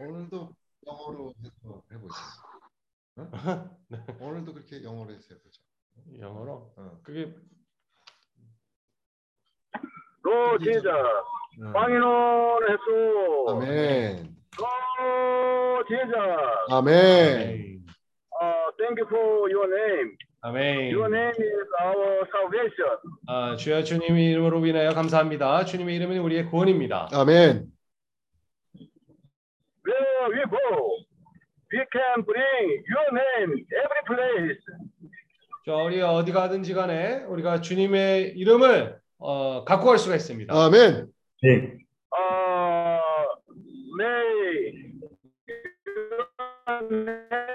오늘도 영어로 해서 해보자. 네. 오늘도 그렇게 영어로 해서 해보자. 영어로. 어. 그게 로 제자 응. 방인원 해수 아멘. 로 제자 아멘. uh, thank you for your name 아멘. your name is our salvation 아, 주여 주님의 이름으로 인하여 감사합니다. 주님의 이름은 우리의 구원입니다. 아멘. We go we can bring your name every place 저 우리 어디 가든지 간에 우리가 주님의 이름을 어, 갖고 갈 수가 있습니다. 아멘. 네. uh, may your name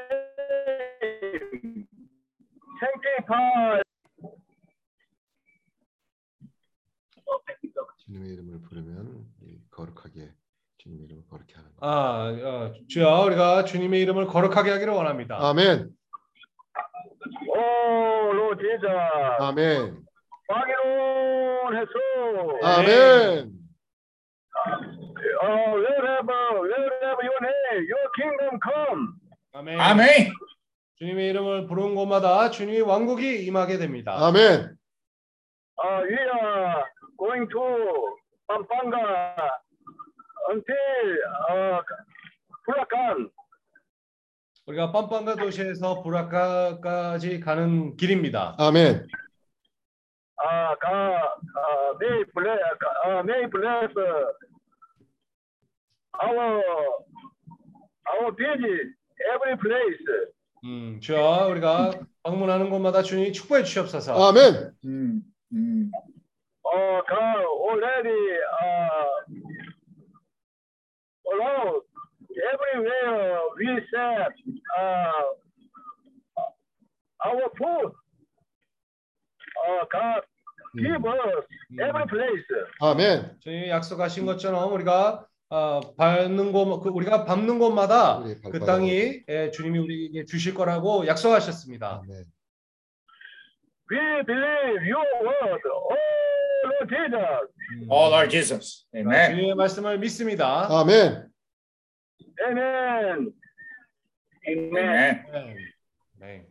sanctify 주님의 이름을 부르면 이 거룩하게 주님의 이름을 거룩게 하는 거. 아, 어, 주여 우리가 주님의 이름을 거룩하게 하기를 원합니다. 아멘. 오, 로 제자 아멘. 해수 아멘. uh, wherever wherever your name your kingdom come 아멘. 아멘. 주님의 이름을 부르는 곳마다 주님의 왕국이 임하게 됩니다. 아멘. uh, we are going to Pampanga until uh, Bulacan. 우리가 빰빵가 도시에서 부라카까지 가는 길입니다. 아멘. Uh, God, uh, may bless, uh, may bless uh, our our visit every place. 음, 주여 우리가 방문하는 곳마다 주님이 축복해 주시옵소서. 아멘. 음, 음. Oh God, already uh, allowed everywhere we set uh, our food. Oh God, give us every place. 아멘. 주님이 약속하신 것처럼 우리가 어, 밟는 곳, 그 우리가 밟는 곳마다 우리 그. 땅이 예, 주님이 우리에게 주실 거라고 약속하셨습니다. 아멘. We believe your word. Oh Lord Jesus. 음, Oh Lord Jesus. 아, Amen. 주님의 말씀을 믿습니다. 아멘. Amen. Amen. Amen. 네. 네.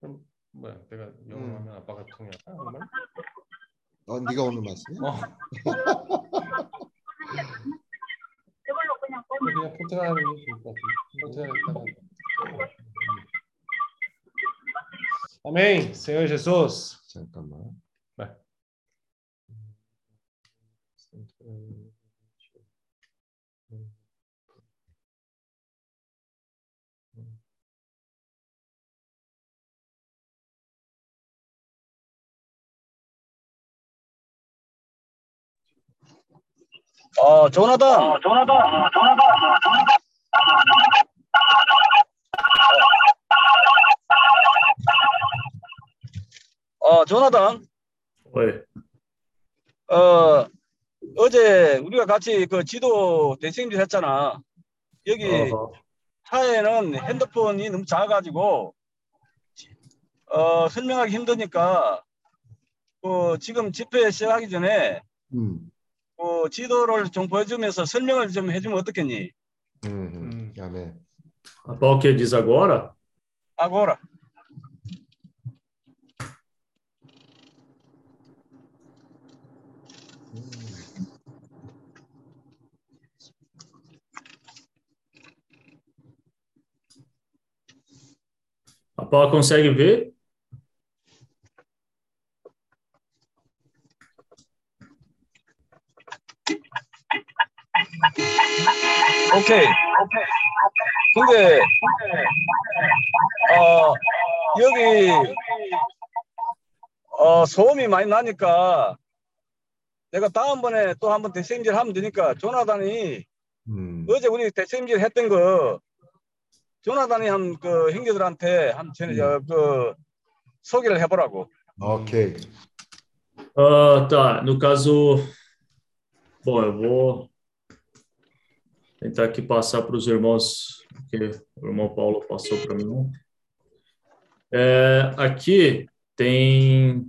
그럼 뭐야? 내가 영어로 하면 아빠가 통역하 정말? 어, 네가 오늘 말씀이야? 어. 그냥 포트하는 게 좋을 것 같은데. 포트하다가. 아멘. Senhor Jesus. 잠깐만. 네. 어, 조나단. 조나단. 어, 조나단. Oi. 어, 어제 우리가 같이 그 지도 대생질 했잖아. 여기 어허. 차에는 핸드폰이 너무 작아가지고 어, 설명하기 힘드니까 그 지금 집회 시작하기 전에 음. 그 지도를 좀 보여주면서 설명을 좀 해주면 어떻겠니? 음. 음. 음. 아멘. Até o que diz agora? 아고라. A Paula consegue ver? 오케이. 근데 어 여기 어 소음이 많이 나니까 내가 다음번에 또 한번 대생질 하면 되니까 조나단이 음. 어제 우리 대생질 했던 거 조나단이 한 그 형제들한테 한 전에 그 소개를 해보라고. 오케이. Ah, tá. No caso, bom, eu vou tentar aqui passar para os irmãos, que o irmão Paulo passou para mim. É, aqui tem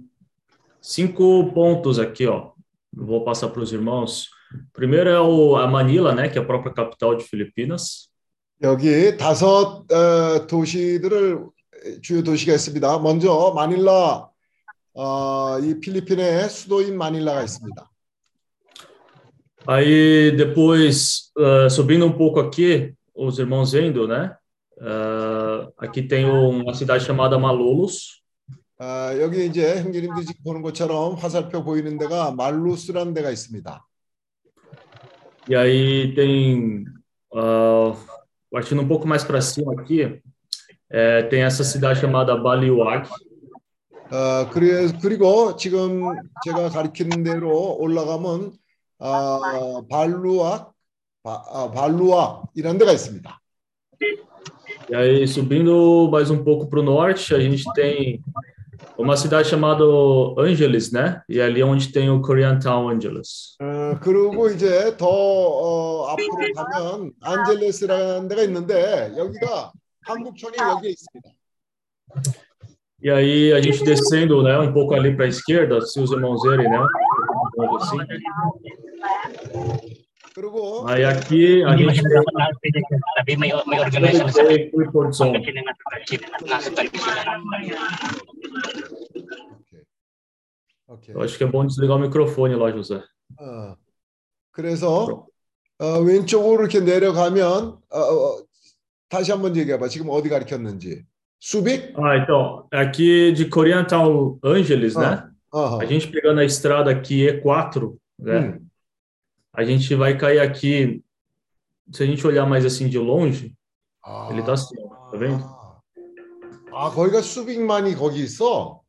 cinco pontos aqui, ó. Eu vou passar para os irmãos. Primeiro é o, a Manila, né, que é a própria capital de Filipinas. 여기 다섯 어, 도시들을 주요 도시가 있습니다. 먼저 마닐라, 어, 이 필리핀의 수도인 마닐라가 있습니다. Aí depois, ah, subindo um pouco aqui, os irmãos vendo, né? Ah, aqui tem uma cidade chamada Malolos. 아, 여기 이제 형제님들이 지금 보는 것처럼 화살표 보이는 데가 말루스라는 데가 있습니다. E aí tem, ah, partindo um pouco mais para cima aqui, eh, tem essa cidade chamada Baliwag. 어, 그래, 그리고 지금 제가 가리키는 대로 올라가면 아, 발루악, 바, 아, 발루악이라는 데가 있습니다. E aí, subindo mais um pouco para o norte, a gente tem uma cidade chamada Angeles, né? E ali é onde tem o Koreatown Angeles. 어, 그리고 이제 더 어, 앞으로 가면 안젤레스라는 데가 있는데 여기가 한국촌이 여기에 있습니다. E aí, a gente descendo, né, um pouco ali para a esquerda, se os irmãos verem, né? Assim. 그리고 Aí aqui a gente nasa tradisyon. 오케이. Eu acho que é bom desligar o microfone lá, José. 어, 그래서 어, 왼쪽으로 이렇게 내려가면 어, 어, 다시 한번 얘기해봐. 지금 어디 가리켰는지. 수빅? Ah, então, aqui de Koreatown Angeles, né? 어허. A gente pegando a estrada aqui E4, né? 음. A gente vai cair aqui. Se a gente olhar mais assim de longe, 아, ele tá assim, ó, tá vendo? 아, 거기가 수빅만이 거기 있어.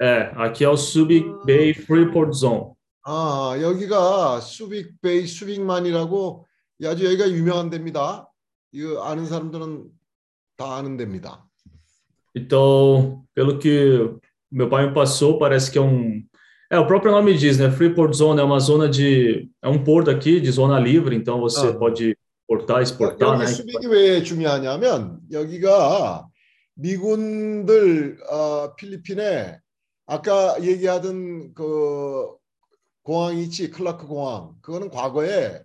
É, aqui é o Subic Bay Freeport Zone. 아, 여기가 수빅베이 수빅만이라고 아주 여기가 유명한 데입니다. 이거 아는 사람들은 다 아는 데입니다. Então, pelo que meu pai me passou, parece que é um. É, o próprio nome diz, né? Freeport Zone é uma zona de. É um porto aqui de zona livre, então você Ah. pode portar, exportar, 여기 né? 수빅이 왜 중요하냐면 여기가 미군들 어, 필리핀에 아까 얘기하던 그 공항이 있지 클라크 공항 그거는 과거에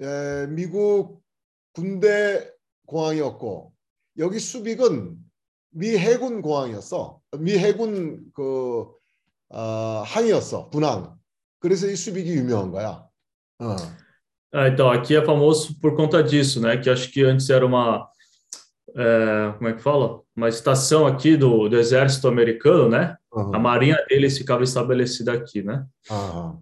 에, 미국 군대 공항이었고 여기 수빅은 미 해군 공항이었어 미 해군 그 어, 항이었어 군항 그래서 이 수빅이 유명한 거야. 어. Ah, então, aqui é famoso por conta disso, né? Que acho que antes era uma. é, como é que fala? Uma estação aqui do, do exército americano, né? 어. A marinha deles ficava estabelecida aqui, né? 아,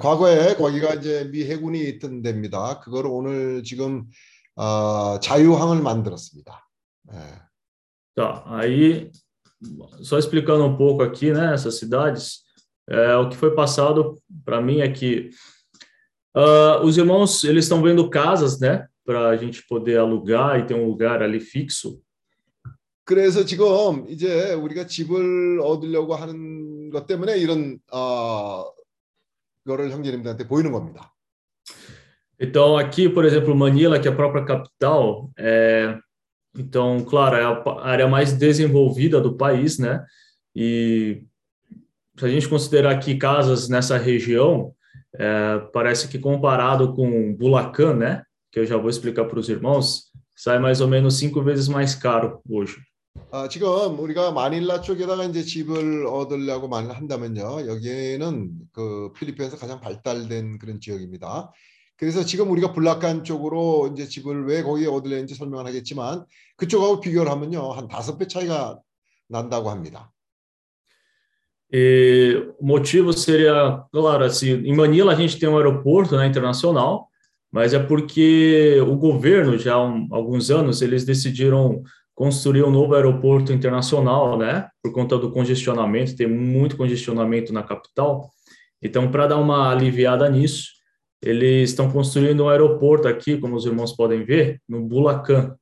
과거에 거기가 이제 미 해군이 있던 데입니다. 그걸 오늘 지금 어, 자유항을 만들었습니다. 예. Tá, aí, só explicando um pouco aqui, né, essas cidades, é, o que foi passado para mim é que ah, os irmãos, eles estão vendo casas, né, para a gente poder alugar e ter um lugar ali fixo. 그래서 지금 이제 우리가 집을 얻으려고 하는 것 때문에 이런 어, 거를 형제님들한테 보이는 겁니다. Então, aqui, por exemplo, Manila, que é a própria capital, é, então, claro, é a pa- a área mais desenvolvida do país, né, e se a gente considerar aqui casas nessa região, é, parece que comparado com Bulacan, né, que eu já vou explicar para os irmãos, sai mais ou menos cinco vezes mais caro hoje. 아, 지금 우리가 마닐라 쪽에다가 이제 집을 얻으려고 말 한다면요. 여기는 그 필리핀에서 가장 발달된 그런 지역입니다. 그래서 지금 우리가 블라칸 쪽으로 이제 집을 왜 거기에 얻으려는지 설명을 하겠지만 그쪽하고 비교를 하면요. 한 다섯 배 차이가 난다고 합니다. E o motivo seria, claro, assim, em Manila a gente tem um aeroporto, né, internacional, mas é porque o governo já há um- alguns anos eles decidiram construir um novo aeroporto internacional, né, por conta do congestionamento, tem muito congestionamento na capital. Então, para dar uma aliviada nisso, eles estão construindo um aeroporto aqui, como os irmãos podem ver, no Bulacan.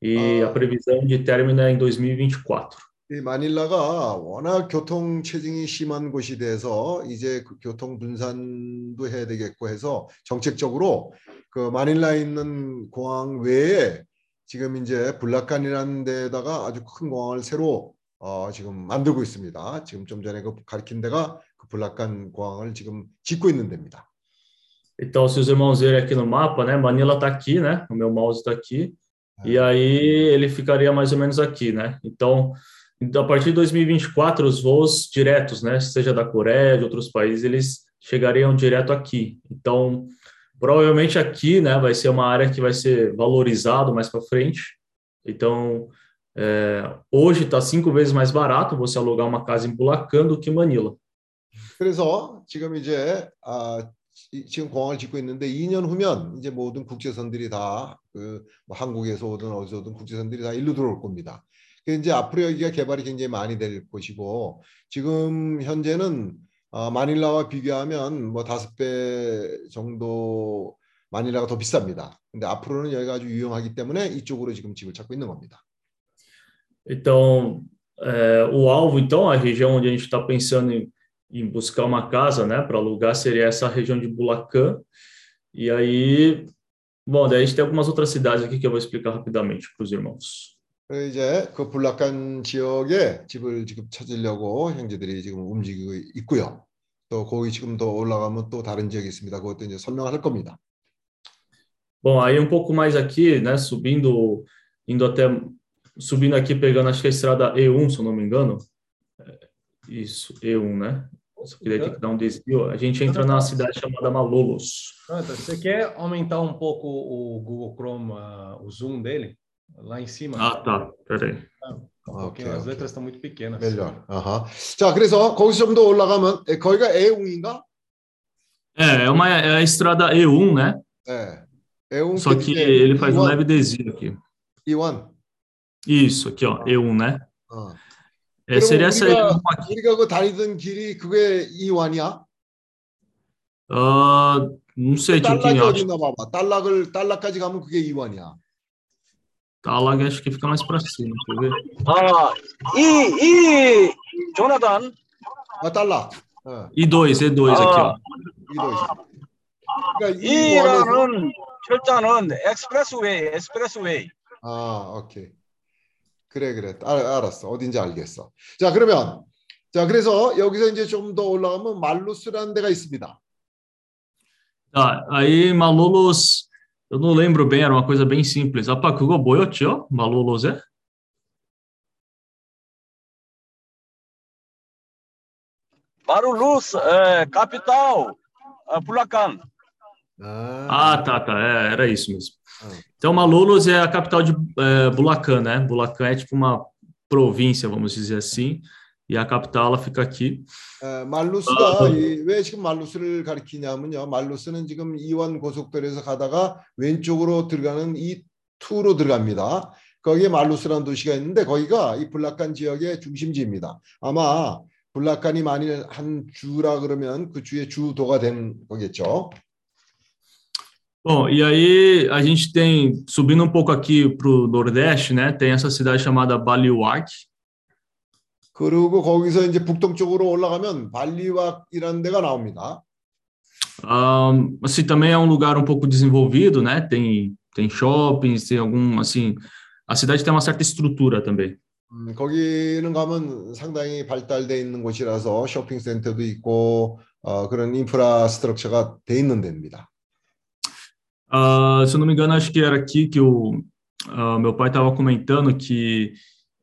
E Ah. a previsão de término é em 2024. 이 마닐라가 워낙 교통 체증이 심한 곳이 돼서 이제 그 교통 분산도 해야 되겠고 해서 정책적으로 그 마닐라에 있는 공항 외에 지금 이제 블라칸이라는 데다가 아주 큰 공항을 새로 어, 지금 만들고 있습니다. 지금 좀 전에 그 가리킨 데가 그 블라칸 공항을 지금 짓고 있는 데입니다. Então, se os irmãos verem aqui no mapa, né? Manila está aqui, né? O meu mouse está aqui. E aí ele ficaria mais ou menos aqui, né? Então, então, a partir de 2024, os voos diretos, né? Seja da Coreia, de outros países, eles chegariam direto aqui. Então, provavelmente aqui, né? Vai ser uma área que vai ser valorizado mais para frente. Então, é, hoje está cinco vezes mais barato você alugar uma casa em Bulacan do que em Manila. 그래서 지금 이제 아, 이- 지금 공항을 짓고 있는데 2년 후면 이제 모든 국제선들이 다 그 뭐 한국에서 오든 어디서 오든 국제선들이 다 일로 들어올 겁니다. 그 이제 앞으로 여기가 개발이 굉장히 많이 될 곳이고 지금 현재는 아, 마닐라와 비교하면 뭐 다섯 배 정도 마닐라가 더 비쌉니다. 근데 앞으로는 여기가 아주 유용하기 때문에 이쪽으로 지금 집을 찾고 있는 겁니다. Então, é, o alvo, então, a região onde a gente está pensando em, em buscar uma casa, né, para alugar, seria essa região de Bulacan. E aí, bom, daí a gente tem algumas outras cidades aqui que eu vou explicar rapidamente para os irmãos. 그래서 이제 그 불락간 지역에 집을 지금 찾으려고 형제들이 지금 움직이고 있고요. 또 거기 지금 더 올라가면 또 다른 지역이 있습니다. 그것도 이제 설명할 겁니다. Bom, aí um pouco mais aqui, né, subindo, indo até, subindo aqui, pegando, acho que a estrada E1, se eu não me engano. É, Isso, E1, né? Só que daí tem que dar um desvio. A gente entra numa cidade chamada Malolos. Jonathan, você quer aumentar um pouco o Google Chrome, ah, o zoom dele? Lá em cima. Ah, tá. Peraí. Um 아, pouquinho, as letras estão muito pequenas. 멜련. 아하. 자, 그래서 거기서 좀 더 올라가면 에, 거기가 애웅인가? É, é uma é a estrada E1, né? 네. 애웅 Só que ele faz um leve desvio aqui. 이원. Isso, aqui, ó, E1, né? 어. Seria essa 우리가, E1 aqui. 우리가 그 다니던 길이 그게 이완이야? Não sei, 딸락이 Tiquinho, 어디 봐봐. 딸락을 딸락까지 가면 그게 이완이야. tá lá, acho que fica mais pra cima, quer ver? 아, 이, 이, 조나단, 아. 어, E2, E2 aqui, ó. 이도 있어. 그러니까 이완에서 이라는 철자는 엑스프레스웨이, 엑스프레스웨이. 아, 오케이. 그래, 그래. 알, 알았어. 어딘지 알겠어. 자, 그러면 자, 그래서 여기서 이제 좀 더 올라가면 말루스라는 데가 있습니다. Tá, aí Malolos, eu não lembro bem, era uma coisa bem simples. Apa, 그거 뭐였죠? Malolos é? 마루루스, 에, 카피탈, 어. Ah, tá, tá, é, era isso mesmo. Ah. Então, Malolos é a capital de é, Bulacan, né? Bulacan é tipo uma província, vamos dizer assim, e a capital ela fica aqui. 에, 말루스가 아, 이, 왜 지금 말루스를 가리키냐면요. 말루스는 지금 이완 고속도로에서 가다가 왼쪽으로 들어가는 이 투로 들어갑니다. 거기에 말루스라는 도시가 있는데 거기가 이 블라칸 지역의 중심지입니다. 아마 블라칸이 만일 한 주라 그러면 그 주의 주도가 되는 거겠죠. Bom, e aí a gente tem, subindo um pouco aqui para o Nordeste, né? Tem essa cidade chamada Baliwak. 그리고 거기서 이제 북동쪽으로 올라가면 발리왁이라는 데가 나옵니다. Um, assim, também é um lugar um pouco desenvolvido, né? Tem, tem shoppings, tem algum, assim, a cidade tem uma certa estrutura também. 음, 거기는 가면 상당히 발달돼 있는 곳이라서 쇼핑센터도 있고 어, 그런 인프라스트럭처가 돼 있는 데입니다. Ah, se eu não me engano, acho que era aqui que o ah, meu pai estava comentando que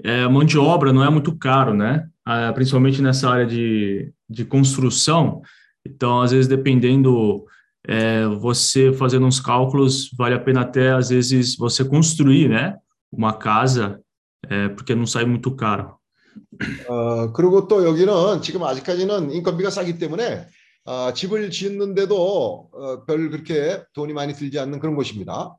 é, mão de obra não é muito caro, né? Ah, principalmente nessa área de, de construção. Então, às vezes, dependendo, é, você fazendo uns cálculos, vale a pena até, às vezes, você construir, né? Uma casa, é, porque não sai muito caro. 어, 그리고 또 여기는 지금 아직까지는 인건비가 싸기 때문에 어, 집을 짓는데도 어, 별 그렇게 돈이 많이 들지 않는 그런 곳입니다.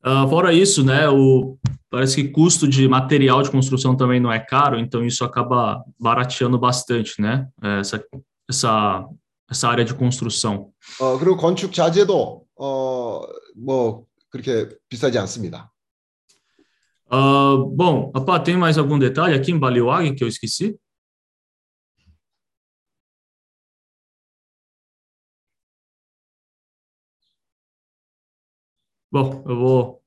Ah, fora isso, né? O, parece que custo de material de construção também não é caro, então isso acaba barateando bastante, né? Essa, essa, essa área de construção. 어, 그리고 건축 자재도 어, 뭐 그렇게 비싸지 않습니다. Ah, bom, Apá, tem mais algum detalhe aqui em Baliwag que eu esqueci? Bom, eu vou.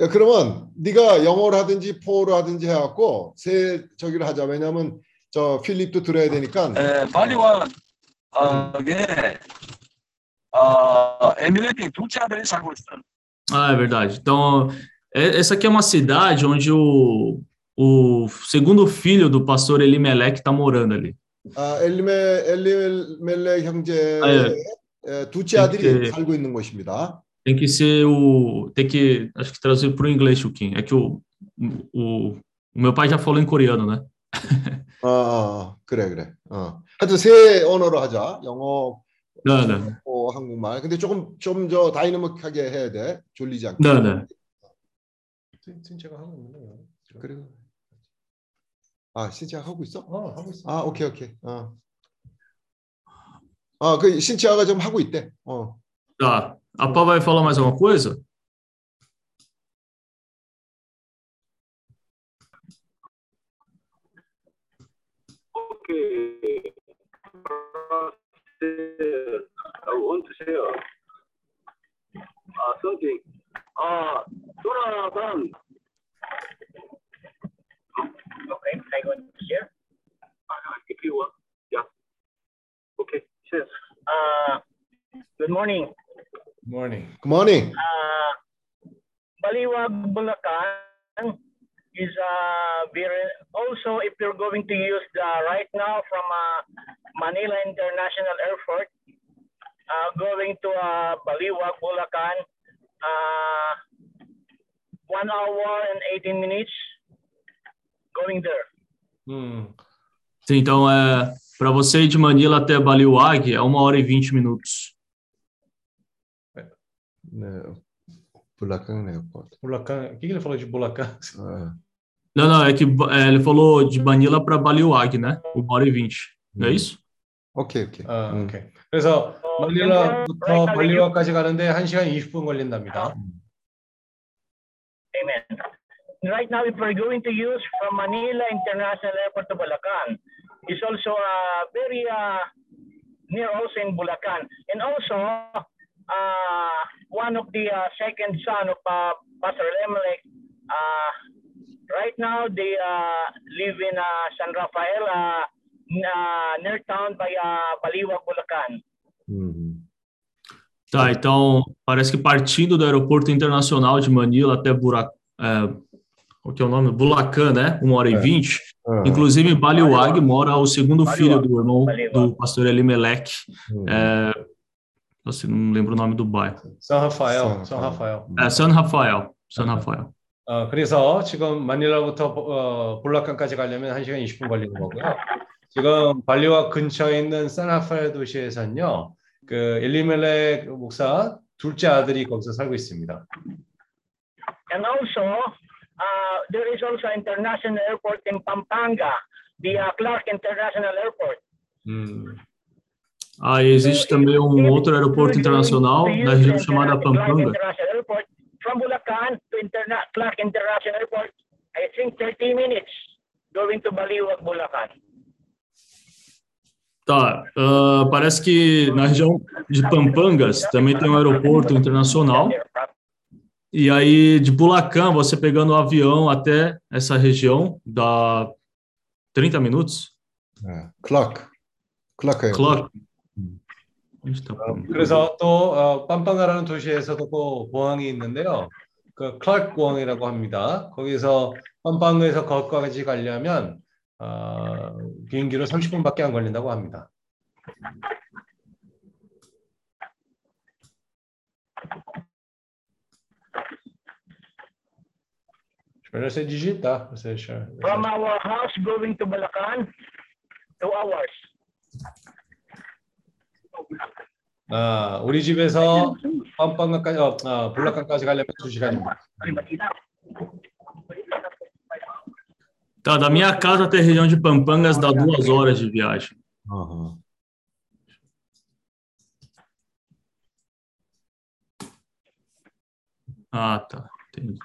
야, 그러면 네가 영어를 하든지 포어를 하든지 해갖고 세 저기를 하자. 왜냐하면 저 필립도 들어야 되니까. 에, 발리와, 어, 게 어, 에미레이트 둘째 아들이 살고 있어. Ah, é verdade. Então, essa aqui é uma cidade onde o, o segundo filho do pastor Elimelec está morando ali. 아, 엘리멜 엘리멜레 형제의 아, 예. 에, 두째 아들이 이렇게- 살고 있는 곳입니다. Tem que ser o. Tem que. Acho que traduzir para o inglês, Chuquinho. É que o, o, o meu pai já falou em coreano, né? 어, 어, 그래 그래. 어. 하여튼 세 언어로 하자. 영어, Não, não. 어, 한국말. 근데 조금 좀 저 다이나믹하게 해야 돼. 졸리지 않게. Não. 지금 제가 하고 있는데요. 그래. 아, 신치아 하고 있어? 어, 하고 있어. 아, 오케이 오케이. 어. 아, 그 신치아가 좀 하고 있대. 어. Tá. A Pau vai falar mais alguma coisa? Ok. I want to share uh, something. Uh, Surah Ban. Okay, I want to Ah, Uh, if you Ok. yeah. Ah, good morning. Morning. Good morning. Uh, Baliwag Bulacan is uh, very, also if you're going to use the right now from uh, Manila International Airport, uh, going to uh, Baliwag Bulacan, uh, one hour and 18 minutes going there. Hum. Então é para você de Manila até Baliwag é uma hora e 20 minutos. 네. 블락강 에어포트. Bulacan. O que que ele falou de Bulacan? 어. Não, não, é que é, ele falou de Manila para Baliwag, né? Uma hora e vinte. Não é isso? 오케이 오케이. 아, 음. 오케이. 그래서 말릴라부터 발리와까지 가는데 1시간 20분 걸린답니다. Amen. Right now, if we're going to use from Manila International Airport to Bulacan, it's also uh, very uh, near also in Bulacan. And also, uh, one of the uh, second son of uh, Pastor Lemelec. Uh, right now, they uh, live in uh, San Rafael, uh, uh, near town by uh, Baliwag, Bulacan. Uhum. Tá, então parece que partindo do aeroporto internacional de Manila até Burac, é, o que é o nome? Bulacan, né? Uma hora é. e vinte. Uhum. Inclusive, em Baliwag mora o segundo Baliwag. filho do irmão Baliwag. do pastor Elimelech. Uhum. É, assim, não lembro o nome do bairro. São Rafael, São São Rafael. Rafael. É San Rafael. San Rafael. 어, 그래서 지금 마닐라부터 어, 볼라칸까지 가려면 1시간 20분 걸리는 거고요. 지금 발리와 근처에 있는 산라파엘 도시에서는요. 그 엘리멜렉 목사 둘째 아들이 거기서 살고 있습니다. And also, uh, there is also international airport in Pampanga, the uh, Clark International Airport. 음, Aí existe também um outro aeroporto internacional na região chamada Pampanga. Tá, uh, parece que na região de Pampangas também tem um aeroporto internacional. E aí, de Bulacan, você pegando o avião até essa região, dá 30 minutos? É. Clock. Clock. Clock. 그래서 또 어, 빰빵가라는 도시에서도 또 공항이 있는데요. 그 클라크 공항이라고 합니다. 거기서 빰빵에서 거기까지 가려면 어, 비행기로 30분밖에 안 걸린다고 합니다. Você digitar, você achar. From our house going to Bulacan, two hours. 아, 우리 집에서 빰빵까지 어, 아, 블락강까지 가려면 2시간입니다. Tá, da minha casa até a região de Pampangas dá duas horas de viagem. 어허. Ah, tá. Entendi.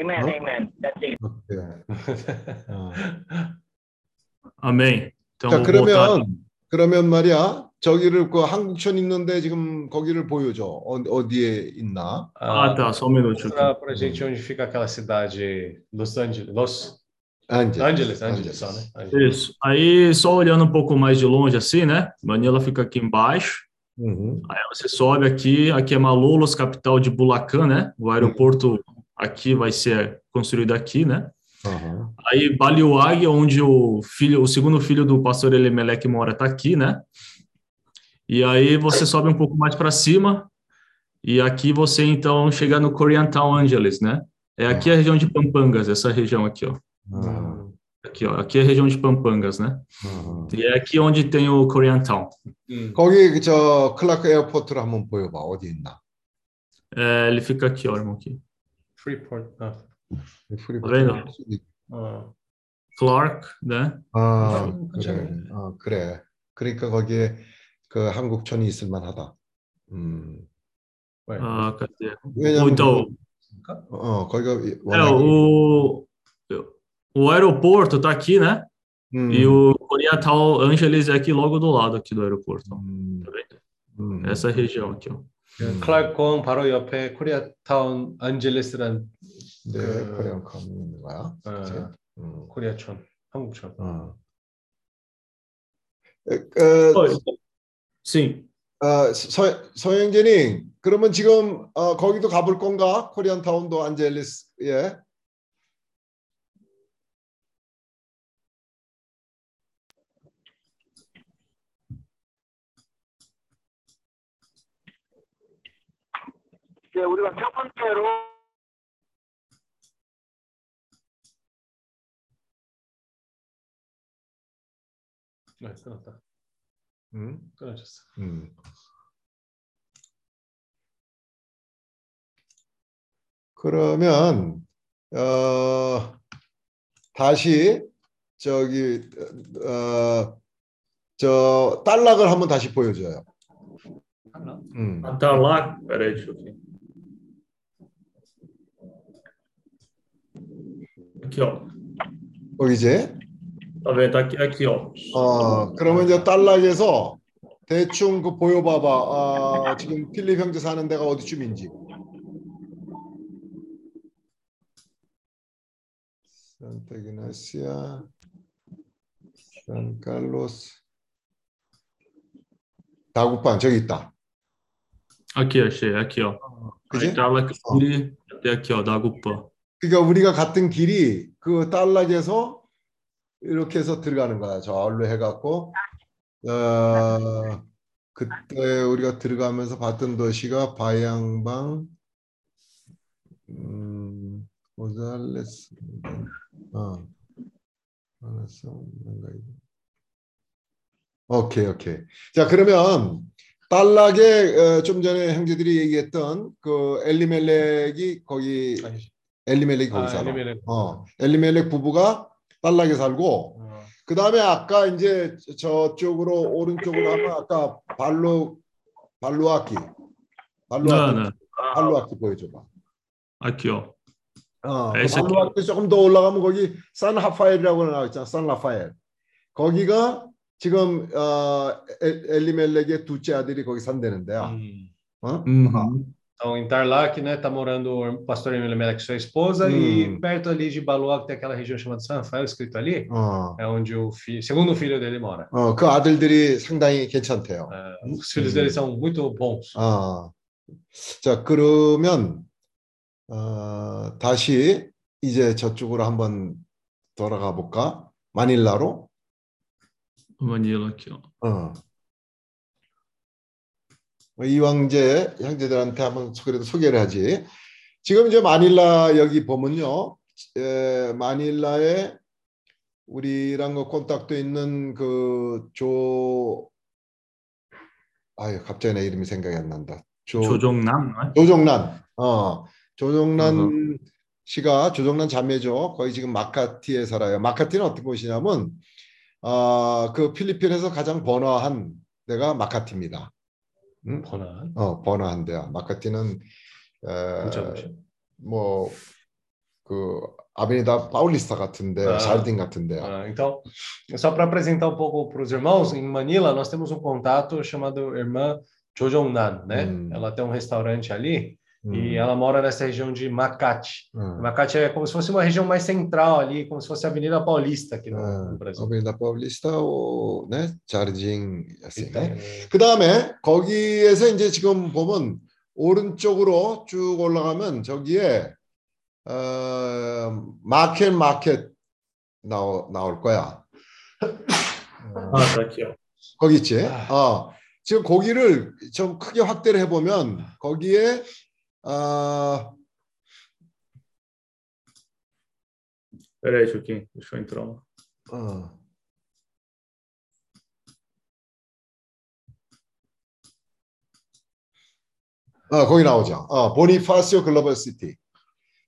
Amen, Huh? amen. That's it. 오케이. 어. Amém. Então, 자 vou voltar. 그러면 그러면 말이야 저기를 그 한국천 있는데 지금 거기를 보여줘 어, 어디에 있나? Ah, tá, só um minuto. Mostrar aqui. pra gente onde fica aquela cidade, Los Angeles, Los 안젤. Angeles, Angeles, só, né? Angeles. Isso. Aí, só olhando um pouco mais de longe assim, né? Manila fica aqui embaixo. Uhum. Aí você sobe aqui, aqui é Malolos, capital de Bulacan, né? O aeroporto aqui vai ser construído aqui, né? Aham. Aí Baliuag, onde o filho, o segundo filho do pastor Elimelec mora, tá aqui, né? E aí você sobe um pouco mais para cima e aqui você então chega no Koreatown Angeles, né? É aqui a região de Pampangas, essa região aqui, ó. aham. Aqui, ó. Aqui é a região de Pampangas, né? aham. E é aqui onde tem o Koreatown. 음. 거기 그저 클라크 에어포트를 한번 보여봐 어디 있나? É, ele fica aqui, ó, irmão, aqui. Freeport. 아. 그래요. 어. Clark, né? 아 음, 그래. 그렇죠. 어 그래. 그러니까 거기에 그 한국촌이 있을 만하다. 음. 왜? Ah, cadê? 왜냐면 어 거기가 é, 워낙 o, o aeroporto tá aqui, né? 음, E o Koreatown Angeles é aqui logo do lado aqui do aeroporto. 음, Tá vendo? 음, Essa região aqui, ó. 음. 클라크공항 바로 옆에 코리아타운 안젤레스란 네, 그- Korean town이 있는 거야. 어, 음, 코리아촌, 한국촌. 어. 에, 어, Oi. Sim. 어, 서, 서영진이 그러면 지금 어, 거기도 가볼 건가? Korean town도 안젤리스 예. 네, 우리가 첫 번째로 네, 끊었다. 음, 끊어졌어. 음. 그러면 어, 다시 저기 어, 저 딸락을 한번 다시 보여줘요. 하나. 음. Tá lá. Peraí, deixa eu ver. Aqui, ó. 거기지? 어, 그러면 이제 딸락에서 대충 그 보여봐봐. 아, 지금 필립 형제 사는 데가 어디쯤인지. 산타기나시아, 산칼로스, 다국반 저기 있다. Aqui, achei. Aqui, ó. 그지? Aí tá lá aqui, ó, Agupã. 그러니까 우리가 갔던 길이 그 딸락에서 이렇게 해서 들어가는 거야. 저로 해갖고 어, 그때 우리가 들어가면서 봤던 도시가 바양방, 음, 고잘레스, 어, 알았어, 뭔가 이거. 오케이, 오케이. 자, 그러면 딸락에 어, 좀 전에 형제들이 얘기했던 그 엘리멜렉이 거기 아니지. 엘리멜렉이 거기 아. 엘리멜렉. 어, 엘리멜렉 부부가 딸락에 살고 어, 그 다음에 아까 이제 저쪽으로 오른쪽으로 하면 아까 발로 발로아키 Não, 발로아키 não. 발로아키 보여줘봐. Ó. 어, 그 ese aqui. 발로아키 조금 더 올라가면 거기 산 라파엘이라고 나와 있잖아. 산 라파엘. 거기가 지금 어, 엘- 엘리멜렉의 둘째 아들이 거기 산다는데요. 음. 어? Uhum. Então, em Tarlac, né, tá morando o pastor Elimelec, sua esposa, Hum. e perto ali de Baluá, que tem aquela região chamada San Rafael, escrito ali, 어, é onde o filho, segundo filho dele mora. 어, 그 아들들이 상당히 괜찮대요. É, os filhos dele são muito bons. 아, 자 그러면 어, 다시 이제 저쪽으로 한번 돌아가 볼까? 마닐라로. Manila aqui, ó. 어. 뭐 이왕제 형제들한테 한번 그래도 소개를 하지. 지금 이제 마닐라 여기 보면요, 에, 마닐라에 우리랑 그 콘탁도 있는 그 조 아유 갑자기 내 이름이 생각이 안 난다. 조 é? 조정란, 어, 조정란 어허. 씨가 조정란 자매죠. 거의 지금 마카티에 살아요. 마카티는 어떤 곳이냐면, 아, 그 필리핀에서 가장 번화한 데가 마카티입니다. 응? 번화. 어, 번화한 데야. 마카티는 진짜 에, 뭐지? 뭐, 그 아베니다 파울리스타 같은데, 아. 자르딘 같은데요. Ah, então, só para apresentar um pouco para os irmãos, em Manila nós temos um contato chamado Irmã Jojongnan, né? Hum. Ela tem um restaurante ali 음. E ela mora nessa região de Macate. 어. Macate é como se fosse uma região mais central ali, como se fosse a Avenida Paulista aqui no, 어, no Brasil. Avenida Paulista, 오, 네, 자르징였어요. Então, 그 다음에 거기에서 이제 지금 보면 오른쪽으로 쭉 올라가면 저기에 어, 마켓 마켓 나오, 나올 거야. Ah, aqui, ó. 거기 있지? 어, 지금 거기를 좀 크게 확대를 해보면 거기에 어, Pera aí, Joaquim, deixa eu entrar. lá. 어, 어, 거기 나오죠. 어, 보니파시오 글로벌 시티.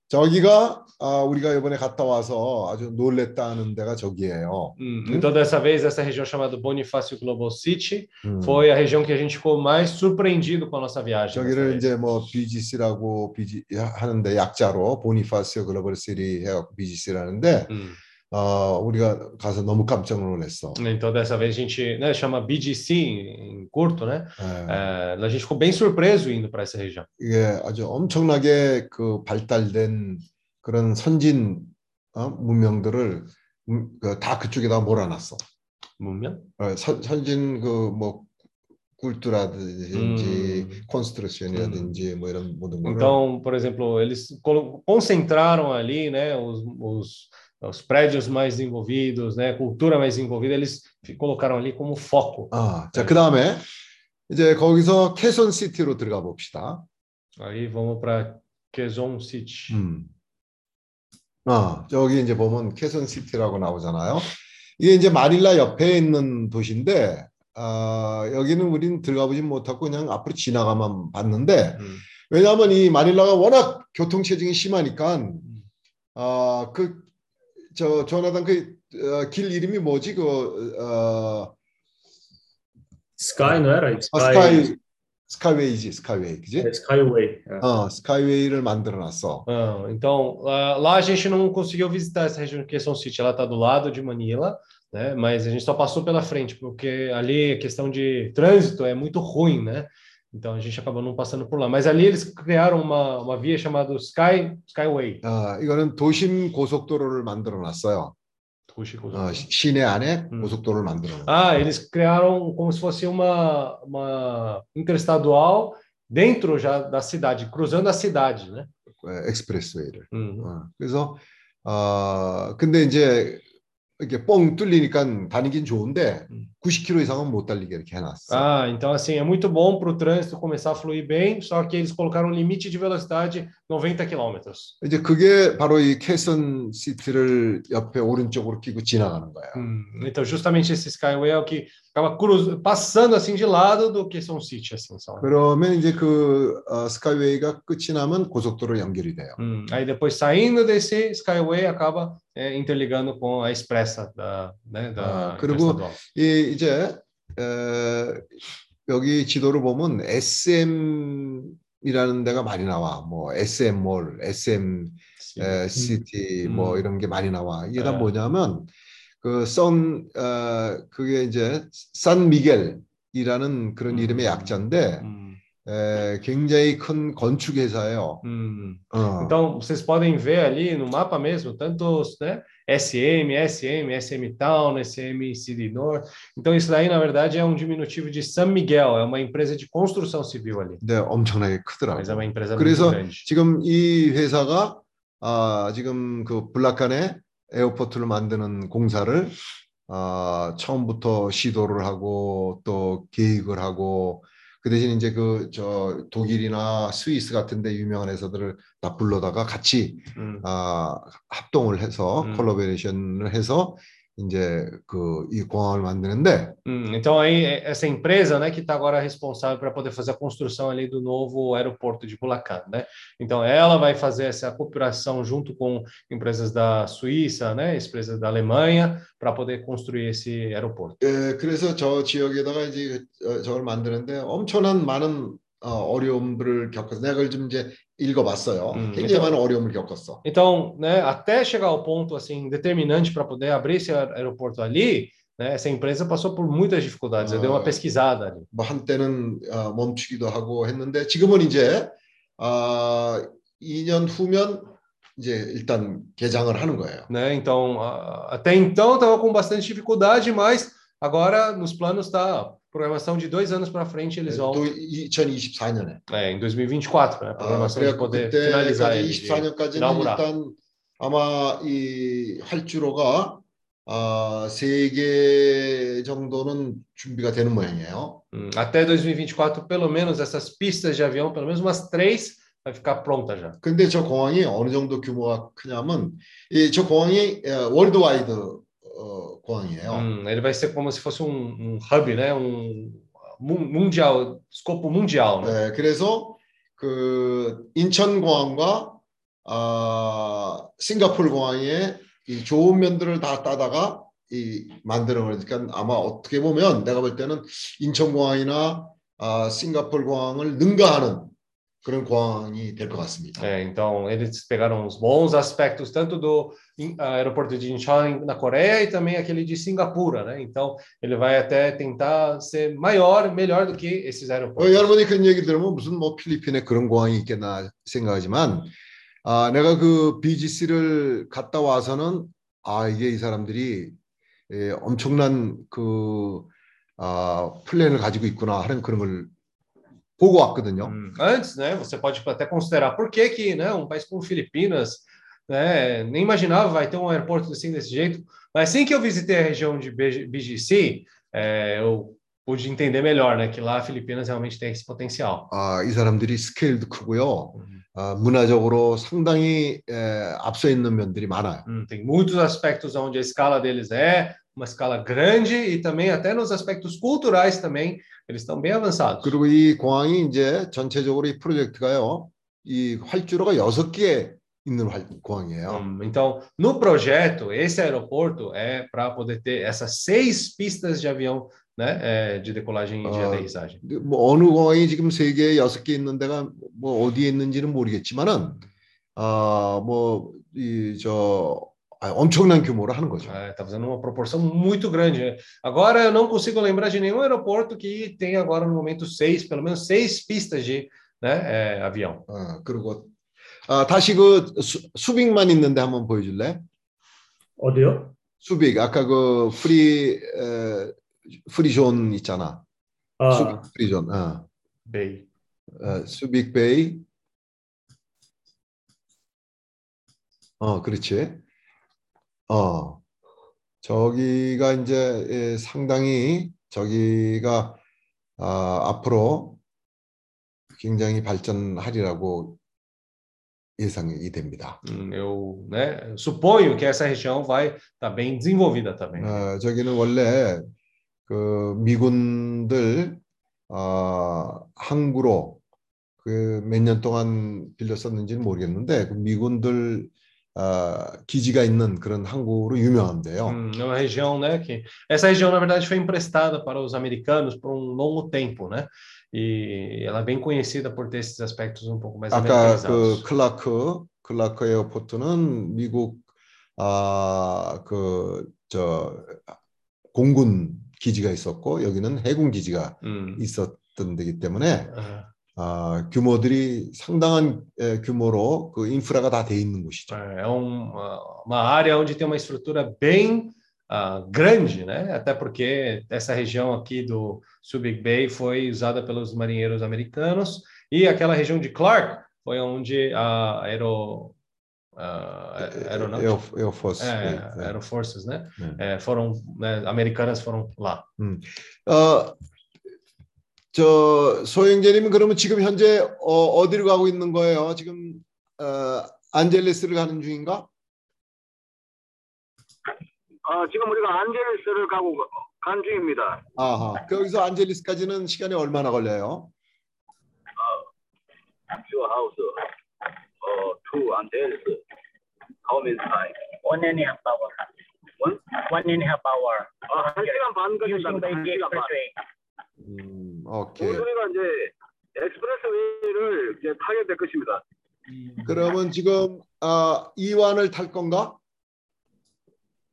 저기가 아, 우리가 이번에 갔다 와서 아주 놀랬다는 데가 저기예요. hum, então, dessa vez, essa região chamada Bonifácio Global City 음. foi a região que a gente ficou mais surpreendido com a nossa viagem. 저기를. 이제 뭐 BGC라고 BG 하는데 약자로 보니파시오 글로벌 시티 해갖고 BGC라는데 Hum. 어, 우리가 가서 너무 깜짝 놀랐어. Então, dessa vez, a gente né, chama BGC em curto, né? 예. É, a gente ficou bem surpreso indo para essa região. 이게 아주 엄청나게 그 발달된 그런 선진 어, 문명들을 음, 그다 그쪽에다 몰아놨어. Múmia? 어, 선, 선진 그뭐 꿀뚜라든지 음. 콘스트럭션이라든지 뭐 이런 모든 거를 Então, por exemplo, eles concentraram ali, né, os, os, os prédios mais desenvolvidos, né, cultura mais desenvolvida, eles colocaram ali como foco. 아, 자, 그다음에 이제 거기서 캐손 시티로 들어가 봅시다. Aí vamos para Quezon City. 음. 아, 저기 이제 보면 캐손 시티라고 나오잖아요. 이게 이제 마닐라 옆에 있는 도시인데 아, 여기는 우린 들어가 보진 못하고 그냥 앞으로 지나가만 봤는데 Hum. 왜냐하면 이 마닐라가 워낙 교통 체증이 심하니까 아, 그저 조나단 그길 이름이 뭐지? 그 어? 아, Sky, 스카이 스카이웨이지, 스카이웨이, 그지? é Skyway. é. 어, 스카이웨이를 만들어놨어. Ah, então, lá, lá a gente não conseguiu visitar essa região de Quezon City, ela está do lado de Manila, né? Mas a gente só passou pela frente, porque ali a questão de trânsito é muito ruim, né? Então a gente acabou não passando por lá. Mas ali eles criaram uma, uma via chamada Sky, Skyway. 아, 이거는 도심 고속도로를 만들어놨어요. 어, 시- 시내 안에 음. 고속도로를 만들어놨어. Ah, eles criaram como se fosse uma, uma interestadual dentro já da cidade, cruzando a cidade, né? 에, 엑스프레스웨이를. Uhum. 어, 그래서 어, 근데 이제 이렇게 뻥 뚫리니까 다니긴 좋은데 음. 90km 이상은 못 달리게 이렇게 해놨어. Ah, então assim, é muito bom para o trânsito começar a fluir bem, só que eles colocaram um limite de velocidade 90 km. 이제 그게 바로 이 캐선 시티를 옆에 오른쪽으로 끼고 지나가는 거야. Então, justamente esse Skyway é o que acaba cruz... passando assim de lado do que são City, assim, são. 그러면 이제 그 어, 스카이웨이가 끝이 나면 고속도로 연결이 돼요. Hum, Aí depois saindo desse Skyway acaba é, interligando com a expressa da, né, da Ah, 그리고 interestadual. 이 이제 에, 여기 지도를 보면 SM 이라는 데가 많이 나와. 뭐 SM몰, SM Sim. 에, 시티 뭐 음. 이런 게 많이 나와. 이게 다 네. 뭐냐면 그선 어, 그게 이제 산 미겔이라는 그런 음. 이름의 약자인데 Hum, 에, 굉장히 큰 건축 회사예요. hum. 어. Então, vocês podem ver ali no mapa mesmo, tanto né, SM, SM, SM Town, SM City North. Então, isso daí, na verdade, é um diminutivo de San Miguel, é uma empresa de construção civil ali. 근데 엄청나게 크더라고. Mas é uma empresa 그래서 muito grande. 지금 이 회사가 아, 지금 그 블라칸에 airport를 만드는 공사를 아, 처음부터 시도를 하고 또 계획을 하고 그 대신 이제 그 저 독일이나 스위스 같은데 유명한 회사들을 다 불러다가 같이 Hum. 아, 합동을 해서 음. collaboration을 해서 이제 그 이 공항을 만드는데 Hum, então aí é- essa empresa, né, que está agora responsável para poder fazer a construção ali do novo aeroporto de Bulacan, né? Então ela vai fazer essa cooperação junto com empresas da Suíça, né, empresas da Alemanha, para poder construir esse aeroporto. 예, 그래서 저 지역에다가 이제 어, 저걸 만드는데 엄청난 많은 어, 어려움들을 겪어서 내가 그걸 좀 이제 읽어봤어요. 음, 굉장히 그러니까- 많은 어려움을 겪었어. Então, né, até chegar ao ponto assim determinante para poder abrir esse aer- aeroporto ali, né, essa empresa passou por muitas dificuldades. Eu dei uma Ah. pesquisada ali. 뭐 한때는 어, 멈추기도 하고 했는데 지금은 이제 아, 2년 후면 이제 일단 개장을 하는 거예요. né? Então, a- até então estava com bastante dificuldade, mas agora nos planos está programação de dois anos para frente eles vão 또 2024년에. é, em 2024, né? 아, Programação de 그래갖고 poder finalizar 그때까지 ele. de 24년까지는 inaugurar. 일단 아마 이 활주로가 아, 세개 정도는 준비가 되는 모양이에요. Hum, Até 2024, pelo menos essas pistas de avião, pelo menos umas três, vai ficar pronta já. 근데 저 공항이 어느 정도 규모가 크냐면 이 저 공항이 에, 월드와이드 어, 공항이에요. Hum, ele vai ser como se fosse um, um hub, né? Um mun- mundial, escopo mundial, né? 네, 그래서 그 인천공항과 아, 싱가포르 공항의 이 좋은 면들을 다 따다가 이 만드는 거니까 아마 어떻게 보면 내가 볼 때는 인천공항이나 아, 싱가포르 공항을 능가하는 그런 공항이 될 것 같습니다. É, então, eles pegaram os bons aspectos tanto do aeroporto de Incheon na Coreia e também aquele de Singapura, né? Então, ele vai até tentar ser maior, melhor do que esses 어, aeroportos. 여러분이 그런 얘기 들으면 무슨 뭐 필리핀에 그런 공항이 있겠나 생각하지만 아, 내가 그 BGC를 갔다 와서는 아, 이게 이 saram들이 예, 엄청난 그 아, 플랜을 가지고 있구나 하는 그런 걸 보고 왔거든요. Hum, Antes, né? Você pode até considerar por que que, né? Um país como Filipinas, né? Nem imaginava vai ter um aeroporto assim desse jeito. Mas assim que eu visitei a região de BG BGC, é, eu pude entender melhor, né? Que lá Filipinas realmente tem esse potencial. 아, 이 사람들이 스케일도 크고요. 아, 문화적으로 상당히 에, 앞서 있는 면들이 많아요. Hum, tem muitos aspectos onde a escala deles é uma escala grande e também até nos aspectos culturais também eles estão bem avançados. 그리고 이 공항이 이제 전체적으로 이 프로젝트가요. 이 활주로가 여섯 개 있는 활, 공항이에요. Hum, então, no projeto, esse aeroporto é para poder ter essas seis pistas de avião, né, é, de decolagem e de Ah. aterrissagem. 근데 뭐 어느 공항이 지금 세 개, 여섯 개 있는 데가 뭐 어디에 있는지는 모르겠지만은 아뭐이저 아, 엄청난 규모로 하는 거죠. Está fazendo uma proporção muito grande. Agora eu não consigo lembrar de nenhum aeroporto que tem agora no momento seis, pelo menos seis pistas de né, é, avião. 어, 그리고 아, 다시 그 수, 수빅만 있는데 한번 보여줄래? 어디요? 수빅 아까 그 free 에, free zone 있잖아. 아, 수빅 free zone. 어. Bem. 어, 수빅 베이. 어, 그렇지. 어, 저기가 이제 예, 상당히 저기가 아, 앞으로 굉장히 발전하리라고 예상이 됩니다. Hum, Eu né, suponho que essa região vai estar bem desenvolvida também. 어, 저기는 원래 그 미군들 아, 항구로 그 몇 년 동안 빌렸었는지는 모르겠는데 그 미군들 아, 기지가 있는 그런 항구로 유명한데요. Hum, é uma região, né, que essa região na verdade foi emprestada para os americanos por um longo tempo, né? E ela é bem conhecida por ter esses aspectos um pouco mais 아까 그. 클라크 클라크 에어포트는 미국 아그저 공군 기지가 있었고 여기는 해군 기지가 Hum, 있었던 데기 때문에 ah, 아, 규모들이 상당한 에, 규모로 그 인프라가 다 돼 있는 곳이죠. É um- uma, uma área onde tem uma estrutura bem ah, grande, né? Até porque essa região aqui do Subic Bay foi usada pelos marinheiros americanos e aquela região de Clark foi onde a aero, ah, aeronáutica, 에어, 에어포스. é, 네, 네. aeroforças, né? 네. É, foram, né, americanas foram lá. 어, 저 소영재님은 그러면 지금 현재 어, 어디로 가고 있는 거예요? 지금 어, 안젤레스를 가는 중인가? 어, 지금 우리가 안젤레스를 가고 간 중입니다. 아하. 거기서 안젤레스까지는 시간이 얼마나 걸려요? Your house uh, to 안젤레스. How many time? One and a half hour. One? One and a half hour. 아, 한 시간 반 Using 걸린다. by 한 the 시간 반. expressway. 음, 오케이. 우리가 이제 엑스프레스웨이를 이제 타게 될 것입니다. 그러면 지금 아, 이완을 탈 건가?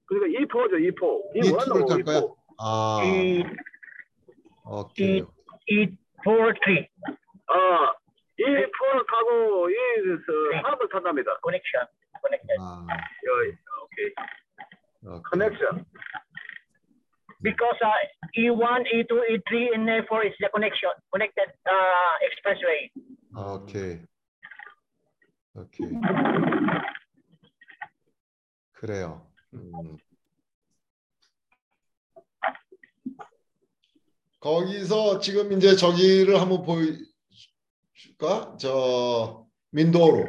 그러니까 2포죠, 2포. 이 투를 탈 거야? 아, E, 오케이. E four three. 어, 이 포를 타고 이 저, 사업을 탄답니다. connection, connected. 아. 오케이. 커넥션. Because uh, E1, E2, E3, and E4 is the connection, connected uh, expressway. 오케이. 오케이. 그래요. 음. 거기서 지금 이제 저기를 한번 보여줄까? 저 민도로.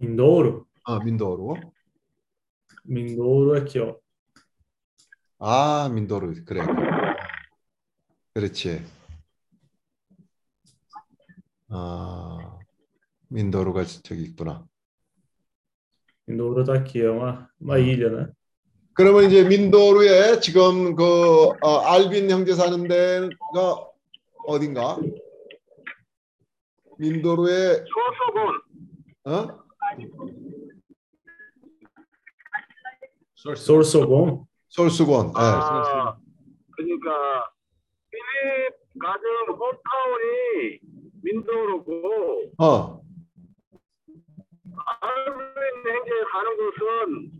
Mindouro. 아, 민도로. Aqui, ó. 아, 민도로. 그래. 그렇지. 아, 민도로가 저기 있구나. Uma, uma ilha, né? 그러면 이제 민도루에 지금 그 어, 알빈 형제 사는 데가 어딘가? 민도루에 소소본. 어? 소스. 솔수건. 예. 아, 그러니까 필립 가든 홈타운이 민도로고 어. 알빈 행제 가는 곳은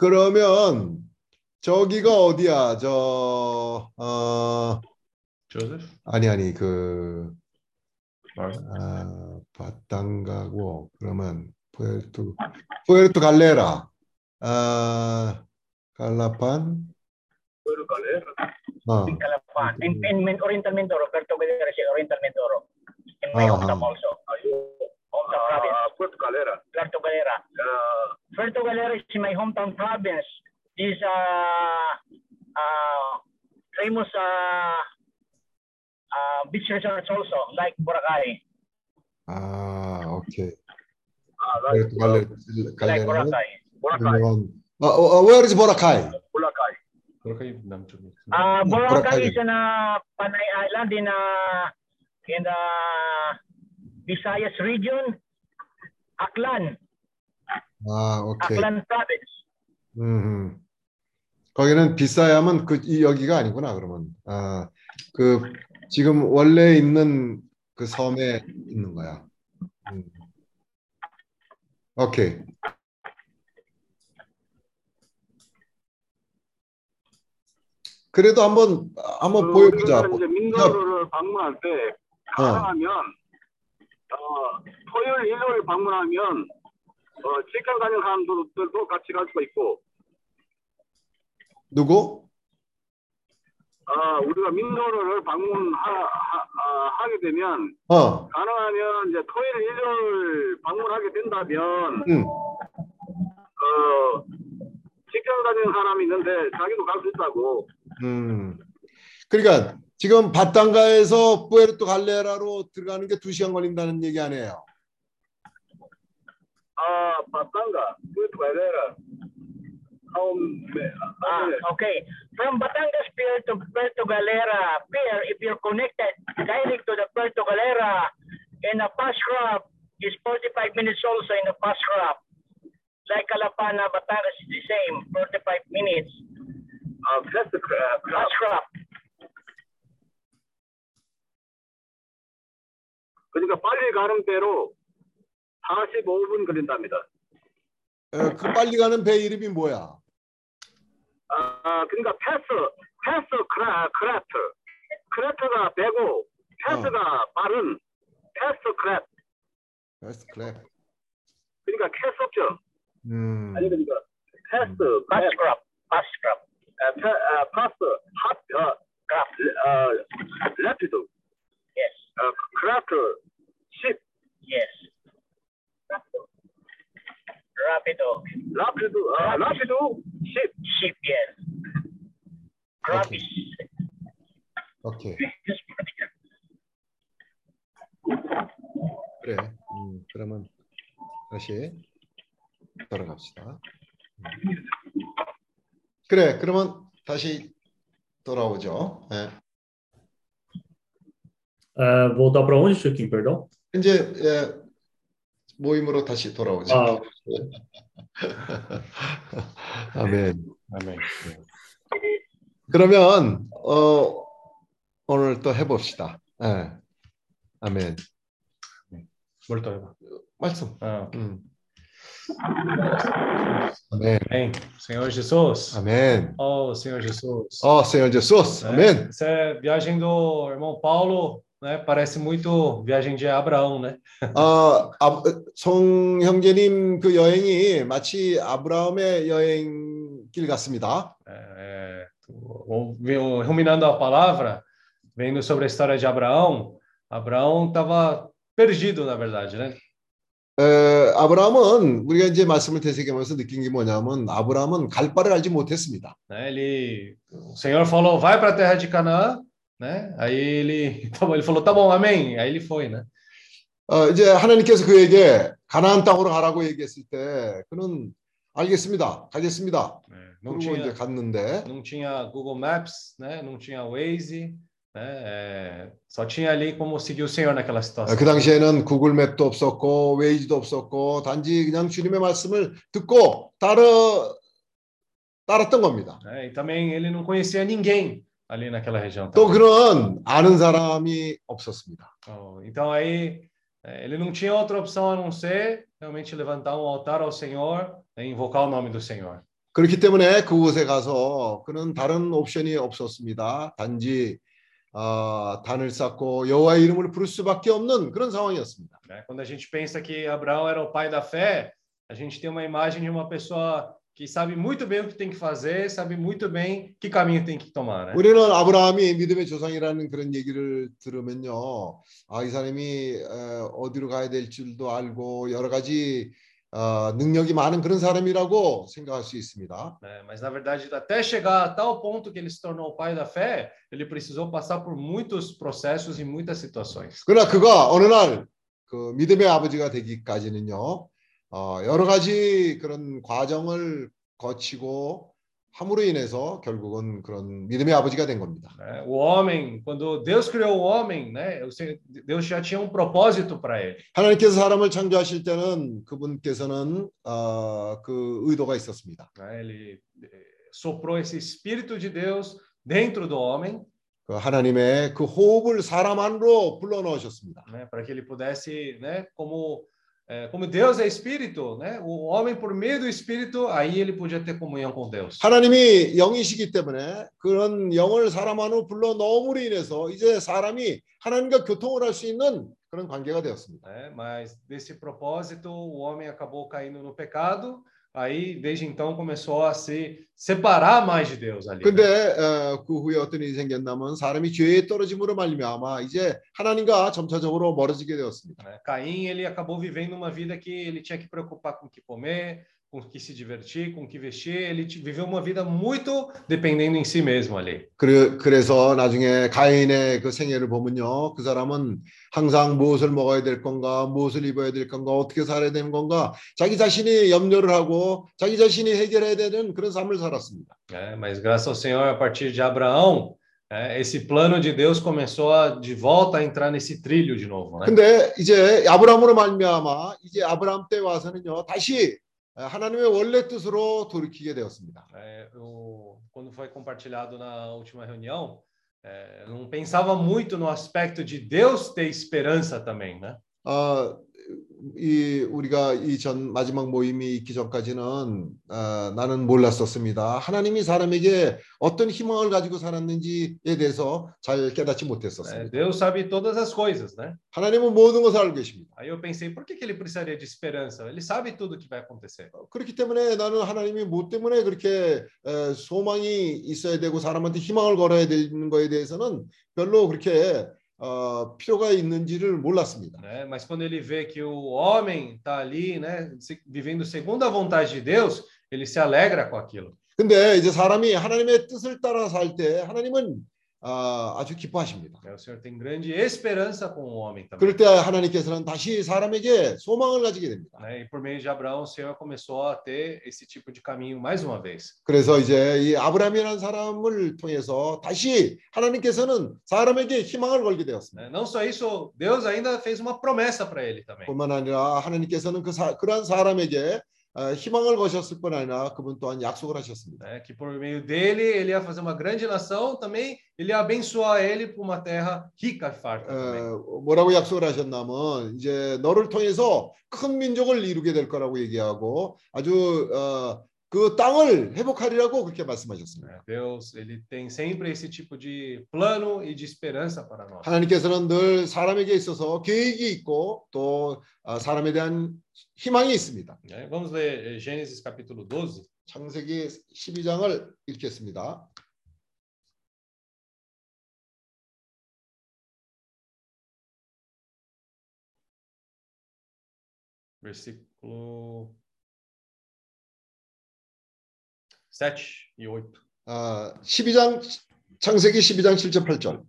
그러면 저기가 어디야? 저 어, 조셉? 아니 아니 그 말. 아, 바탕가고 그러면 푸에르토 푸에르토 갈레라. 아, 갈라판. 그를 갈래? 어. in Calapan. In, in, in Oriental Mindoro, Puerto Galera is in Oriental Mindoro. In my Uh-huh. hometown also. Hometown province, 아, 포르투 갈레라. Puerto Galera. 아, Puerto Galera is in my hometown province. Is uh, uh, famous uh, uh, beach resorts also, like Boracay. 아. 아, 나 푸에르토 갈레 Like 갈레라는 Boracay. 유명한 어, 어, where is? 보라카이. 그렇게 남쪽에. Uh, Mm, Boracay Boracay. is in uh, Panay Island in uh, in the Visayas region, Aklan, 아, 오케이. Aklan province. 음. 거기는 비싸야면 그이 여기가 아니구나 그러면. 아, 그 지금 원래 있는 그 섬에 있는 거야. 음. 오케이. 그래도 한번 한번 보여보자. 그 이제 민도로를 방문할 때 어. 가능하면 어, 토요일 일요일 방문하면 어, 직장 다니는 사람들도 같이 갈 수가 있고 누구? 어, 우리가 민도로를 방문하게 되면 어. 가능하면 이제 토요일 일요일 방문하게 된다면 응. 어, 직장 다니는 사람이 있는데 자기도 갈 수 있다고 음. 그러니까 지금 바탕가에서 푸에르토 갈레라로 들어가는 게 두 시간 걸린다는 얘기 아니에요. 아 바탕가 가야 다음 네. Ah, okay. From Batangas Pier to Puerto Galera Pier, if you're connected direct to the Puerto Galera in a bus crop, is 45 minutes also in a bus crop. Like Calapana, Batangas is the same, 45 minutes. 아 패스 Bus crop. 그러니까 빨리 가는 배로 45분 걸린답니다. 어, 그 빨리 가는 배 이름이 뭐야? 아 그러니까 fast fast cra craft craft가 배고 fast가 빠른 fast craft fast craft. 그러니까 캐스 없죠. 음. 아니 그러니까 패스 Bus 크랩 crop. Bus crop. 아, 패, 아, 파스 핫 어. 어, Yes. 어, 크래프트 십 Yes. Rapido. 라피드 아, 라피드 십 Ship, yes. Crop Okay. 그래. 음, 그러면 다시 돌아갑시다. 음. 그래. 그러면 다시 돌아오죠. 예. Eh, voltar para onde, Chiquinho? Perdão? 이제 예, 모임으로 다시 돌아오죠. Ah, 아멘. 아멘. 그러면 어, 오늘 또 해봅시다. 예. 아멘. 뭘 또 해봐. 말씀. Ah, 음. 아멘. amém. Senhor Jesus. 아멘. Oh, Senhor Jesus. 어, Senhor Jesus. É, 아멘. Essa é viagem do irmão Paulo, né? Parece muito viagem de Abraão, né? 어, 아, 송 형제님 그 여행이 마치 아브라함의 여행길 같습니다. É, o- o- ruminando a palavra, vendo sobre a história de Abraão, Abraão estava perdido, na verdade, né? 에, 아브라함은 우리가 이제 말씀을 되새기면서 느낀 게 뭐냐면 아브라함은 갈 바를 알지 못했습니다. Né, Ele, o Senhor falou, vai para a terra de Canaã, Né? Aí ele, tá bom, ele falou, tá bom, amém. Aí ele foi, né? 어, 이제 하나님께서 그에게 가나안 땅으로 가라고 얘기했을 때 그는 알겠습니다. 가겠습니다. Não 그리고 이제 tinha, 갔는데 não tinha Google Maps, né? Não tinha Waze, né? É, só tinha ali como seguir o Senhor naquela 어, situação. 그 당시에는 구글 맵도 없었고 웨이즈도 없었고 단지 그냥 주님의 말씀을 듣고 따르 따랐던 겁니다. E também ele não conhecia ninguém ali naquela região. 또 também. 그런 아는 사람이 없었습니다. Oh, Então aí é, ele não tinha outra opção a não ser realmente levantar um altar ao Senhor né, e invocar o nome do Senhor. 그렇기 때문에 그곳에 가서 그는 다른 옵션이 없었습니다. 단지 어, 단을 쌓고 여호와의 이름을 부를 수밖에 없는 그런 상황이었습니다. né? Quando a gente pensa que Abraão era o pai da fé, a gente tem uma imagem de uma pessoa que sabe muito bem o que tem que fazer, sabe muito bem que caminho tem que tomar, né? 우리는 아브라함이 믿음의 조상이라는 그런 얘기를 들으면요, 아, 이 사람이 에, 어디로 가야 될 줄도 알고 여러 가지 어, 능력이 많은 그런 사람이라고 생각할 수 있습니다. Né? Mas na verdade, até chegar a tal ponto que ele se tornou o pai da fé, ele precisou passar por muitos processos e muitas situações. 그러나 그가 어느 날 그 믿음의 아버지가 되기까지는요, 어, 여러 가지 그런 과정을 거치고 함으로 인해서 결국은 그런 믿음의 아버지가 된 겁니다. O homem, quando Deus criou o homem, né? Deus já tinha um propósito para ele. 하나님께서 사람을 창조하실 때는 그분께서는 어, 그 의도가 있었습니다. Ele eh, soprou esse espírito de Deus dentro do homem, 그 하나님의 그 호흡을 사람 안으로 불러 넣으셨습니다. né? Para que ele pudesse, né? Como eh, como Deus é espírito, né? O homem por meio do espírito, aí ele podia ter comunhão com Deus. 하나님이 영이시기 때문에 그런 영을 사람 안으로 불러 넣음으로 인해서 이제 사람이 하나님과 교통을 할 수 있는 그런 관계가 되었습니다. né? Mas desse propósito, o homem acabou caindo no pecado. Aí, desde então, começou a se separar mais de Deus ali. né? 근데 어, 그 후에 어떤 일이 생겼냐면 사람이 죄에 떨어짐으로 말미암아 이제 하나님과 점차적으로 멀어지게 되었습니다. né? Caim ele acabou vivendo uma vida que ele tinha que preocupar com o que comer, com o que se divertir, com o que vestir. Ele t- viveu uma vida muito dependendo em si mesmo ali. 그래, 그래서 나중에 가인의 그 생애를 보면요. 그 사람은 항상 무엇을 먹어야 될 건가, 무엇을 입어야 될 건가, 어떻게 살아야 되는 건가, 자기 자신이 염려를 하고 자기 자신이 해결해야 되는 그런 삶을 살았습니다. né? Mas graças ao Senhor, a partir de Abraão, né, esse plano de Deus começou a de volta a entrar nesse trilho de novo, né? 근데 이제 아브라함으로 말미암아 이제 아브라함 때 와서는요. 다시 하나님의 원래 뜻으로 돌이키게 되었습니다. É, eu, quando foi compartilhado na última reunião, é, eu não pensava muito no aspecto de Deus ter esperança também, né? 어, 이 우리가 이 전 마지막 모임이 있기 전까지는 어, 나는 몰랐었습니다. 하나님이 사람에게 어떤 희망을 가지고 살았는지에 대해서 잘 깨닫지 못했었습니다. Deus sabe todas as coisas, né? 하나님은 모든 것을 알고 계십니다. Aí eu pensei, por que, que ele precisaria de esperança? Ele sabe tudo o que vai acontecer. 그렇기 때문에 나는 하나님이 뭐 때문에 그렇게 에, 소망이 있어야 되고 사람한테 희망을 걸어야 되는 거에 대해서는 별로 그렇게 어, 필요가 있는지를 몰랐습니다. Né? Mas quando ele vê que o homem está ali, né, se- vivendo segundo a vontade de Deus, ele se alegra com aquilo. 근데 이제 사람이 하나님의 뜻을 따라 살 때 하나님은 아, 아주 기뻐하십니다. É, O Senhor tem grande esperança com o homem também. 그럴 때 하나님께서는 다시 사람에게 소망을 가지게 됩니다. né? E por meio de Abraão, o Senhor começou a ter esse tipo de caminho mais uma vez. 그래서 이제 이 아브라함이라는 사람을 통해서 다시 하나님께서는 사람에게 희망을 걸게 되었습니다. né? Não só isso, Deus ainda fez uma promessa para ele também. 뿐만 아니라 하나님께서는 그 사, 그러한 사람에게 어, 희망을 거셨을 뿐 아니라 그분 또한 약속을 하셨습니다. né? Que por meio dele, ele ia fazer uma grande nação, também ele ia abençoar ele por uma terra rica e farta. 어, 뭐라고 약속을 하셨냐면 이제 너를 통해서 큰 민족을 이루게 될 거라고 얘기하고 아주 어, 그 땅을 회복하리라고 그렇게 말씀하셨습니다. Deus, ele tem sempre esse tipo de plano e de esperança para nós. 하나님께서는 늘 사람에게 있어서 계획이 있고 또 아, 사람에 대한 희망이 있습니다. Vamos ler eh, Gênesis capítulo 12. 창세기 12장을 읽겠습니다. versículo 7 e 8. 아, 12장 창세기 12장 7절 8절.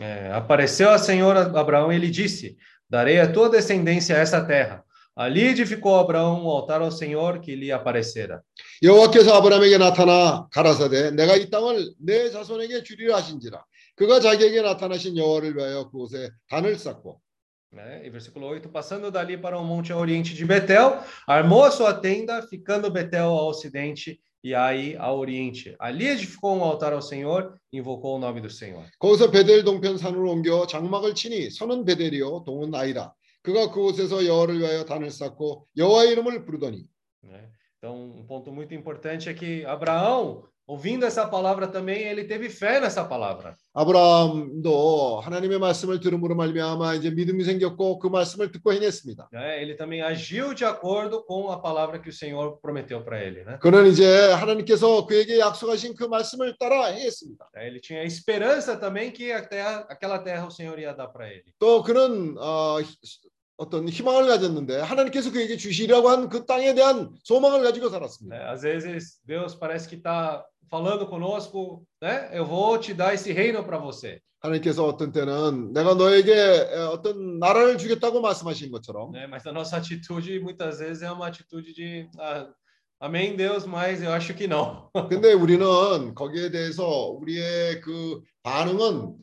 É, apareceu a Senhor a Abraão e lhe disse: Darei a tua descendência a essa terra. Ali edificou Abraão um altar ao Senhor que lhe aparecera. 여호와께서 아브라함에게 나타나 가라사대 내가 이 땅을 내 자손에게 주리라 하신지라 그가 자기에게 나타나신 여호와를 위하여 그곳에 단을 쌓고 Né? E versículo 8: Passando dali para o monte ao oriente de Betel, armou a sua tenda, ficando Betel ao ocidente e aí ao oriente. Ali edificou um altar ao Senhor e invocou o nome do Senhor. 거기서 베델 동편 산으로 옮겨 장막을 치니 서는 베델이요 동은 아이라 그가 그곳에서 여호와를 위하여 단을 쌓고 여호와의 이름을 부르더니? Então, um ponto muito importante é que Abraão, ouvindo essa palavra também, ele teve fé nessa palavra. 아브라함도 하나님의 말씀을 들음으로 말미암아 이제 믿음이 생겼고 그 말씀을 듣고 행했습니다. né? Ele também agiu de acordo com a palavra que o Senhor prometeu para ele. Né? 그는 이제 하나님께서 그에게 약속하신 그 말씀을 따라 행했습니다. Ele tinha a esperança também que a terra, aquela terra o Senhor ia dar para ele. 또 그는 어, 어떤 희망을 가졌는데 하나님께서 그에게 주시라고 한 그 땅에 대한 소망을 가지고 살았습니다. né? Às vezes Deus parece que está falando conosco, né? Eu vou te dar esse reino para você. 하나님께서 어떤 때는 내가 너에게 어, 어떤 나라를 주겠다고 말씀하신 것처럼 Né? Mas a nossa atitude muitas vezes é uma atitude de ah, Amém, Deus, mas eu acho que não. 근데 우리는 거기에 대해서 우리의 그 반응은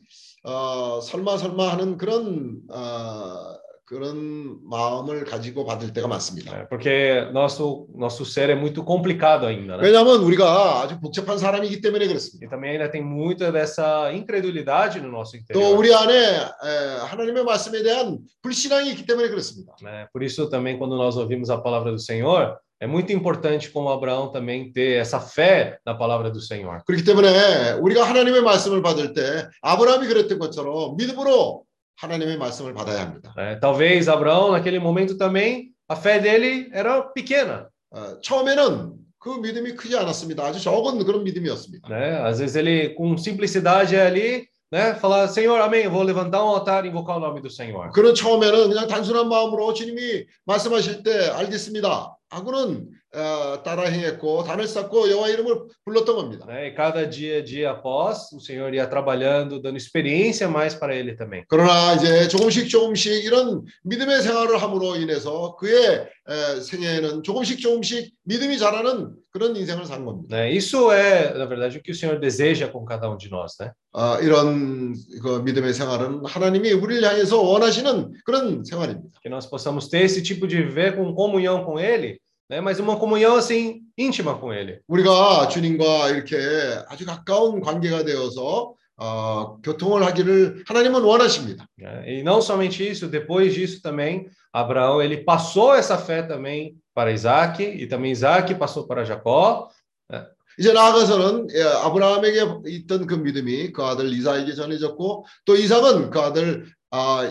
어, 설마 설마 하는 그런 어, 그런 마음을 가지고 받을 때가 많습니다. É, Porque nosso nosso ser é muito complicado ainda, né? 왜냐하면 우리가 아주 복잡한 사람이기 때문에 그렇습니다. E também ainda tem muita dessa incredulidade no nosso 또 interior. 우리 안에 에, 하나님의 말씀에 대한 불신앙이 있기 때문에 그렇습니다. né? Por isso também quando nós ouvimos a palavra do Senhor, é muito importante como Abraão também ter essa fé na palavra do Senhor. 그렇기 때문에 우리가 하나님의 말씀을 받을 때 아브라함이 그랬던 것처럼 믿음으로 하나님의 말씀을 받아야 합니다. né? Talvez Abraão naquele momento também a fé dele era pequena, 어, 처음에는 그 믿음이 크지 않았습니다. 아주 적은 그런 믿음이었습니다. né? Às vezes ele com simplicidade ali, né, falar: "Senhor, amém, vou levantar um altar e invocar o nome do Senhor". 그런 처음에는 그냥 단순한 마음으로 주님이 말씀하실 때 알겠습니다. 하고는 어, 행했고 단을 쌓고 여호와 이름을 불렀던 겁니다. E cada dia dia após, o Senhor ia trabalhando, dando experiência mais para ele também. 그러나 이제 조금씩 조금씩 이런 믿음의 생활을 함으로 인해서 그의 에, 생애에는 조금씩 조금씩 믿음이 자라는 그런 인생을 산 겁니다. Né? Isso é, na verdade, o que o Senhor deseja com cada um de nós, né? 어, 이런 그 믿음의 생활은 하나님이 우리를 향해서 원하시는 그런 생활입니다. Que nós possamos ter esse tipo de viver com comunhão com Ele, né? Mas uma comunhão assim íntima com Ele. 우리가 주님과 이렇게 아주 가까운 관계가 되어서 어, 교통을 하기를 하나님은 원하십니다. E não somente isso, depois disso também Abraão ele passou essa fé também para Isaac e também Isaac passou para Jacó. 이제 나아가서는 예, 아브라함에게 있던 그 믿음이 그 아들 이삭에게 전해졌고 또 이삭은 그 아들 아,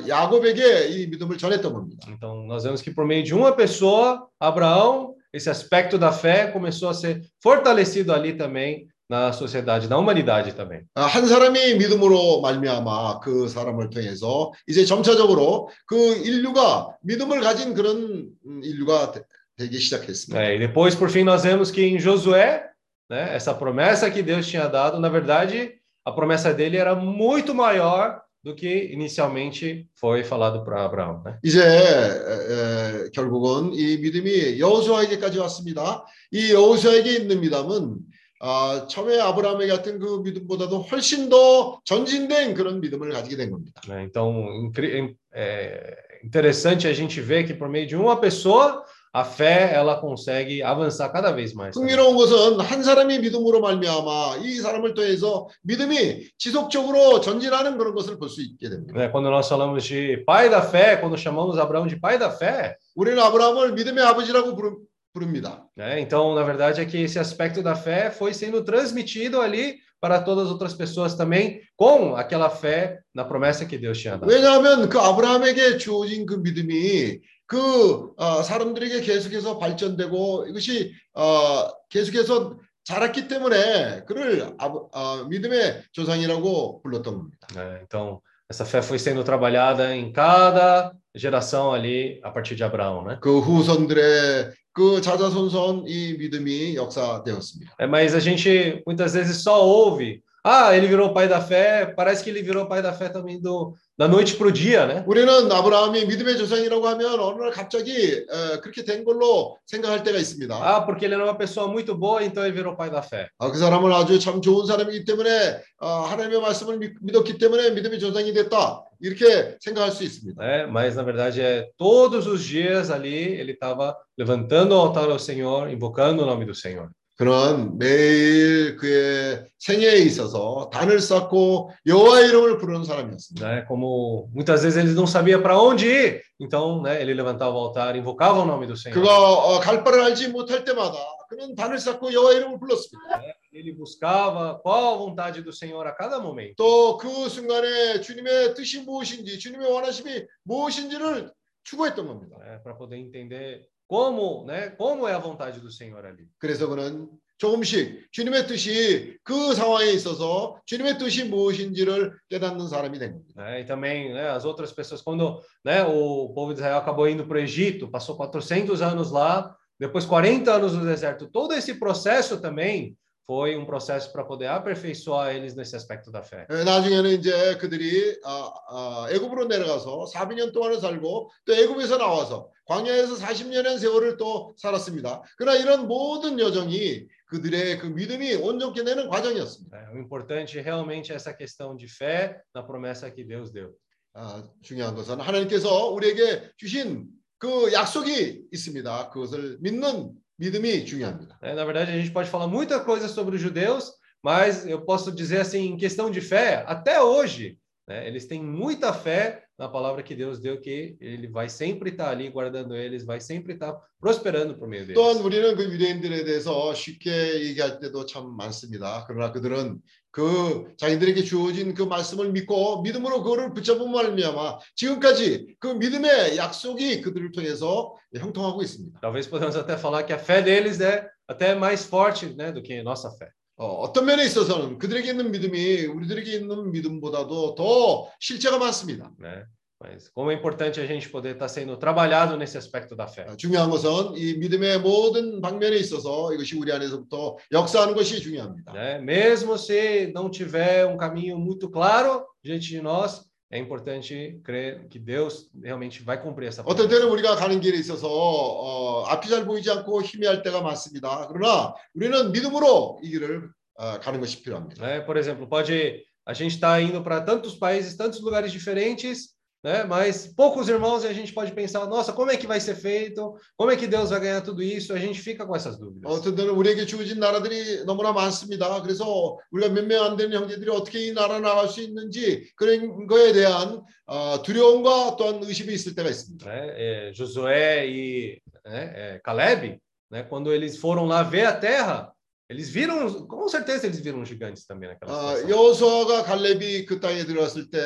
야곱에게 이 믿음을 전했던 겁니다. Então nós vemos que por meio de uma pessoa, Abraão, esse aspecto da fé começou a ser fortalecido ali também na sociedade, na humanidade também. 아, 한 사람이 믿음으로 말미암아 그 사람을 통해서 이제 점차적으로 그 인류가 믿음을 가진 그런 음, 인류가 되, 되기 시작했습니다. É, e depois, por fim, nós vemos que em Josué, né, essa promessa que Deus tinha dado, na verdade, a promessa dele era muito maior do que inicialmente foi falado para Abraão. Né? 이제 에, 에, 결국은 이 믿음이 여호수아에게까지 왔습니다. 이 여호수아에게 있는 믿음은 아, 처음에 아브라함에게 같은 그 믿음보다도 훨씬 더 전진된 그런 믿음을 가지게 된 겁니다. né? Então, incri- é interessante a gente ver que por meio de uma pessoa, a fé ela consegue avançar cada vez mais. também. 흥미로운 것은 한 사람이 믿음으로 말미암아 이 사람을 통해서 믿음이 지속적으로 전진하는 그런 것을 볼 수 있게 됩니다. Né? Quando nós falamos de pai da fé, quando chamamos Abraão de pai da fé, 우리는 아브라함을 믿음의 아버지라고 부르- 부릅니다. né? então na verdade é que esse aspecto da fé foi sendo transmitido ali para todas as outras pessoas também, com aquela fé na promessa que Deus tinha dado. 왜냐하면 그 아브라함에게 주어진 그 믿음이 그 어, 사람들에게 계속해서 발전되고 이것이 어, 계속해서 자랐기 때문에 그를 어, 믿음의 조상이라고 불렀던 겁니다. né? Então essa fé foi sendo trabalhada em cada geração ali a partir de Abraão, né? 그 후손들의 그 자자손손 이 믿음이 역사되었습니다. É, mas a gente muitas vezes só ouve, ah, ele virou pai da fé, parece que ele virou pai da fé também do, da noite para o dia, né? 우리는 아브라함이 믿음의 조상이라고 하면 어느 날 갑자기 어, 그렇게 된 걸로 생각할 때가 있습니다. Ah, porque ele era uma pessoa muito boa, então ele virou pai da fé. 아, 그 사람은 아주 참 좋은 사람이기 때문에 어, 하나님의 말씀을 믿, 믿었기 때문에 믿음의 조상이 됐다 이렇게 생각할 수 있습니다. Né? Mas na verdade é todos os dias ali ele estava levantando o altar ao Senhor, invocando o nome do Senhor. 그는 매일 그의 생애에 있어서 단을 쌓고 여호와의 이름을 부르는 사람이었습니다. Né? Como muitas vezes ele não sabia para onde ir, então né, ele levantava o altar, invocava o nome do Senhor. 그가 어, 갈 바를 알지 못할 때마다 그는 단을 쌓고 여호와의 이름을 불렀습니다. Ele buscava qual a vontade do Senhor a cada momento. 또 그 순간에 주님의 뜻이 무엇인지 주님의 원하심이 무엇인지를 추구했던 겁니다. para poder entender como, né, como é a vontade do Senhor ali. 그래서 그는 조금씩 주님의 뜻이 그 상황에 있어서 주님의 뜻이 무엇인지를 깨닫는 사람이 된 겁니다. Né? E também, né, as outras pessoas quando, né, o povo de Israel acabou indo para o Egito, passou 400 anos lá, depois 40 anos no deserto. Todo esse processo também foi um processo para poder aperfeiçoar eles nesse aspecto da fé. 에, 나중에는 이제 그들이 아, 아, 애굽으로 내려가서 400년 동안을 살고 또 애굽에서 나와서 광야에서 40년의 세월을 또 살았습니다. 그러나 이런 모든 여정이 그들의 그 믿음이 온전케 되는 과정이었습니다. né? O importante realmente é essa questão de fé na promessa que Deus deu. 아, 중요한 것은 하나님께서 우리에게 주신 그 약속이 있습니다. 그것을 믿는 믿음이 중요합니다. né? Na verdade, a gente pode falar muita coisa sobre os judeus, mas eu posso dizer assim, em questão de fé, até hoje, né, eles têm muita fé na palavra que Deus deu, que Ele vai sempre estar ali guardando eles, vai sempre estar prosperando por meio deles. 또한 우리는 그 유대인들에 대해서 쉽게 얘기할 때도 참 많습니다. 그러나 그들은 그 자기들에게 주어진 그 말씀을 믿고 믿음으로 그거를 붙잡은 말미암아 지금까지 그 믿음의 약속이 그들을 통해서 형통하고 있습니다. Talvez podemos até falar que a fé deles é até mais forte né, do que nossa fé. 어, 떤 면에 있어서는 그들에게 있는 믿음이 우리들에게 있는 믿음보다도 더 실체가 많습니다. Né? Mas como é importante a gente poder estar sendo trabalhado nesse aspecto da fé. 어, 중요한 것은 이 믿음의 모든 방면에 있어서 이것이 우리 안에서부터 역사하는 것이 중요합니다. Né? Mesmo se não tiver um caminho muito claro diante de nós, é importante crer que Deus realmente vai cumprir essa 어떤 promessa. 때는 우리가 가는 길에 있어서 어, 앞이 잘 보이지 않고 희미할 때가 많습니다. 그러나 우리는 믿음으로 이 길을 어, 가는 것이 필요합니다. Né? Por exemplo, pode a gente está indo para tantos países, tantos lugares diferentes, né? Mas poucos irmãos e a gente pode pensar, nossa, como é que vai ser feito? Como é que Deus vai ganhar tudo isso? A gente fica com essas dúvidas. 어떤 때는 우리에게 주어진 나라들이 너무나 많습니다. 그래서 우리가 몇 명 안 되는 형제들이 어떻게 이 나라 나갈 수 있는지 그런 거에 대한 어, 두려움과 또한 의심이 있을 때가 있습니다. né? É, Josué e né, é, Caleb, né? Quando eles foram lá ver a terra, eles viram, com certeza eles viram gigantes também naquela 어, situação. 여호수아가 갈렙이 그 땅에 들어갔을 때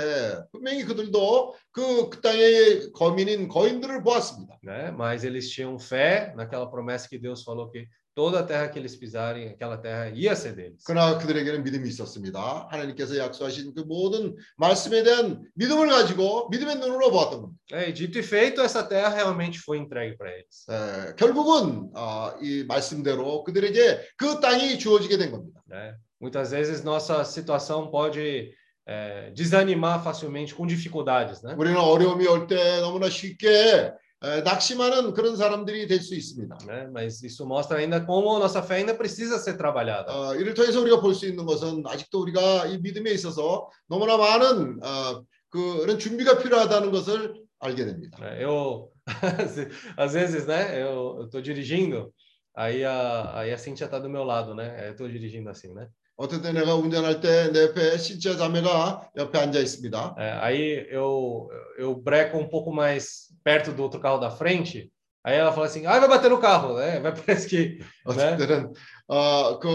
분명히 그들도 그, 그 땅의 거민인 거인들을 보았습니다. né? Mas eles tinham fé naquela promessa que Deus falou que toda a terra que eles pisarem, aquela terra ia ser deles. 그러나 그들에게는 믿음이 있었습니다. 하나님께서 약속하신 그 모든 말씀에 대한 믿음을 가지고 믿음의 눈으로 보았던 겁니다. É, e dito e feito, essa terra realmente foi entregue para eles. 에, 결국은 어, 이 말씀대로 그들에게 그 땅이 주어지게 된 겁니다. Né? Muitas vezes nossa situação pode é, desanimar facilmente com dificuldades, né? 우리는 어려움이 올 때 너무나 쉽게 에, 낙심하는 그런 사람들이 될 수 있습니다. né? Mas isso mostra ainda como a nossa fé ainda precisa ser trabalhada. 어, 이를 통해서 우리가 볼 수 있는 것은 아직도 우리가 이 믿음에 있어서 너무나 많은 어, 그런 준비가 필요하다는 것을 알게 됩니다. né? Eu, às vezes, né? Eu, eu tô dirigindo, aí a, aí a Cintia tá do meu lado, né? Eu tô dirigindo assim, né? 어떨 때 내가 운전할 때 내 옆에 신자 자매가 옆에 앉아 있습니다. É, aí eu, eu breco um pouco mais perto do outro carro da frente, aí ela fala assim, ah, vai bater no carro, né? Vai, parece que, 어떨 때는 어, 그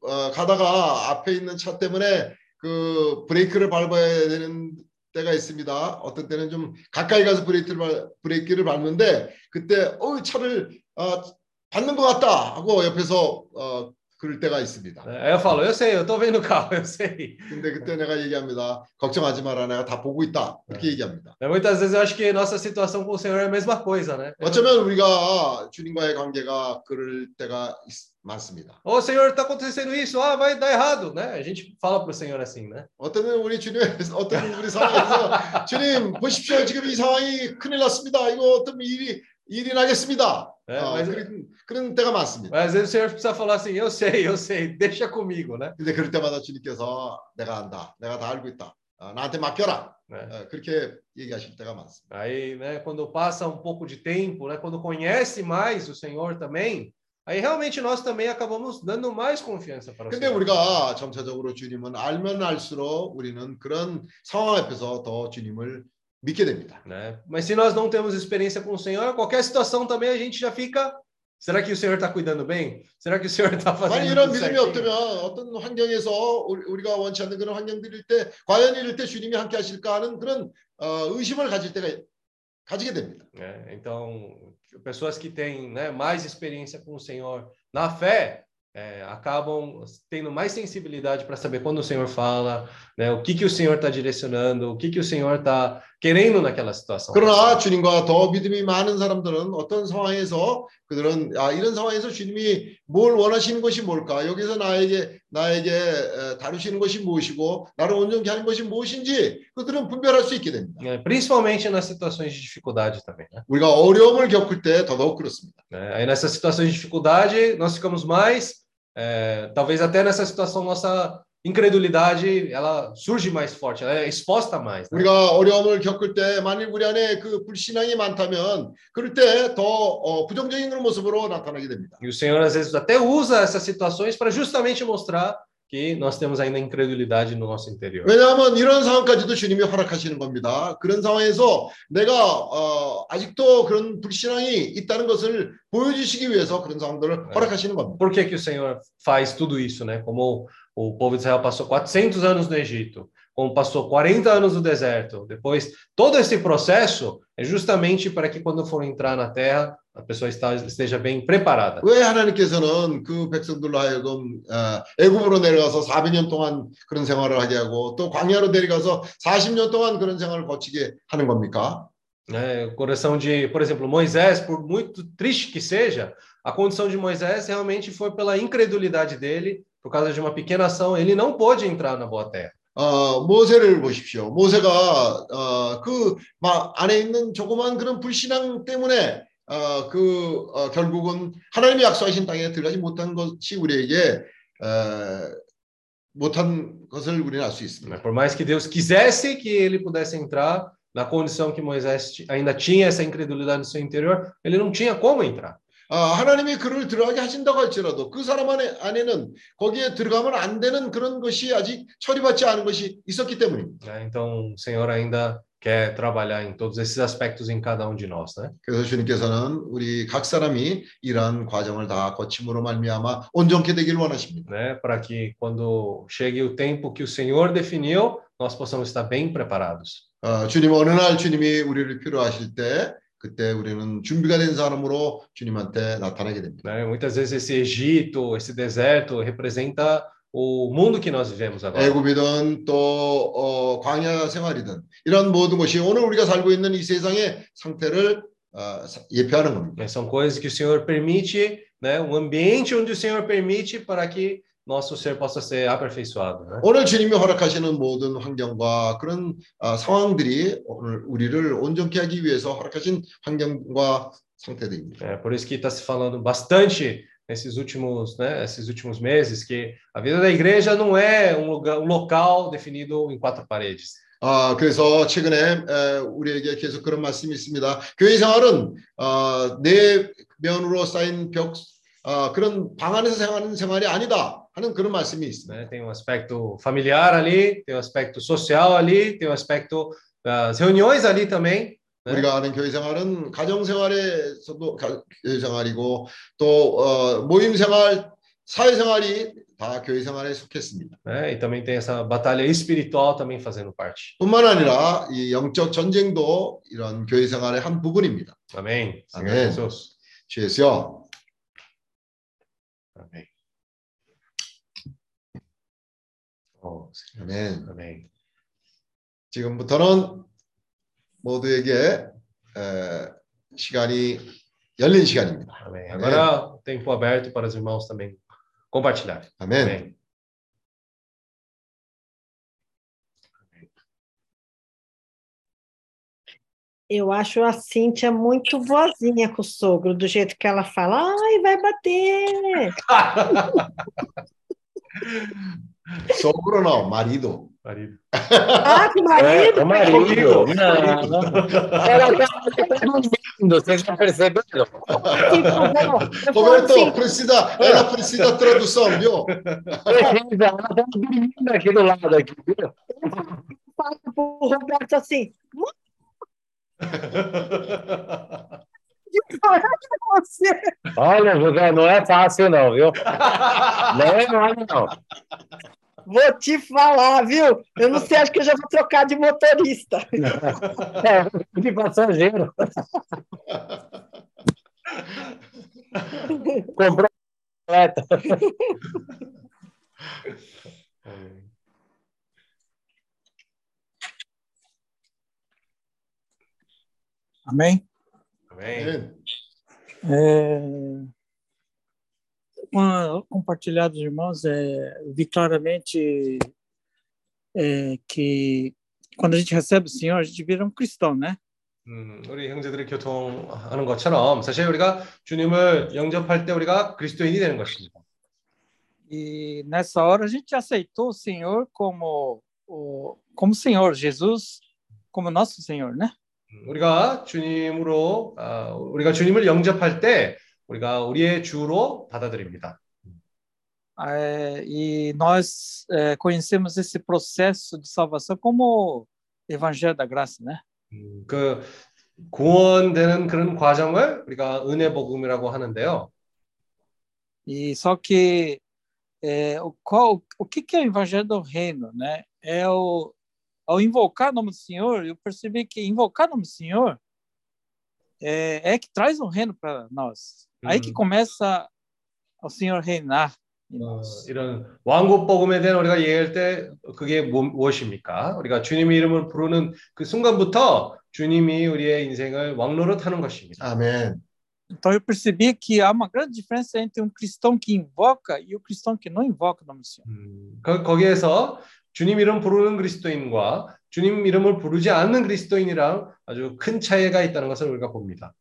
어, 가다가 앞에 있는 차 때문에 그 브레이크를 밟아야 되는 때가 있습니다. 어떤 때는 좀 가까이 가서 브레이크를 밟, 브레이크를 밟는데 그때 어 차를 어, 받는 것 같다 하고 옆에서 어, 그럴 때가 있습니다. né? Aí eu falo, eu sei, eu tô vendo o carro, eu sei. 근데 그때 내가 얘기합니다. 걱정하지 마라. 내가 다 보고 있다. 이렇게 얘기합니다. Né, Muitas vezes eu acho que nossa situação com o Senhor é a mesma coisa, né? 어쩌면 우리가 주님과의 관계가 그럴 때가 있- 많습니다. Ô, Senhor, tá acontecendo isso, ah, vai dar errado, né? A gente fala pro Senhor assim, né? 어떤 우리 주님 어떤 우리 상황에서 주님 보십시오 지금 이 상황이 큰일 났습니다. 이거 어떤 일이 일이 나겠습니다. É, 어, mas, 그런, 그런 때가 많습니다. mas às vezes o Senhor precisa falar assim, eu sei, eu sei, deixa comigo, né? 근데 그럴 때마다 주님께서 내가 안다, 내가 다 알고 있다, 어, 나한테 맡겨라. né? 어, 그렇게 얘기하실 때가 많습니다. Aí, né, quando passa um pouco de tempo, né, quando conhece mais o Senhor também, aí realmente nós também acabamos dando mais confiança para o 근데 Senhor. 우리가 점차적으로 주님은 알면 알수록 우리는 그런 상황 앞에서 더 주님을 믿게 됩니다. né? Mas se nós não temos experiência com o Senhor, qualquer situação também a gente já fica. Será que o Senhor está cuidando bem? Será que o Senhor está 만약 fazendo 이런 tudo 믿음이 certinho? 없다면 어떤 환경에서 우리- 우리가 원치 않는 그런 환경들일 때 과연 이럴 때 주님이 함께 하실까 하는 그런 어, 의심을 가질 때가 가지게 됩니다. né? Então, pessoas que têm né, mais experiência com o Senhor na fé é, acabam tendo mais sensibilidade para saber quando o Senhor fala, né, o que que o Senhor está direcionando, o que que o Senhor está querendo naquela situação. 그러나 주님과 더 믿음이 많은 사람들은 어떤 상황에서 그들은 아, 이런 상황에서 주님이 뭘 원하시는 것이 뭘까? 여기서 나에게 나에게 에, 다루시는 것이 무엇이고 나를 온전케 하는 것이 무엇인지 그들은 분별할 수 있게 됩니다. É, principalmente nas situações de dificuldade também. Né? 우리가 어려움을 겪을 때 더더욱 그렇습니다. É, aí nessas situações de dificuldade nós ficamos mais, é, talvez até nessa situação nossa incredulidade ela surge mais forte, ela é exposta mais. né? 우리가 어려움을 겪을 때 만일 우리 안에 그 불신앙이 많다면 그럴 때 더 어, 부정적인 그런 모습으로 나타나게 됩니다. E o Senhor às vezes até usa essas situações para justamente mostrar que nós temos ainda incredulidade no nosso interior. 왜냐하면 이런 상황까지도 주님이 허락하시는 겁니다. 그런 상황에서 내가 어, 아직도 그런 불신앙이 있다는 것을 보여주시기 위해서 그런 상황들을 네. 허락하시는 겁니다. Por que, que o Senhor faz tudo isso, né? Como o povo de Israel passou 400 anos no Egito, como passou 40 anos no deserto, depois todo esse processo é justamente para que quando for entrar na terra a pessoa está- esteja bem preparada. 왜 하나님께서는 그 백성들로 하여금 어, 애굽으로 내려가서 400년 동안 그런 생활을 하게 하고 또 광야로 내려가서 40년 동안 그런 생활을 거치게 하는 겁니까? né? O coração de, por exemplo, Moisés, por muito triste que seja, a condição de Moisés realmente foi pela incredulidade dele, por causa de uma pequena ação, ele não pôde entrar na boa terra. 어, 모세를 보십시오. 모세가 어, 그막 안에 있는 조그만 그런 불신앙 때문에 어, 그 어, 결국은 하나님이 약속하신 땅에 들어가지 못한 것이 우리에게 어, 못한 것을 우리는 알 수? 있습니다. Por mais que Deus quisesse que ele pudesse entrar, na condição que Moisés ainda tinha essa incredulidade no seu interior, ele não tinha como entrar. 어, 하나님이 그를 들어가게 하신다고 할지라도 그 사람 안에, 안에는 거기에 들어가면 안 되는 그런 것이 아직 처리받지 않은 것이 있었기 때문입니다. Então, Senhor ainda quer trabalhar em todos esses aspectos em cada um de nós, né? 그래서 주님께서는 우리 각 사람이 이러한 과정을 다 거침으로 말미암아 온전케 되기를 원하십니다. né? Para que quando chegue o tempo que o Senhor definiu, nós possamos estar bem preparados. 어, 주님 어느 날 주님이 우리를 필요하실 때 그때 우리는 준비가 된 사람으로 주님한테 나타나게 됩니다. Né? Muitas vezes esse Egito, esse deserto representa o mundo que nós vivemos agora. 애굽이든 또 어, 광야 생활이든 이런 모든 것이 오늘 우리가 살고 있는 이 세상의 상태를 어, 사- 예표하는 겁니다. São coisas que o Senhor permite, né? Um ambiente onde o Senhor permite para que nosso ser possa ser aperfeiçoado. Né? 오늘 주님이 허락하시는 모든 환경과 그런 아, 상황들이 오늘 우리를 온전케 하기 위해서 허락하신 환경과 상태들입니다. É por isso que está se falando bastante nesses últimos, né, esses últimos meses que a vida da igreja não é um, lugar, um local definido em quatro paredes. 아, 그래서 최근에 에, 우리에게 계속 그런 말씀이 있습니다. 교회 생활은 어, 내 면으로 쌓인 벽, 어, 그런 방 안에서 생활하는 생활이 아니다 하는 그런 말씀이 있습니다. Tem um aspecto familiar ali, tem um aspecto social ali, tem um aspecto das reuniões ali também. 네. 우리가 아는 교회 생활은 가정 생활에서도 가- 교회 생활이고 또 어, 모임 생활, 사회 생활이 다 교회 생활에 속했습니다. Né? E também tem essa batalha espiritual também fazendo parte. 뿐만 아니라 이 영적 전쟁도 이런 교회 생활의 한 부분입니다. Amém. Jesus. 주 예수여. Oh, Senhor. 아멘. Amém. 지금부터는 모두에게 에, 시간이 열린 시간입니다. Amém. Amém. Agora, tempo aberto para os irmãos também compartilhar. 아멘. Amém. Eu acho a Cíntia muito boazinha com o sogro, do jeito que ela fala, ai, vai bater. Sogro não, marido. Marido. Ah, com o É, marido? o marido. Não, não. Ela tá dormindo, vocês não perceberam? Tipo, eu Roberto, precisa, ela precisa tradução, viu? Precisa, ela tá dormindo aqui do lado, aqui, viu? falo pro Roberto assim, você. Olha, José, não é fácil não, viu? Não é fácil não. Vou te falar, viu? Eu não sei, acho que eu já vou trocar de motorista. É, de passageiro. Comprou completa. Amém. Amém? Amém. 아멘. É, com- compartilhar dos irmãos, é, vi claramente é, que quando a gente recebe o Senhor, a gente vira um cristão, né? 음, 우리 형제들이 교통하는 것처럼 사실 우리가 주님을 영접할 때 우리가 그리스도인이 되는 것입니다. E nessa hora a gente aceitou o Senhor como o como Senhor, Jesus como nosso Senhor, né? 음, 우리가 주님으로 아, 우리가 주님을 영접할 때 우리가 우리의 주로 받아들입니다. É, e nós é, conhecemos esse processo de salvação como Evangelho da Graça, né? 음, 그 구원되는 그런 과정을 우리가 은혜 복음이라고 하는데요. E só que é, o, qual, o que, que é o Evangelho do Reino, né? É o, ao invocar o nome do Senhor, eu percebi que invocar o nome do Senhor é, é que traz o reino para nós. Aí que Uhum. começa o Senhor reinar em 어, nós. 이런 왕국 복음에 대한 우리가 얘기할 때 그게 뭐- 무엇입니까? 우리가 주님의 이름을 부르는 그 순간부터 주님이 우리의 인생을 왕로로 타는 것입니다. 아멘. Então eu percebi que há uma grande diferença entre um cristão que invoca e o cristão que não invoca o nome do Senhor. 음, 거, 거기에서 주님 이름 부르는 그리스도인과 주님 이름을 부르지 않는 그리스도인이랑 아주 큰 차이가 있다는 것을 우리가 봅니다.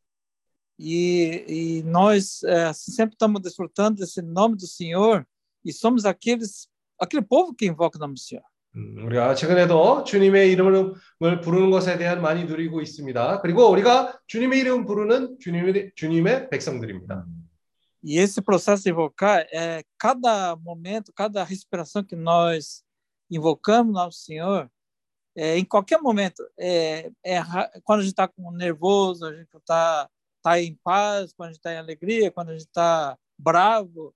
E, e nós é, sempre estamos desfrutando desse nome do Senhor e somos aqueles aquele povo que invoca o nome do Senhor. 음, 우리가 최근에도 주님의 이름을 부르는 것에 대한 많이 누리고 있습니다. 그리고 우리가 주님의 이름 부르는 주님의, 주님의 백성들입니다. E esse processo de invocar é cada momento, cada respiração que nós invocamos nosso Senhor, é, em qualquer momento, é, é quando a gente está com nervoso, a gente está tá em paz, quando a gente está em alegria, quando a gente está bravo,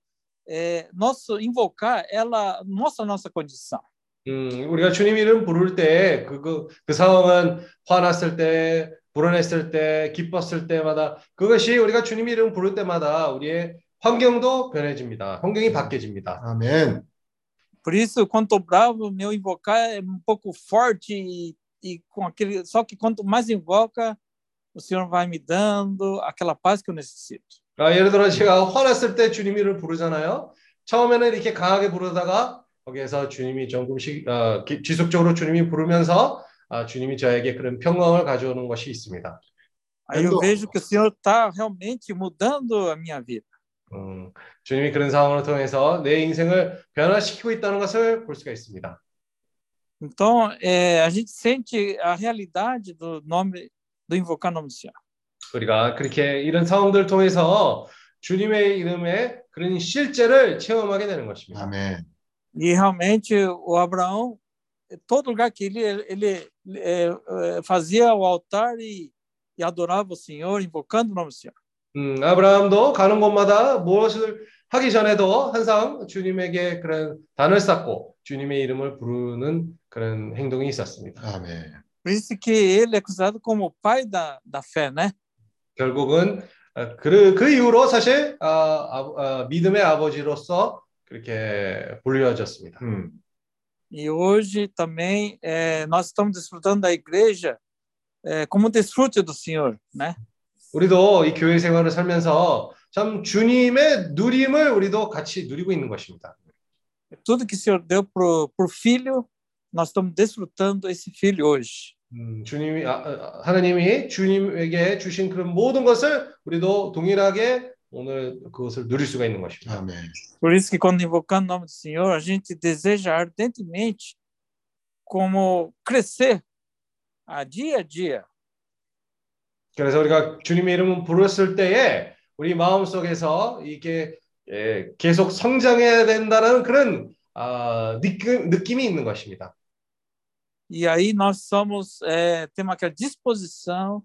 é, nosso invocar ela mostra a nossa condição. 음, 우리가 주님 이름 부를 때 그, 그, 그 상황은 화났을 때, 불안했을 때, 기뻤을 때마다 그것이 우리가 주님 이름 부를 때마다 우리의 환경도 변해집니다. 환경이 바뀌어집니다. 아멘. Por isso, quando estou bravo, meu invocar é um pouco forte e, e com aquele. Só que quanto mais invoca, o Senhor vai me dando aquela paz que eu necessito. 아, 예를 들어 제가 화났을 때 주님 이름을 부르잖아요. 처음에는 이렇게 강하게 부르다가 거기에서 주님이 조금씩 어, 기- 지속적으로 주님이 부르면서 아, 주님이 저에게 그런 평강을 가져오는 것이 있습니다. Aí eu Quando- vejo que o Senhor está realmente mudando a minha vida. 음, 주님이 그런 상황을 통해서 내 인생을 변화시키고 있다는 것을 볼 수가 있습니다. Então, é, a gente sente a realidade do nome do invocar o nome do Senhor. 우리가 그렇게 이런 상황들을 통해서 주님의 이름의 그런 실제를 체험하게 되는 것입니다. 아멘. E realmente o Abraão, todo lugar que ele ele é, fazia o altar e, e adorava o Senhor, invocando o nome do Senhor. 음, 아브라함도 가는 곳마다 무엇을 하기 전에도 항상 주님에게 그런 단을 쌓고 주님의 이름을 부르는 그런 행동이 있었습니다. 아멘. Por isso que ele é considerado como o pai da, da fé, né? 결국은 어, 그, 그 이후로 사실 아, 아, 아, 믿음의 아버지로서 그렇게 불려졌습니다. 음. E hoje também é, nós estamos desfrutando da igreja é, como um desfrute do Senhor, né? 우리도 이 교회 생활을 살면서 참 주님의 누림을 우리도 같이 누리고 있는 것입니다. Tudo que o Senhor deu pro, pro filho, nós estamos desfrutando esse filho hoje. 음, 주님이 아, 아, 하나님이 주님에게 주신 그런 모든 것을 우리도 동일하게 오늘 그것을 누릴 수가 있는 것입니다. 아멘. Por isso que quando invocando o nome do Senhor, a gente deseja ardentemente como crescer a dia a dia. 그래서 우리가 주님의 이름을 부르었을 때에 우리 마음 속에서 이게 예, 계속 성장해야 된다는 그런 아, 느낌, 느낌이 있는 것입니다. E aí nós somos, é, temos aquela disposição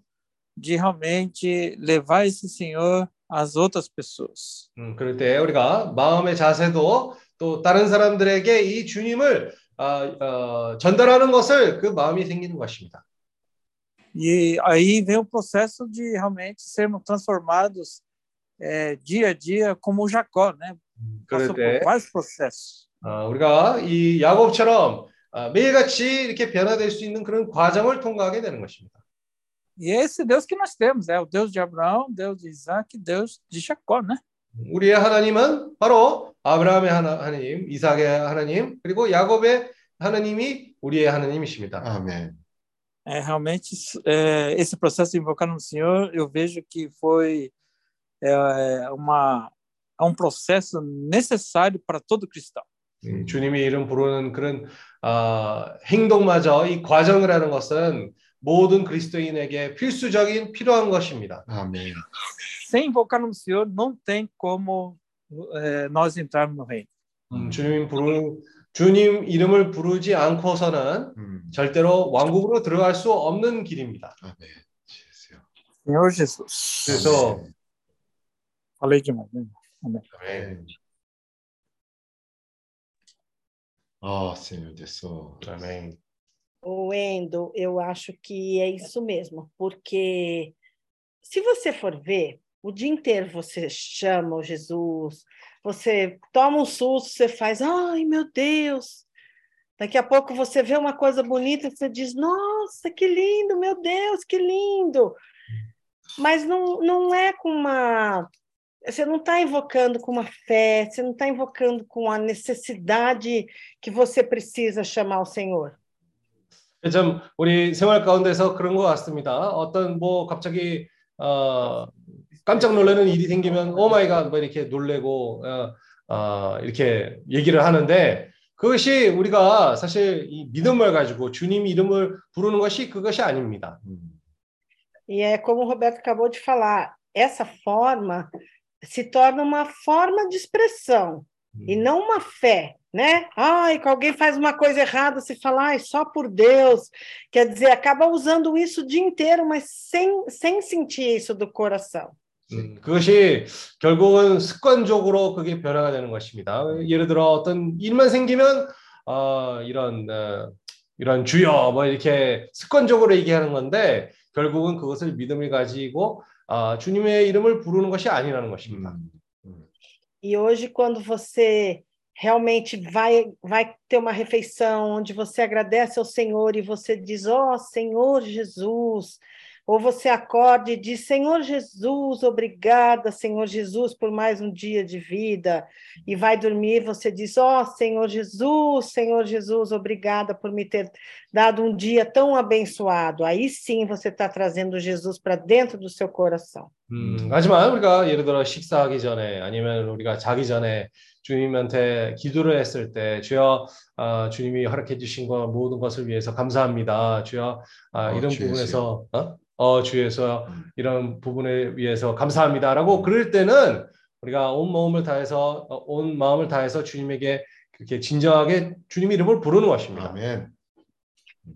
de realmente levar esse Senhor às outras pessoas. 음, 그럴 때 우리가 마음의 자세도 또 다른 사람들에게 이 주님을 아, 어, 전달하는 것을 그 마음이 생기는 것입니다. E aí vem o processo de realmente sermos transformados é, dia a dia como o Jacó, né? 그럴 Passou 때 por vários processos. 어, 우리가 이 야곱처럼 아, 매일같이 이렇게 변화될 수 있는 그런 과정을 통과하게 되는 것입니다. E é esse Deus que nós temos, é o Deus de Abraão, Deus de Isaac, Deus de Jacó, né? 우리의 하나님은 바로 아브라함의 하나, 하나님, 이삭의 하나님, 그리고 야곱의 하나님이 우리의 하나님이십니다. 아멘. É, realmente, é, esse processo de invocar no Senhor, eu vejo que foi é, uma, é um processo necessário para todo cristão. 음, 주님의 이름 부르는 그런 아, 행동마저 이 과정을 하는 것은 모든 그리스도인에게 필수적인 필요한 것입니다. 아멘. Sem invocar no Senhor, não tem como é, nós entrarmos no reino. 음, 주님 부르 주님 이름을 부르지 않고서는 음. 절대로 왕국으로 들어갈 수 없는 길입니다. 아멘. Senhor Jesus. 그래서 아멘. Falei demais, né? 아멘. 아, Senhor Jesus. 아멘. O Wendel, eu acho que é isso mesmo, porque se você for ver, o dia inteiro você chama o Jesus, você toma um susto, você faz, ai meu Deus. Daqui a pouco você vê uma coisa bonita, você diz, nossa, que lindo, meu Deus, que lindo. Mas não, não é com uma. Você não está invocando com uma fé, você não está invocando com a necessidade que você precisa chamar o Senhor. 좀 우리 생활 가운데서 그런 것 같습니다. 어떤 뭐 갑자기 어, 깜짝 놀라는 일이 생기면 오 마이 갓 뭐 이렇게 놀래고 어, 어, 이렇게 얘기를 하는데 그것이 우리가 사실 이 믿음을 가지고 주님 이름을 부르는 것이 그것이 아닙니다. 음. E é como o Roberto acabou de falar, essa forma se torna uma forma de expressão e não uma fé, né? Ai, que alguém faz uma coisa errada, se fala, ai, só por Deus. Quer dizer, acaba usando isso o dia inteiro, mas sem, sem sentir isso do coração. 음, 그것이 결국은 습관적으로 그게 변화가 되는 것입니다. 예를 들어 어떤 일만 생기면 어, 이런 어, 이런 주여 뭐 이렇게 습관적으로 얘기하는 건데 결국은 그것을 믿음을 가지고 아, 주님의 이름을 부르는 것이 아니라는 것입니다. 음. E hoje, quando você realmente vai, vai ter uma refeição onde você agradece ao Senhor e você diz: Ó Senhor Jesus, ou você acorda e diz: Senhor Jesus, obrigada, Senhor Jesus, por mais um dia de vida, e vai dormir, você diz: Ó oh, Senhor Jesus, Senhor Jesus, obrigada por me ter dado um dia tão abençoado. Aí sim você está trazendo Jesus para dentro do seu coração. 음, 하지만 우리가 예를 들어 식사하기 전에 아니면 우리가 자기 전에 주님한테 기도를 했을 때 주여 아, 주님이 허락해 주신 것 모든 것을 위해서 감사합니다. 주여 아, 어, 이런 주에서요. 부분에서 어? 어 주에서 이런 부분에 위해서 감사합니다라고 그럴 때는 우리가 온 마음을 다해서 어, 온 마음을 다해서 주님에게 그렇게 진정하게 주님 이름을 부르는 것입니다. 아멘.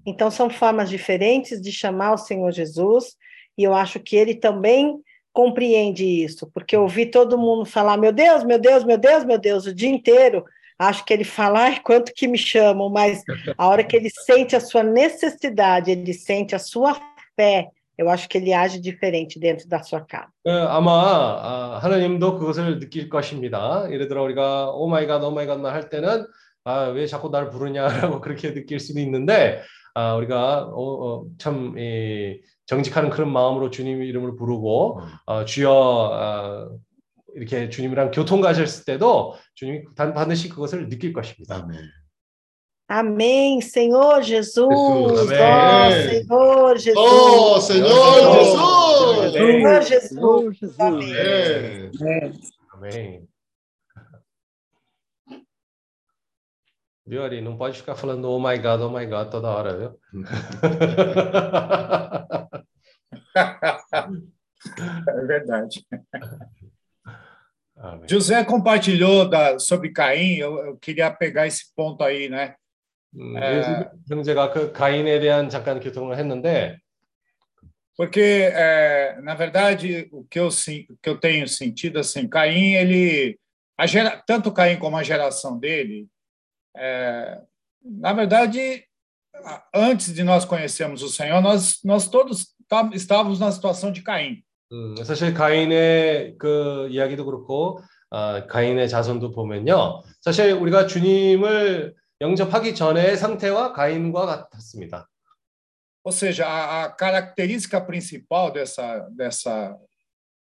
Então, são formas diferentes de chamar o Senhor Jesus, e eu acho que ele também compreende isso, porque eu ouvi todo mundo falar: meu Deus, meu Deus, meu Deus, meu Deus, o dia inteiro. Acho que ele fala, ai, quanto que me chamam, mas a hora que ele sente a sua necessidade, ele sente a sua fé, eu acho que ele age diferente dentro da sua casa. 그, 아마 아, 하나님도 그것을 느낄 것입니다. 예를 들어 우리가 오 마이 갓, 오 마이 갓만 할 때는 아, 왜 자꾸 나를 부르냐라고 그렇게 느낄 수도 있는데 아, 우리가 어, 어, 참 이, 정직한 그런 마음으로 주님 이름을 부르고 어, 주여 어, 이렇게 주님이랑 교통하셨을 때도 주님이 단- 반드시 그것을 느낄 것입니다. 아멘. Amém, Senhor Jesus. Jesus, amém. Ó, Senhor Jesus. 오, Senhor Jesus. Senhor Jesus. Senhor Jesus. Amém. 네. É. Amém. Viu, Ari? Não pode ficar falando oh my God, oh my God toda hora, viu? É verdade. Amém. José compartilhou da- sobre Caim, eu, eu queria pegar esse ponto aí, né? 음, 에. 그래서 형제가 그 가인에 대한 잠깐 교통을 했는데 Porque, é, na verdade, o que eu, sen- o que eu tenho sentido, assim, Caim, ele, a gera, tanto Caim como a geração dele, é, na verdade, a- antes de nós conhecermos o Senhor, nós, nós todos tá- estávamos na situação de Caim. 음, 사실 가인의 그 이야기도 그렇고 아, 가인의 자손도 보면요. 사실 우리가 주님을 영접하기 전의 상태와 가인과 같았습니다. Ou seja, a, a característica principal dessa, dessa,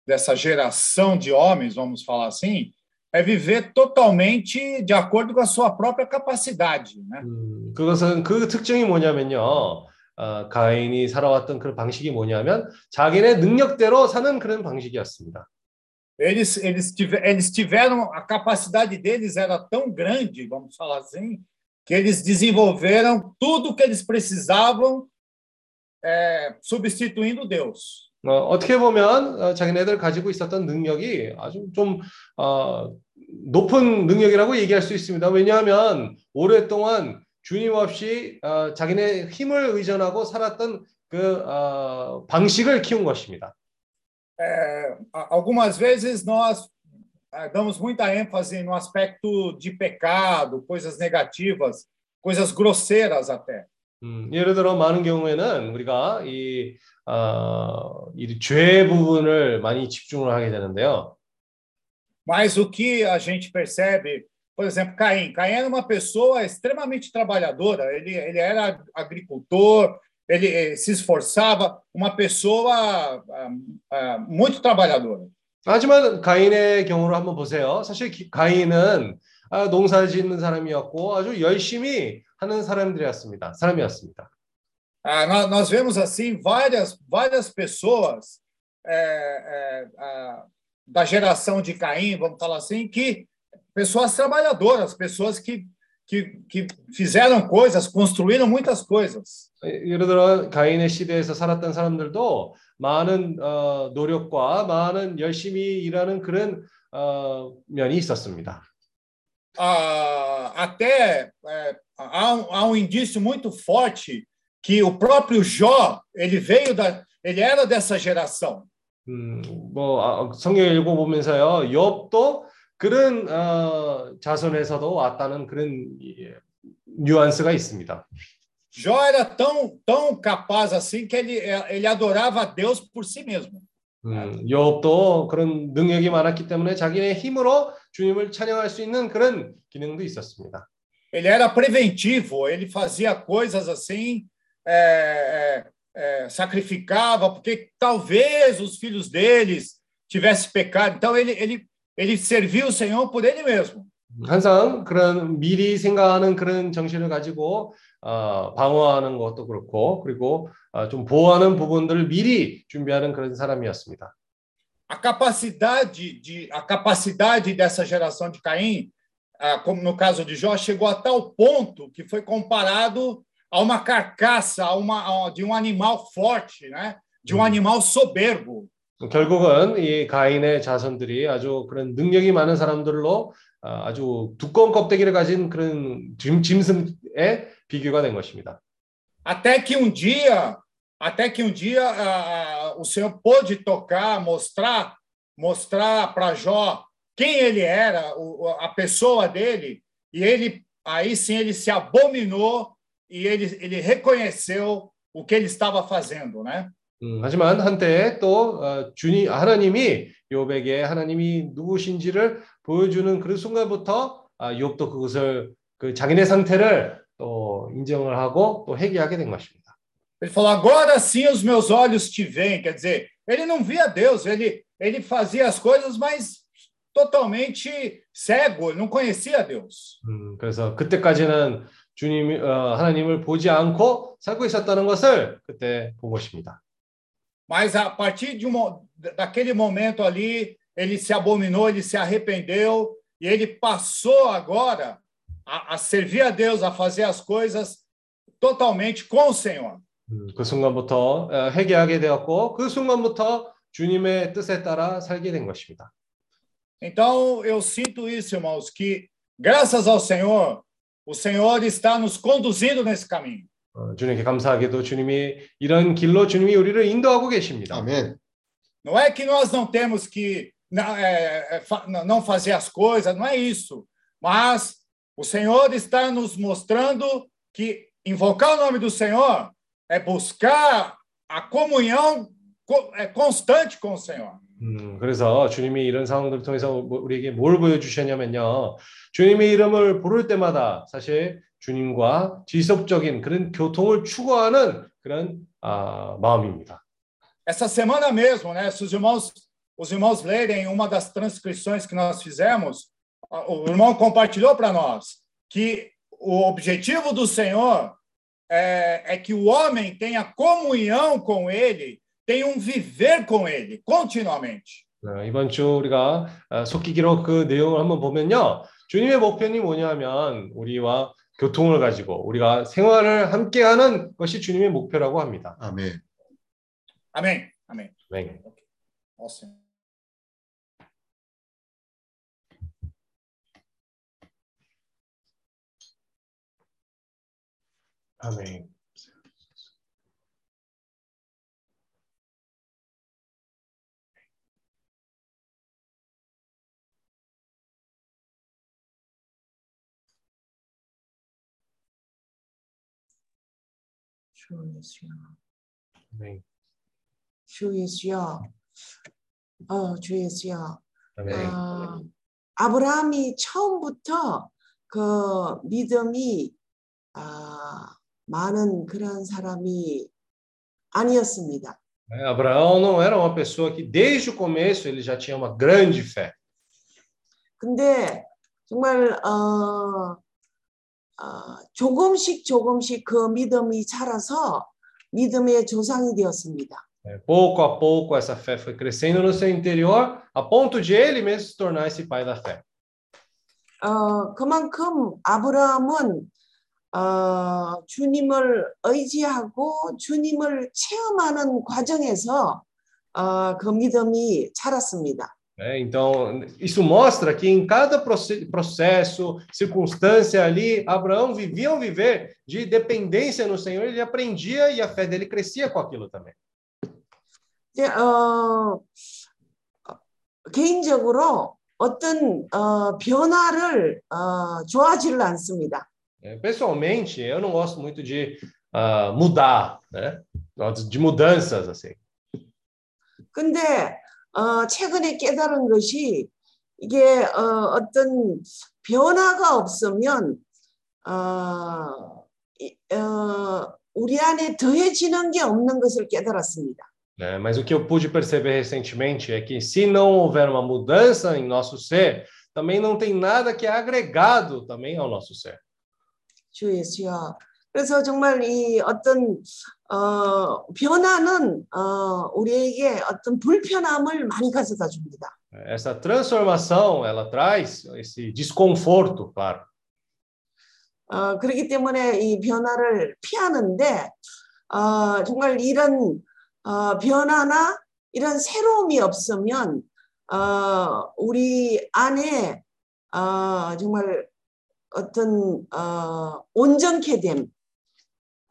dessa geração de homens, vamos falar assim, é viver totalmente de acordo com a sua própria capacidade. Né? 음, 그것은 그 특징이 뭐냐면요. 아, 가인이 살아왔던 그런 방식이 뭐냐면 자기네 능력대로 사는 그런 방식이었습니다. Eles, eles, tive, eles tiveram, a capacidade deles era tão grande, vamos falar assim, que eles desenvolveram tudo o que eles precisavam, é, substituindo Deus. 어, 어떻게 보면 어, 자기네들 가지고 있었던 능력이 아주 좀 어, 높은 능력이라고 얘기할 수 있습니다. 왜냐하면 오랫동안 주님 없이 어, 자기네 힘을 의존하고 살았던 그 어, 방식을 키운 것입니다. É, algumas vezes nós damos muita ênfase no aspecto de pecado, coisas negativas, coisas grosseiras até. 음, 예를 들어 많은 경우에는 우리가 이, 어, 이죄 부분을 많이 집중을 하게 되는데요. Mas o que a gente percebe, por exemplo, Caim. Caim era uma pessoa extremamente trabalhadora, ele, ele era agricultor, ele eh, se esforçava, uma pessoa ah, ah, muito trabalhadora. 하지만 가인의 경우를 한번 보세요. 사실 기- 가인은 아, 농사를 짓는 사람이었고 아주 열심히 하는 사람들이었습니다. 사람이었습니다. Ah, nós, nós vemos assim várias, várias pessoas eh, eh, ah, da geração de Caim, vamos falar assim, que pessoas trabalhadoras, pessoas que, que, que fizeram coisas, construíram muitas coisas. 예를 들어 가인의 시대에서 살았던 사람들도 많은 어, 노력과 많은 열심히 일하는 그런 어, 면이 있었습니다. Ah, até eh, há, um, há um indício muito forte que o próprio Jó ele veio da ele era dessa geração 음, 뭐 아, 성경 읽어 보면서요, 욥도 그런 어, 자손에서도 왔다는 그런 예, 뉘앙스가 있습니다. Jó era tão tão capaz assim que ele ele adorava a Deus por si mesmo 음, 욥도 그런 능력이 많았기 때문에 자기네 힘으로 주님을 찬양할 수 있는 그런 기능도 있었습니다. ele era preventivo ele fazia coisas assim eh, eh, é, sacrificava, porque talvez os filhos deles tivessem pecado. Então ele, ele, ele serviu o Senhor por ele mesmo. 항상 그런 미리 생각하는 그런 정신을 가지고 어, 방어하는 것도 그렇고 그리고 어, 좀 보호하는 부분들을 미리 준비하는 그런 사람이었습니다. A capacidade de a capacidade dessa geração de Caim, ah, como no caso de Jó, chegou a tal ponto que foi comparado a uma carcaça, a uma a- de um animal forte, né? De um animal soberbo. 결국은 이 가인의 자손들이 아주 그런 능력이 많은 사람들로 어, 아주 두꺼운 껍데기를 가진 그런 짐, 짐승에 비교가 된 것입니다. Até que um dia, até que um dia ah, ah, o Senhor pôde tocar, mostrar, mostrar para Jó quem ele era, o- a pessoa dele, e ele aí sim ele se abominou e ele, ele reconheceu o que ele estava fazendo, né? 음, 하지만 한때 또 어, 주님 하나님이 욥에게 하나님이 누구신지를 보여주는 그 순간부터 아, 욥도 그것을 그 자기네 상태를 또 인정을 하고 또 회개하게 된 것입니다. Ele falou: agora sim os meus olhos te veem. Quer dizer, ele não via Deus, ele, ele fazia as coisas, mas totalmente cego, ele não conhecia Deus. 음, 그래서 그때까지는 주님 어, 하나님을 보지 않고 살고 있었다는 것을 그때 본 것입니다. Mas a partir de uma, daquele momento ali, ele se abominou, ele se arrependeu e ele passou agora a, a servir a Deus, a fazer as coisas totalmente com o Senhor. 음, 그 순간부터 어, 회개하게 되었고 그 순간부터 주님의 뜻에 따라 살게 된 것입니다. Então, eu sinto isso, irmãos, que graças ao Senhor, o Senhor está nos conduzindo nesse caminho. 어, 주님께 감사하게도 주님이 이런 길로 주님이 우리를 인도하고 계십니다. 아멘. Não é que nós não temos que não, é, é, fa- não fazer as coisas, não é isso. Mas o Senhor está nos mostrando que invocar o nome do Senhor é buscar a comunhão co- é, constante com o Senhor. 음, 그래서 주님이 이런 상황들을 통해서 뭐- 우리에게 뭘 보여주셨냐면요. 주님의 이름을 부를 때마다 사실 주님과 지속적인 그런 교통을 추구하는 그런 아, 마음입니다. Essa semana mesmo, né, se os irmãos, os irmãos lerem uma das transcrições que nós fizemos, o irmão compartilhou para nós que o objetivo do Senhor é, é que o homem tenha comunhão com Ele, tenha um viver com Ele continuamente. 어, 이번 주 우리가 어, 속기기로 그 내용을 한번 보면요. 주님의 목표는 뭐냐면 우리와 교통을 가지고 우리가 생활을 함께 하는 것이 주님의 목표라고 합니다. 아멘. Amém. Amém. 네. Ó Senhor. 아멘. 주 예수여, 아멘. 주 예수여, 어, 주 예수여. 아멘. 아, 아브라함이 처음부터 그 믿음이 아, 많은 그런 사람이 아니었습니다. É, Abraão não era uma pessoa que desde o começo ele já tinha uma grande fé. 근데 정말 어, 어, 조금씩 조금씩 그 믿음이 자라서 믿음의 조상이 되었습니다. Pouco a pouco essa fé foi crescendo no seu interior, a ponto de ele mesmo se tornar esse pai da fé. 어, 그만큼 아브라함은 어, 주님을 의지하고 주님을 체험하는 과정에서 어, 그 믿음이 자랐습니다. né? Então, isso mostra que em cada proce- processo, circunstância ali, Abraão vivia um viver de dependência no Senhor, ele aprendia e a fé dele crescia com aquilo também. 이제, 어, 개인적으로 어떤 어, 변화를 어, 좋아하지를 않습니다. É, Pessoalmente, eu não gosto muito de ah, mudar, né? De mudanças, assim. 근데 어, 최근에 깨달은 것이 이게 어, 어떤 변화가 없으면 어, 이- 어, 우리 안에 더해지는 게 없는 것을 깨달았습니다. né? Mas o que eu pude perceber recentemente é que se não houver uma mudança em nosso ser, também não tem nada que é agregado também ao nosso ser. 주 예수여. 그래서 정말 이 어떤 어, 변화는 어, 우리에게 어떤 불편함을 많이 가져다 줍니다. Essa transformação, ela traz esse desconforto, claro. 어, 그렇기 때문에 이 변화를 피하는데 어, 정말 이런 어, 변화나 이런 새로움이 없으면 어, 우리 안에 어, 정말 어떤 어, 온전케 됨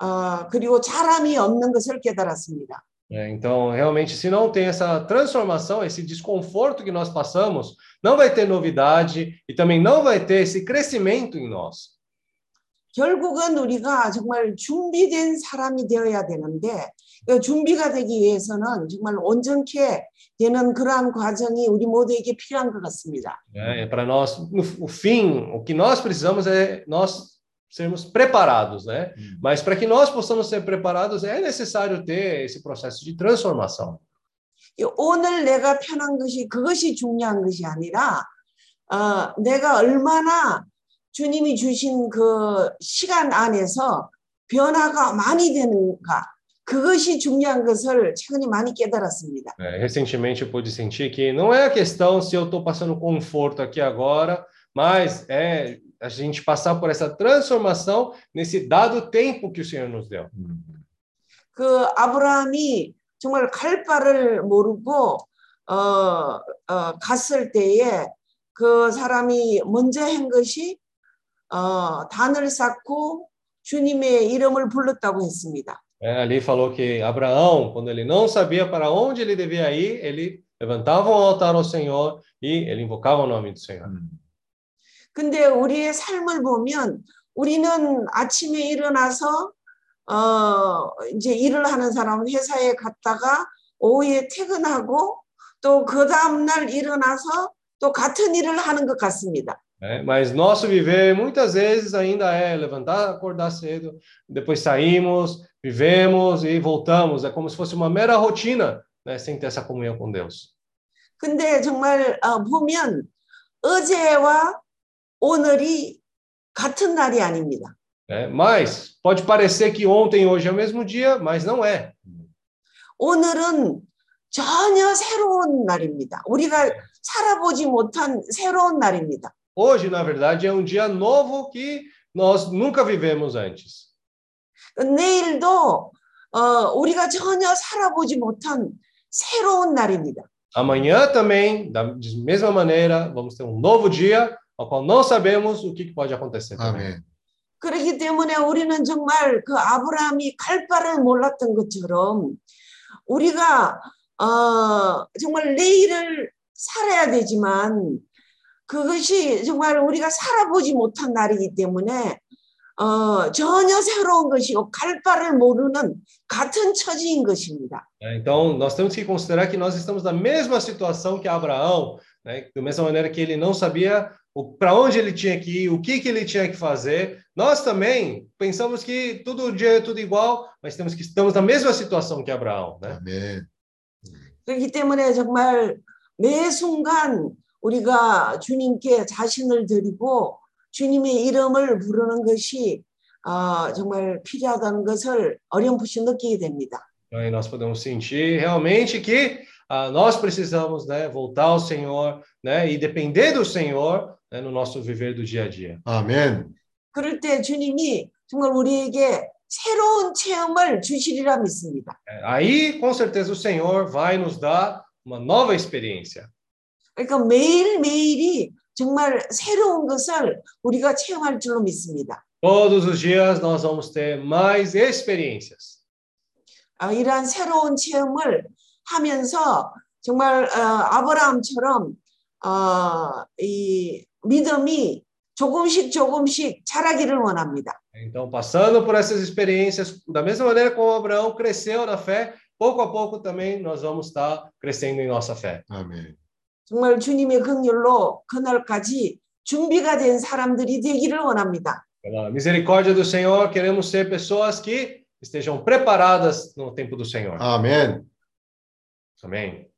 어, 그리고 자람이 없는 것을 깨달았습니다. É, então, realmente, se não tem essa transformação, esse desconforto que nós passamos, não vai ter novidade e também não vai ter esse crescimento em nós. 결국은 우리가 정말 준비된 사람이 되어야 되는데 그 준비가 되기 위해서는 정말 온전케 되는 그러한 과정이 우리 모두에게 필요한 것 같습니다. É, para nós, no o fim, o que nós precisamos é nós sermos preparados, né? Mas para que nós possamos ser preparados, é necessário ter esse processo de transformação. 이 오늘 내가 편한 것이 그것이 중요한 것이 아니라 어, 내가 얼마나 주님이 주신 그 시간 안에서 변화가 많이 되는가 그것이 중요한 것을 최근에 많이 깨달았습니다. É, recentemente eu pude sentir que não é a questão se eu estou passando conforto aqui agora, mas é a gente passar por essa transformação nesse dado tempo que o Senhor nos deu. 그 아브라함이 정말 갈 바를 모르고 어, 어, 갔을 때에 그 사람이 먼저 한 것이 어, 단을 쌓고 주님의 이름을 불렀다고 했습니다. É, ali falou que Abraão, quando ele não sabia para onde ele devia ir, ele levantava um altar ao Senhor e ele invocava o nome do Senhor. 근데 우리의 삶을 보면 우리는 아침에 일어나서 어 이제 일을 하는 사람은 회사에 갔다가 오후에 퇴근하고 또 그 다음 날 일어나서 또 같은 일을 하는 것 같습니다. né? Mas nosso viver muitas vezes ainda é levantar, acordar cedo, depois saímos, vivemos e voltamos. É como se fosse uma mera rotina, né? sem ter essa comunhão com Deus. 근데 정말 어, 보면 어제와 오늘이 같은 날이 아닙니다. né? Mas pode parecer que ontem e hoje é o mesmo dia, mas não é. 오늘은 전혀 새로운 날입니다. 우리가 살아보지 못한 새로운 날입니다. Hoje, na verdade, é um dia novo que nós nunca vivemos antes. 내일도 어, 우리가 전혀 살아보지 못한 새로운 날입니다. Amanhã também, da mesma maneira, vamos ter um novo dia, ao qual não sabemos o que pode acontecer. também. 아멘. 그렇기 때문에 우리는 정말 그 아브라함이 갈 바를 몰랐던 것처럼 우리가 어, 정말 내일을 살아야 되지만 그것이 정말 우리가 살아보지 못한 날이기 때문에 어, 전혀 새로운 것이고 갈 바를 모르는 같은 처지인 것입니다. Então, nós temos que considerar que nós estamos na mesma situação que Abraão, né? da mesma maneira que ele não sabia para onde ele tinha que ir, o que, que ele tinha que fazer. Nós também pensamos que todo dia é tudo igual, mas temos que estamos na mesma situação que Abraão. Né? 아멘. 그렇기 때문에 정말 매 순간 우리가 주님께 자신을 드리고 주님의 이름을 부르는 것이 어, 정말 필요하다는 것을 어렴풋이 느끼게 됩니다. Então, aí nós podemos sentir realmente que ah, nós precisamos né, voltar ao Senhor né, e depender do Senhor né, no nosso viver do dia a dia. 아멘. 그럴 때 주님이 정말 우리에게 새로운 체험을 주시리라 믿습니다. Aí, com certeza, o Senhor vai nos dar uma nova experiência. 그러니까 매일매일이 정말 새로운 것을 우리가 체험할 줄로 믿습니다. Todos os dias nós vamos ter mais experiências. 아, 이러한 새로운 체험을 하면서 정말 어, 아브라함처럼 어, 이 믿음이 조금씩 조금씩 자라기를 원합니다. Então, passando por essas experiências, da mesma maneira como Abraão cresceu na fé, pouco a pouco também nós vamos estar crescendo em nossa fé. 아멘. 정말 주님의 긍휼로 그날까지 준비가 된 사람들이 되기를 원합니다. Pela misericórdia do Senhor, queremos ser pessoas que estejam preparadas no tempo do Senhor. 아멘. Amém.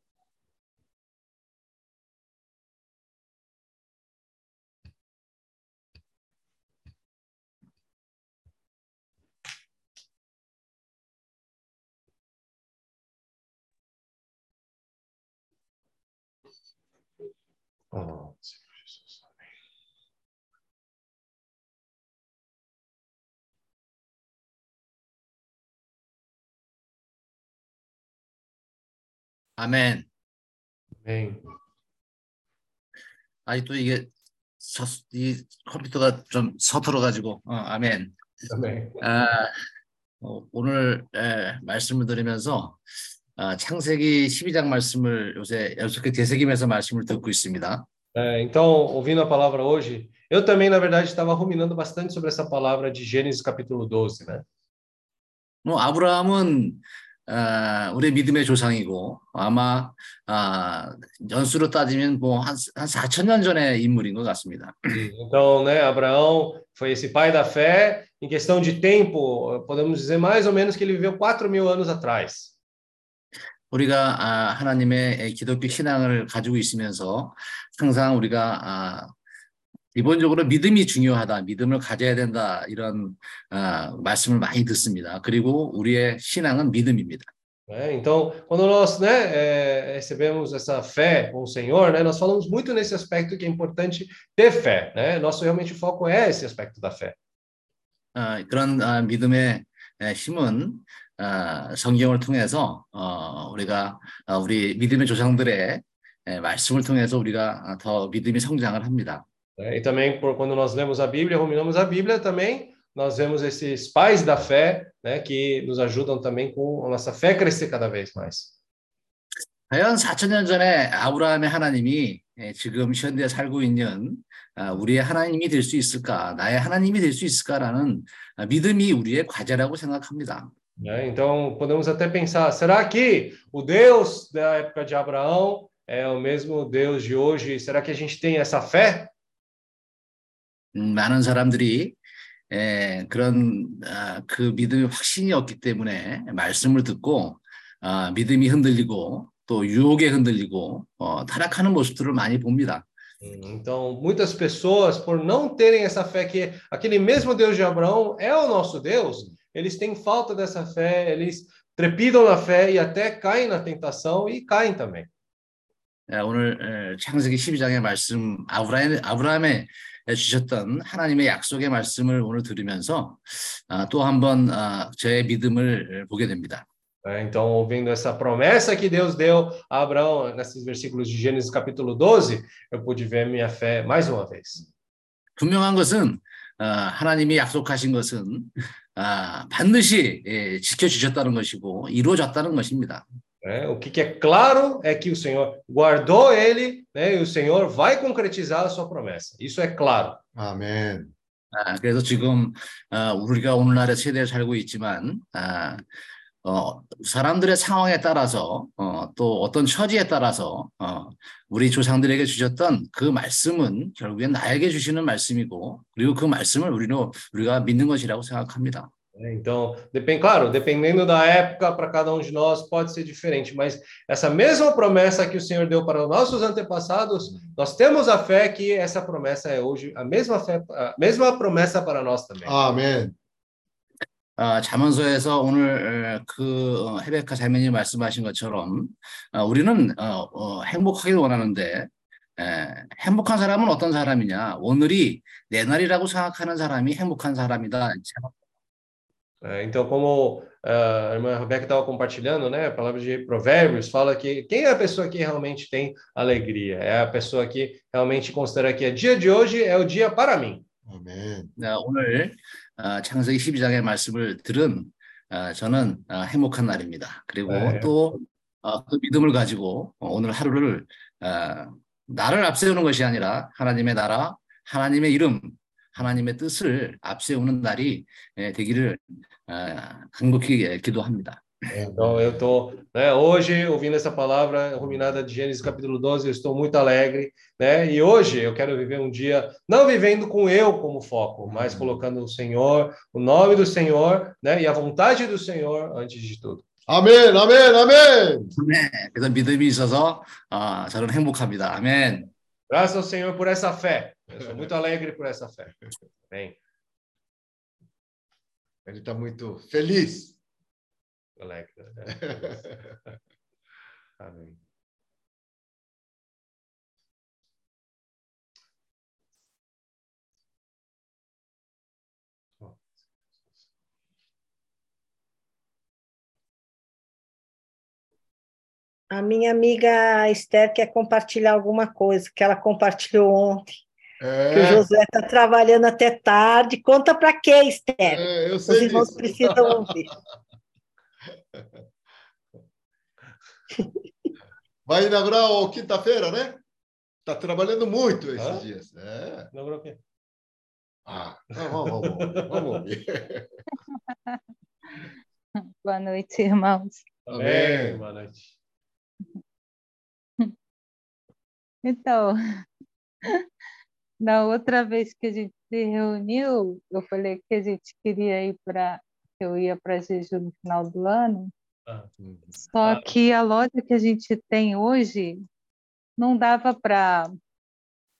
Amém. 아멘. 아직도 이게 서, 이 컴퓨터가 좀 서툴어 가지고 어, 아멘. Amém. 아, 어, 오늘 에, 말씀을 들으면서 아, 창세기 12장 말씀을 요새 연속해 되새기면서 말씀을 듣고 있습니다. É, então, ouvindo a palavra hoje, eu também, na verdade, estava ruminando bastante sobre essa palavra de Gênesis capítulo 12, né? 뭐 아브라함은 아, 우리 믿음의 조상이고 아마 아, 연수로 따지면 뭐한한 4천 년 전의 인물인 것 같습니다. Então, né, Abraão foi esse pai da fé. Em questão de tempo, podemos dizer mais ou menos que ele viveu 4 mil anos atrás. 우리가 아, 하나님의 기독교 신앙을 가지고 있으면서 항상 우리가 아, 기본적으로 믿음이 중요하다, 믿음을 가져야 된다 이런 아, 말씀을 많이 듣습니다. 그리고 우리의 신앙은 믿음입니다. né? Então, quando nós né, é, recebemos essa fé com o Senhor, né, nós falamos muito nesse aspecto que é importante ter fé. Né? Nosso realmente foco é esse aspecto da fé. 아, 그런 아, 믿음의 에, 힘은 아, 성경을 통해서 어, 우리가 아, 우리 믿음의 조상들의 에, 말씀을 통해서 우리가 아, 더 믿음이 성장을 합니다. E também, por, quando nós lemos a Bíblia, ruminamos a Bíblia, também nós vemos esses pais da fé né, que nos ajudam também com a nossa fé crescer cada vez mais. 과연 4천 년 전에 아브라함의 하나님이 에, 지금 현대에 살고 있는 아, 우리의 하나님이 될 수 있을까, 나의 하나님이 될 수 있을까라는 아, 믿음이 우리의 과제라고 생각합니다. né? Então, podemos até pensar: será que o Deus da época de Abraão é o mesmo Deus de hoje? Será que a gente tem essa fé? 음, 많은 사람들이 에, 그런 아, 그 믿음의 확신이 없기 때문에 말씀을 듣고 아, 믿음이 흔들리고 또 유혹에 흔들리고 어, 타락하는 모습들을 많이 봅니다. Hum, Então, muitas pessoas, por não terem essa fé que aquele mesmo Deus de Abraão é o nosso Deus, eles têm falta dessa fé, eles trepidam na fé e até caem na tentação e caem também. 에, 오늘 에, 창세기 12장의 말씀 아브라함, 아브라함에 주셨던 하나님의 약속의 말씀을 오늘 들으면서 아, 또 한번 아, 저의 믿음을 보게 됩니다. né? Então, ouvindo essa promessa que Deus deu a Abraão nesses versículos de Gênesis capítulo 12, eu pude ver minha fé mais uma vez. 분명한 것은 아, 하나님이 약속하신 것은 아, 반드시 예, 지켜주셨다는 것이고 이루어졌다는 것입니다. né? O que, que é claro é que o Senhor guardou ele né? e o Senhor vai concretizar a sua promessa. Isso é claro. 아멘. 아, 그래서 지금 아, 우리가 오늘날의 세대에 살고 있지만 아, 어, 사람들의 상황에 따라서 어, 또 어떤 처지에 따라서 어, 우리 조상들에게 주셨던 그 말씀은 결국엔 나에게 주시는 말씀이고 그리고 그 말씀을 우리는 우리가 믿는 것이라고 생각합니다. Então, depende, claro, dependendo da época, para cada um de nós pode ser diferente, mas essa mesma promessa que o Senhor deu para os nossos antepassados, nós temos a fé que essa promessa é hoje a mesma fé, a mesma promessa para nós também. 아멘. 아, 잠언서에서 오늘 어, 그 어, 헤베카 자매님 말씀하신 것처럼 어, 우리는 어, 어, 행복하길 원하는데 에, 행복한 사람은 어떤 사람이냐? 오늘이 내 날이라고 생각하는 사람이 행복한 사람이다. É, então, como ah, a irmã Rebeca estava compartilhando, né, a palavra de Provérbios fala que quem é a pessoa que realmente tem alegria? É a pessoa que realmente considera que o dia de hoje é o dia para mim. 아멘. 네, 오늘 어, 창세기 12장의 말씀을 들은 어, 저는 어, 행복한 날입니다. 그리고 네. 또 어, 그 믿음을 가지고 어, 오늘 하루를 어, 나를 앞세우는 것이 아니라 하나님의 나라, 하나님의 이름, 하나님의 뜻을 앞세우는 날이 예, 되기를 어, 행복히 예, 기도합니다. Então, eu estou, né, hoje, ouvindo essa palavra ruminada de Gênesis capítulo 12, eu estou muito alegre, né? E hoje eu quero viver um dia, não vivendo com eu como foco, mas colocando o Senhor, o nome do Senhor, né? E a vontade do Senhor antes de tudo. 아멘, 아멘, 아멘. 네, 그래서 믿음이 있어서 어, 저는 행복합니다. 아멘. Graças ao Senhor por essa fé. Eu sou muito alegre por essa fé. Amém. Ele está muito feliz. Alegre. né? Amém. A minha amiga Esther quer compartilhar alguma coisa que ela compartilhou ontem. Que o É, Josué está trabalhando até tarde. Conta para quê, Esther? é, eu Os irmãos disso. precisam ouvir. Vai inaugurar o quinta-feira, né? Está trabalhando muito esses Hã? dias. É. Não, por quê? Ah, vamos, vamos, vamos ouvir. Boa noite, irmãos. Amém. Amém. Boa noite. Então, na outra vez que a gente se reuniu, eu falei que a gente queria ir para, eu ia para Jeju no final do ano. Ah. Só ah. que a loja que a gente tem hoje não dava para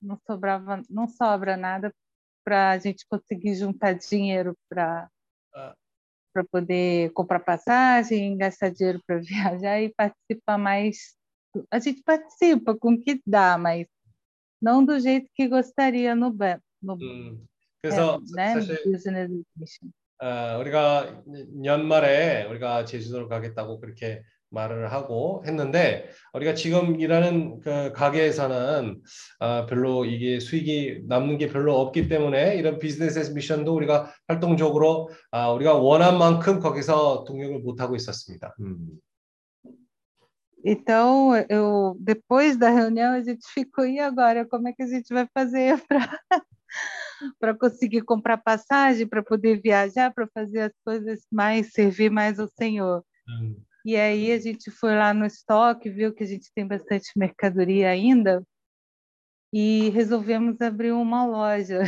não sobrava não sobra nada para a gente conseguir juntar dinheiro para ah. para poder comprar passagem, gastar dinheiro para viajar e participar mais. A gente participa com o que dá, mas não do jeito que gostaria no no hum. Pessoal, é, né? 어, 우리가 연말에 우리가 제주도를 가겠다고 그렇게 말을 하고 했는데 우리가 지금 일하는 그 가게에서는 아, 별로 이게 수익이 남는 게 별로 없기 때문에 이런 비즈니스 미션도 우리가 활동적으로 아, 우리가 원한 만큼 거기서 동력을 못 하고 있었습니다. 음. Então, eu depois da reunião a gente ficou, e agora? Como é que a gente vai fazer para para conseguir comprar passagem, para poder viajar, para fazer as coisas mais, servir mais ao Senhor? 음, E aí a gente foi lá no estoque, viu que a gente tem bastante mercadoria ainda e resolvemos abrir uma loja.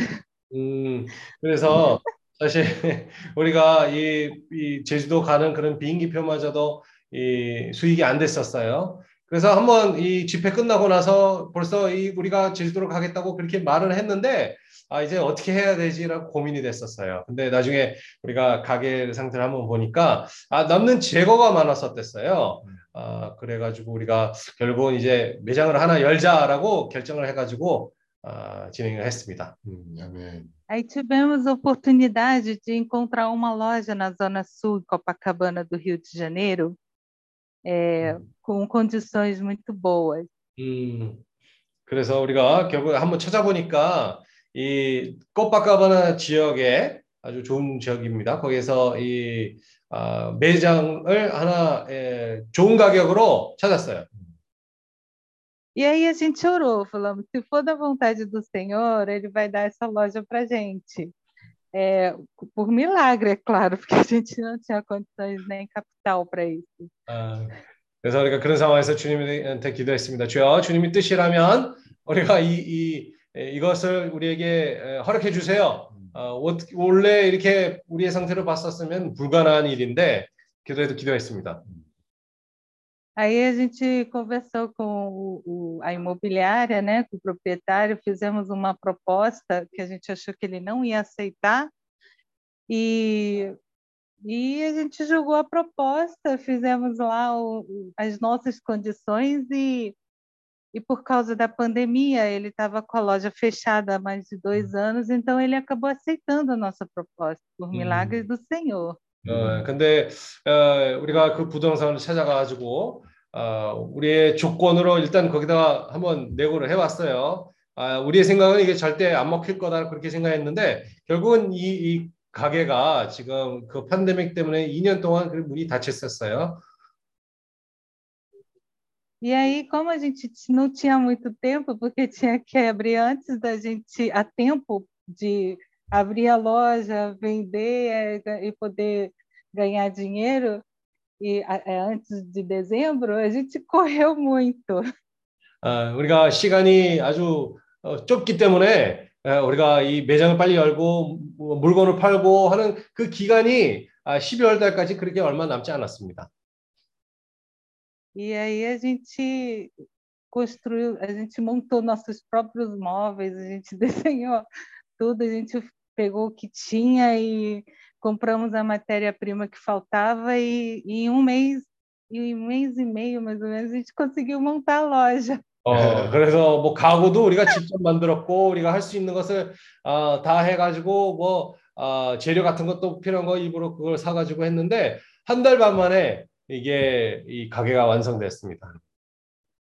음, 그래서 사실 우리가 이, 이 제주도 가는 그런 비행기표마저도 이 수익이 안 됐었어요. 그래서 한번 이 집회 끝나고 나서 벌써 이 우리가 제주도로 가겠다고 그렇게 말을 했는데 아 이제 어떻게 해야 되지라고 고민이 됐었어요. 근데 나중에 우리가 가게 상태를 한번 보니까 아 남는 재고가 많았었댔어요. 아 그래가지고 우리가 결국은 이제 매장을 하나 열자라고 결정을 해가지고 아, 진행을 했습니다. 음, 아멘. Aí tivemos a oportunidade de encontrar uma loja na Zona Sul, em Copacabana do Rio de Janeiro, é, com condições muito boas. 음, 그래서 우리가 결국 한번 찾아보니까 이 코파카바나 지역에 아주 좋은 지역입니다. 거기서 이 아, 매장을 하나 예, 좋은 가격으로 찾았어요. E aí a gente orou, falamos, se for da vontade do Senhor, Ele vai dar essa loja para gente. É, por milagre, é claro, porque a gente não tinha condições nem capital para isso. 아, 그래서 우리가 그런 상황에서 주님한테 기도했습니다. 주여, 주님이 뜻이라면 우리가 이, 이 에, 이것을 우리에게 에, 허락해 주세요. 어, 원래 이렇게 우리의 상태로 봤었으면 불가능한 일인데 기도해도 기도했습니다. Aí a gente conversou com o, o- a imobiliária, né, com o proprietário, fizemos uma proposta que a gente achou que ele não ia aceitar e, e a gente jogou a proposta, fizemos lá o- as nossas condições e, e por causa da pandemia ele estava com a loja fechada há mais de dois anos, então ele acabou aceitando a nossa proposta, por milagres do Senhor. 어, 근데 어, 우리가 그 부동산을 찾아가지고 어, 우리의 조건으로 일단 거기다가 한번 내고를 해왔어요. 아, 우리의 생각은 이게 절대 안 먹힐 거다 그렇게 생각했는데 결국은 이, 이 가게가 지금 그 팬데믹 때문에 2년 동안 그 문이 닫혔었어요. E aí, como a gente não tinha muito tempo, porque tinha que abrir antes da gente, a tempo de abrir a loja, vender eh, ga- e poder ganhar dinheiro, e é, antes de dezembro, a gente correu muito. 아, 우리가 시간이 아주 어, 좁기 때문에 에, 우리가 이 매장을 빨리 열고 뭐, 물건을 팔고 하는 그 기간이 아, 12월 달까지 그렇게 얼마 남지 않았습니다. E aí a gente construiu, a gente montou nossos próprios móveis, a gente desenhou tudo, a gente pegou o que tinha e compramos a matéria-prima que faltava e, e em um mês, em um mês e meio mais ou menos, a gente conseguiu montar a loja. 어, 그래서 뭐 가구도 우리가 직접 만들었고 우리가 할 수 있는 것을 어, 다 해가지고 뭐 어, 재료 같은 것도 필요한 거 일부러 그걸 사가지고 했는데 한 달 반 만에 이게 이 가게가 완성됐습니다.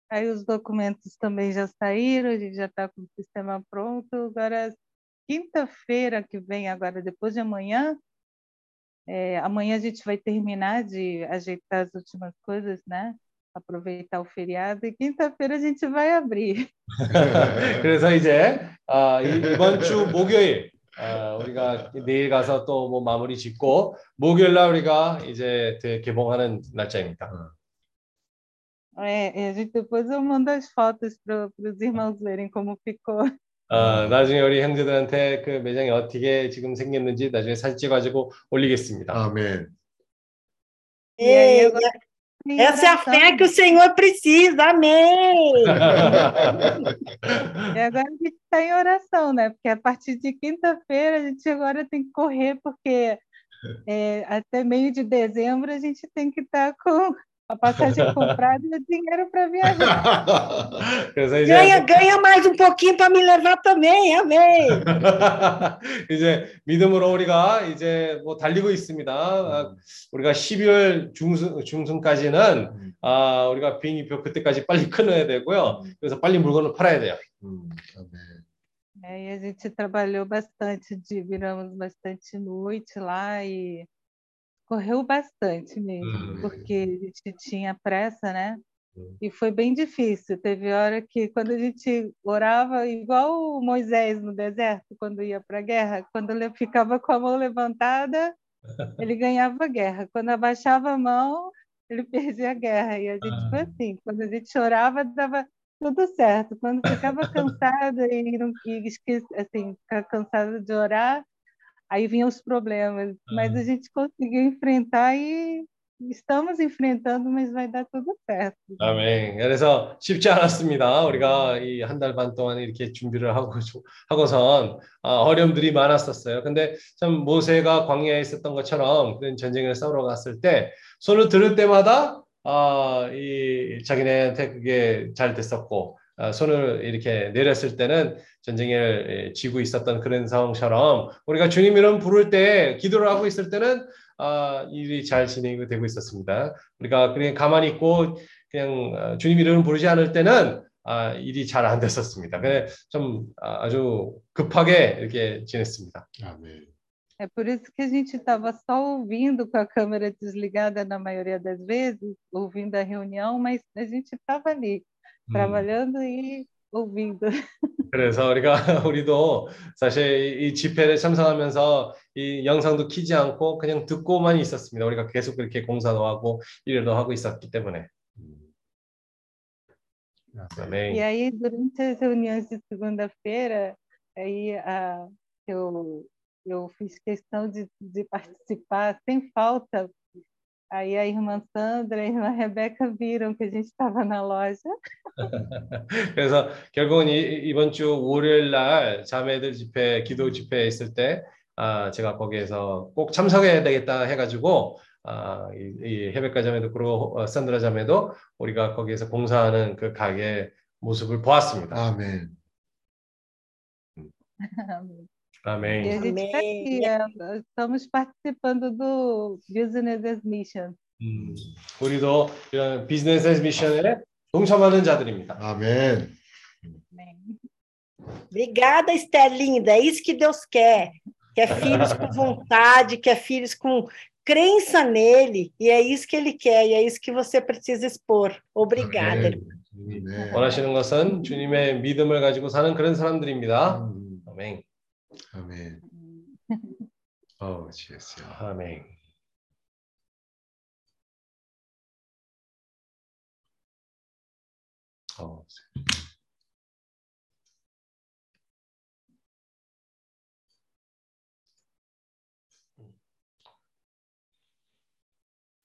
Aí os documentos também já saíram, a gente já está com o sistema pronto. Agora, quinta-feira que vem, agora depois de amanhã, é, amanhã a gente vai terminar de ajeitar as últimas coisas, né? aproveitar o feriado e quinta-feira a gente vai abrir. 그래서 이제 아, 이번 주 목요일 아, 우리가 내일 가서 또 뭐 마무리 짓고 목요일 날 우리가 이제 개봉하는 날짜입니다. É, a gente depois eu mando as fotos para os irmãos verem como ficou. 어, 나중에 우리 형제들한테 그 매장이 어떻게 지금 생겼는지 나중에 사진 찍어가지고 올리겠습니다. 아멘. E aí agora Essa é a fé que o Senhor precisa, amém! e agora a gente está em oração, né? Porque a partir de quinta-feira a gente agora tem que correr, porque é, até meio de dezembro a gente tem que estar tá com a passagem comprada e o dinheiro para viajar. ganha, ganha mais um pouquinho para me levar também, amém. 이제 믿음으로 우리가 이제 뭐 달리고 있습니다. 우리가 12월 중순 중순까지는 아 우리가 비행기표 그때까지 빨리 끊어야 되고요. 그래서 빨리 물건을 팔아야 돼요. É, e a gente trabalhou bastante, de, viramos bastante noite lá e correu bastante mesmo, uhum. porque a gente tinha pressa, né? E foi bem difícil. Teve hora que, quando a gente orava, igual o Moisés no deserto, quando ia para a guerra, quando ele ficava com a mão levantada, ele ganhava a guerra. Quando abaixava a mão, ele perdia a guerra. E a gente foi assim: quando a gente chorava, dava tudo certo. Quando ficava cansada e, não, e assim, cansada de orar, aí vinham os problemas, mas a gente conseguiu enfrentar e estamos enfrentando, mas vai dar tudo certo. 아멘. 그래서 쉽지 않았습니다. 우리가 이 한 달 반 동안 이렇게 준비를 하고 하고선 아, 어려움들이 많았었어요. 근데 참 모세가 광야에 있었던 것처럼 그런 전쟁을 싸우러 갔을 때 손을 들을 때마다 아, 이 자기네한테 그게 잘 됐었고 손을 이렇게 내렸을 때는 전쟁을 지고 있었던 그런 상황처럼 우리가 주님 이름 부를 때 기도를 하고 있을 때는 아, 일이 잘 진행이 되고 있었습니다. 우리가 그냥 가만히 있고 그냥 주님 이름을 부르지 않을 때는 아, 일이 잘 안 됐었습니다. 좀 아주 급하게 이렇게 지냈습니다. 아멘. É por isso que a gente estava só ouvindo com a câmera desligada na maioria das vezes, ouvindo a reunião, mas a gente estava ali. Trabalhando e ouvindo. 그래서 우리가 우리도 사실 이 집회를 참석하면서 이 영상도 키지 않고 그냥 듣고만 있었습니다. 우리가 계속 그렇게 공사도 하고 일도 하고 있었기 때문에. Amém. E aí durante as reuniões de segunda-feira, aí a, eu eu fiz questão de, de participar sem falta Aí a irmã Sandra e a irmã Rebeca viram que a gente estava na loja. 그래서 결국은 이, 이번 주 월요일 날 자매들 집회, 기도 집회 있을 때 아, 제가 거기에서 꼭 참석해야 되겠다 해가지고 아, 이, 이 헤베카 자매도 그리고 어, 산드라 자매도 우리가 거기에서 공사하는 그 가게 모습을 보았습니다. 아멘. Amém. E a gente está aqui, é, estamos participando do Business as Mission. 음, 우리도 이런 비즈니스 as 미션에 동참하는 자들입니다. 아멘. Obrigada, Esther linda. É isso que Deus quer. Quer filhos com vontade, quer filhos com crença nele, e é isso que ele quer, e é isso que você precisa expor. Obrigada. 아멘. 원하시는 것은 주님의 믿음을 가지고 사는 그런 사람들입니다. 아멘. 아멘. 어, 주여. 아멘. 그러니까, 어.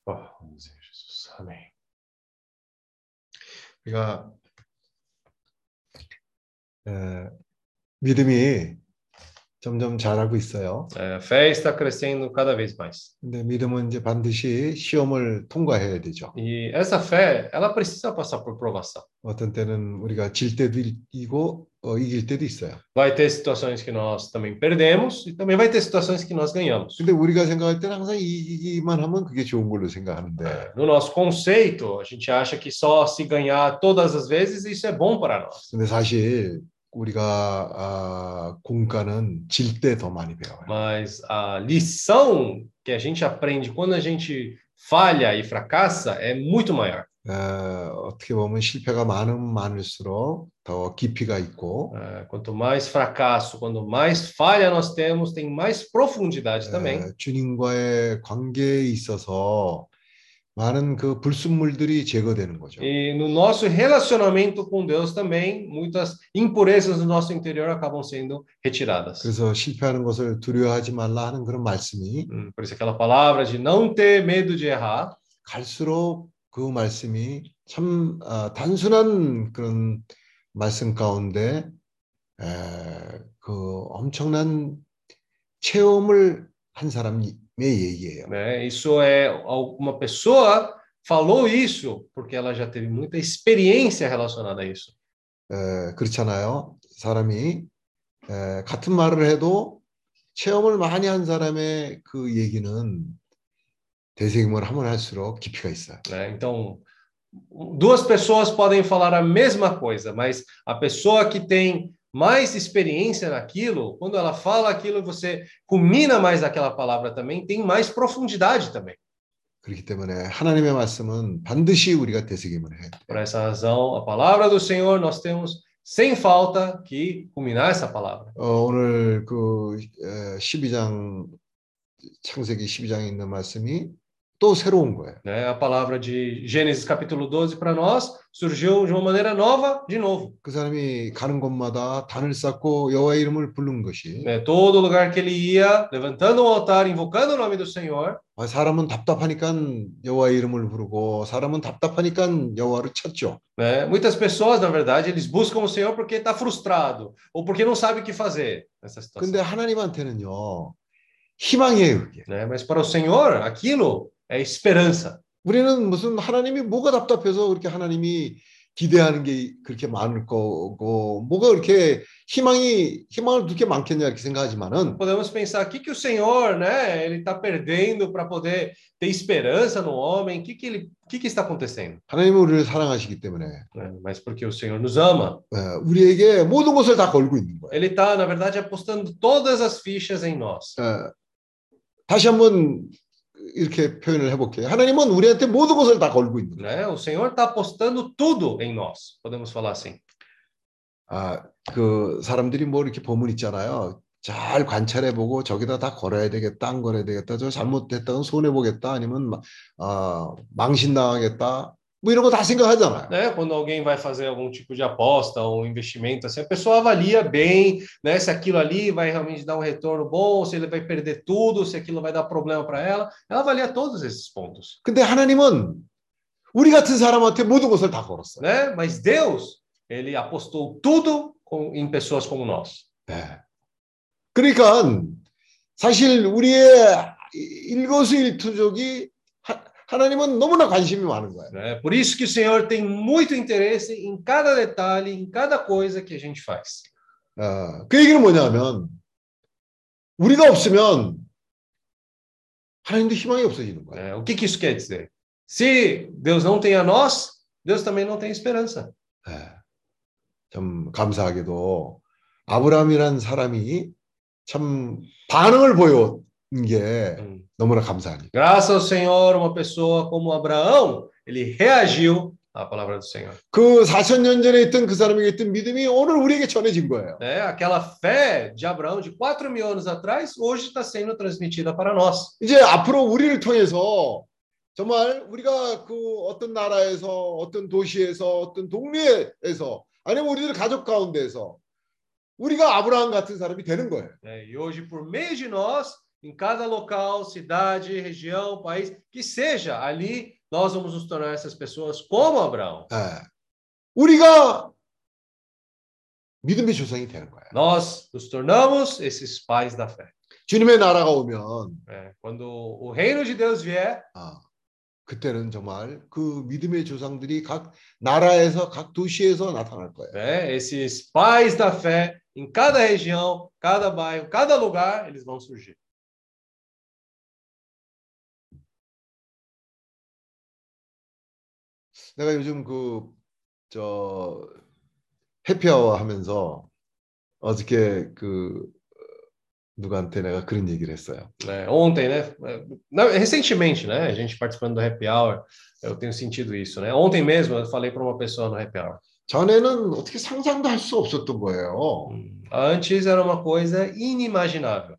와, 은세 예수 아멘. 우리가 에, 믿음이 점점 자라고 있어요. É, a fé está crescendo cada vez mais. 근데 믿음은 이제 반드시 시험을 통과해야 되죠. E essa fé, ela precisa passar por provação. 어떤 때는 우리가 질 때도 이기고 어, 이길 때도 있어요. Vai ter situações que nós também perdemos e também vai ter situações que nós ganhamos. 근데 우리가 생각할 때는 항상 이기기만 하면 그게 좋은 걸로 생각하는데 É, No nosso conceito, a gente acha que só se ganhar todas as vezes isso é bom para nós. 근데 사실 우리가 아, 공과는 질 때 더 많이 배워요. Mas a lição que a gente aprende quando a gente falha e fracassa é muito maior. 에, 어떻게 보면 실패가 많으면 많을수록 더 깊이가 있고 É, quanto mais fracasso, quanto mais falha nós temos, tem mais profundidade também. 에, 주님과의 관계에 있어서 많은 그 불순물들이 제거되는 거죠. E no nosso relacionamento com Deus também, muitas impurezas do nosso interior acabam sendo retiradas. 그래서 실패하는 것을 두려워하지 말라 하는 그런 말씀이 Hum, Por isso aquela palavra de não ter medo de errar, 갈수록 그 말씀이 참 아, 단순한 그런 말씀 가운데 에, 그 엄청난 체험을 한 얘기예요. né? Isso é uma pessoa falou isso porque ela já teve muita experiência relacionada a isso. 에, 그렇잖아요. 사람이 에, 같은 말을 해도 체험을 많이 한 사람의 그 얘기는 대세임을 하면 할수록 깊이가 있어요. né? Então, duas pessoas podem falar a mesma coisa, mas a pessoa que tem mais experiência naquilo, quando ela fala aquilo, você culmina mais aquela palavra também, tem mais profundidade também. 그렇기 때문에 하나님의 말씀은 반드시 우리가 되새김을 해야 돼요. Por essa razão, a palavra do Senhor, nós temos sem falta que culminar essa palavra. 어, 오늘 그 에, 12장 창세기 12장에 있는 말씀이 또 새로운 거예요. Né? A palavra de Gênesis capítulo 12 para nós surgiu de uma maneira nova, de novo. 그 사람이 가는 곳마다 단을 쌓고 여호와의 이름을 부른 것이 Né? Todo lugar que ele ia, levantando um altar, invocando o nome do Senhor, 아, 사람은 답답하니까 여호와의 이름을 부르고 사람은 답답하니까 여호와를 찾죠. Né? Muitas pessoas, na verdade, eles buscam o Senhor porque está frustrado ou porque não sabe o que fazer nessa situação. 근데 하나님한테는요 희망이에요 그게. Né? Mas para o Senhor, aquilo é esperança. 우리는 무슨 하나님이 뭐가 답답해서 그렇게 하나님이 기대하는 게 그렇게 많을 거고 뭐가 그렇게 희망이 희망을 그렇게 많겠냐 이렇게 생각하지만은 Podemos pensar o que, que o Senhor, né? Ele está perdendo para poder ter esperança no homem. O que, que, ele, que, que está acontecendo? 하나님은 우리를 사랑하시기 때문에 Né? Mas porque o Senhor nos ama. 에, 우리에게 모든 것을 다 걸고 있는 거예요. Ele está, na verdade, apostando todas as fichas em nós. 에, 다시 한번 이렇게 표현을 해볼게요. 하나님은 우리한테 모든 것을 다 걸고 있는 거예요. Né? O Senhor está apostando tudo em nós. Podemos falar assim. 아, 그 사람들이 뭐 이렇게 보문 있잖아요. 잘 관찰해보고 저기다 다 걸어야 되겠다, 안 걸어야 되겠다, 저 잘못했다면 손해보겠다, 아니면 마- 아, 망신당하겠다, 뭐 이런 거 다 생각하잖아요. né? Quando alguém vai fazer algum tipo de aposta ou investimento, assim, a pessoa avalia bem, né? Se aquilo ali vai realmente dar um retorno bom, se ele vai perder tudo, se aquilo vai dar problema para ela. Ela avalia todos esses pontos, 근데 하나님은 우리 같은 사람한테 모든 것을 다 걸었어요. né? Mas Deus, ele apostou tudo com, em pessoas como nós. 네. 그러니까 사실 우리의 일거수일투족이 하- 하나님은 너무나 관심이 많은 거예요. Né? Por isso que o Senhor tem muito interesse em cada detalhe, em cada coisa que a gente faz. 어, 그 얘기는 뭐냐면 우리가 없으면 하나님도 희망이 없어지는 거예요. né? O que, que isso quer dizer? Se Deus não tem a nós, Deus também não tem esperança. 네. 참 감사하게도 아브라함이란 사람이 참 반응을 보여온 게. 너무나 감사하니까. Graças ao Senhor, uma pessoa como Abraão, ele reagiu à palavra do Senhor. 그 4천 년 전에 있던 그 사람에게 있던 믿음이 오늘 우리에게 전해진 거예요. Né? Aquela fé de Abraão de 4 mil anos atrás, hoje está sendo transmitida para nós. 이제 앞으로 우리를 통해서 정말 우리가 그 어떤 나라에서 어떤 도시에서 어떤 동네에서 아니면 우리들 가족 가운데에서 우리가 아브라함 같은 사람이 되는 거예요. E hoje, por meio de nós, em cada local, cidade, região, país, que seja, ali nós vamos nos tornar essas pessoas como Abraão. 예. 우리가 믿음의 조상이 되는 거예요. Nós nos tornamos esses pais da fé. 주님의 나라가 오면 né? Quando o reino de Deus vier, 아, 그때는 정말 그 믿음의 조상들이 각 나라에서 각 도시에서 나타날 거예요. né? esses pais da fé, em cada região, cada bairro, cada lugar, eles vão surgir. 내가 요즘 그 저 해피아워 하면서 어저께 그 누구한테 내가 그런 얘기를 했어요. né? Ontem, né? Não, recentemente, né? A gente participando do Happy Hour, eu tenho sentido isso, né? Ontem mesmo eu falei para uma pessoa no Happy Hour. 전에는 어떻게 상상도 할 수 없었던 거예요. Antes era uma coisa inimaginável.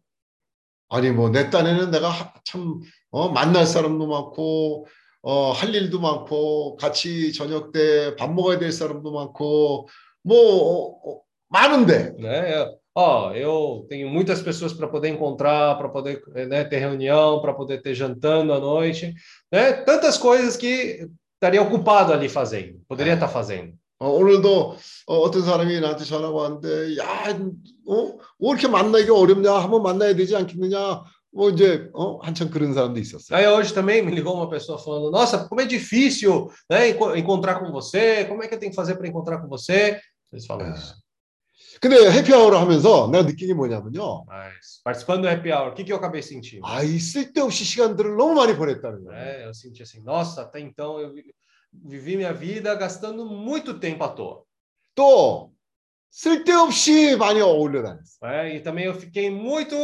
아니 뭐 내 딴에는 내가 하- 참 어, 만날 사람도 많고 어, 할 일도 많고 같이 저녁 때 밥 먹어야 될 사람도 많고 뭐 어, 어, 많은데? Eu- Ó, eu tenho muitas pessoas para poder encontrar, para poder né, ter reunião, para poder ter jantando à noite, né? Tantas coisas que estaria ocupado ali fazendo, poderia estar fazendo. 어, 오늘도 어, 어떤 사람이 나한테 전화가 왔는데 야, 어? 왜 이렇게 만나기 어렵냐? 한번 만나야 되지 않겠느냐? 뭐 이제 어, 한참 그런 사람도 있었어요. Aí hoje também me ligou uma pessoa falando: Nossa, como é difícil né, enco- encontrar com você, como é que eu tenho que fazer para encontrar com você? Eles falam É. isso. 근데 해피아워를 하면서 내가 느낀 게 뭐냐면요. Mas participando do happy hour, o que, que eu acabei sentindo? 아, 이 쓸데없이 시간들을 너무 많이 보냈다는 거예요. Né? Eu senti assim: Nossa, até então eu vi- vivi minha vida gastando muito tempo à toa. 또 쓸데없이 많이 어울려 다녔어. né? E também eu fiquei muito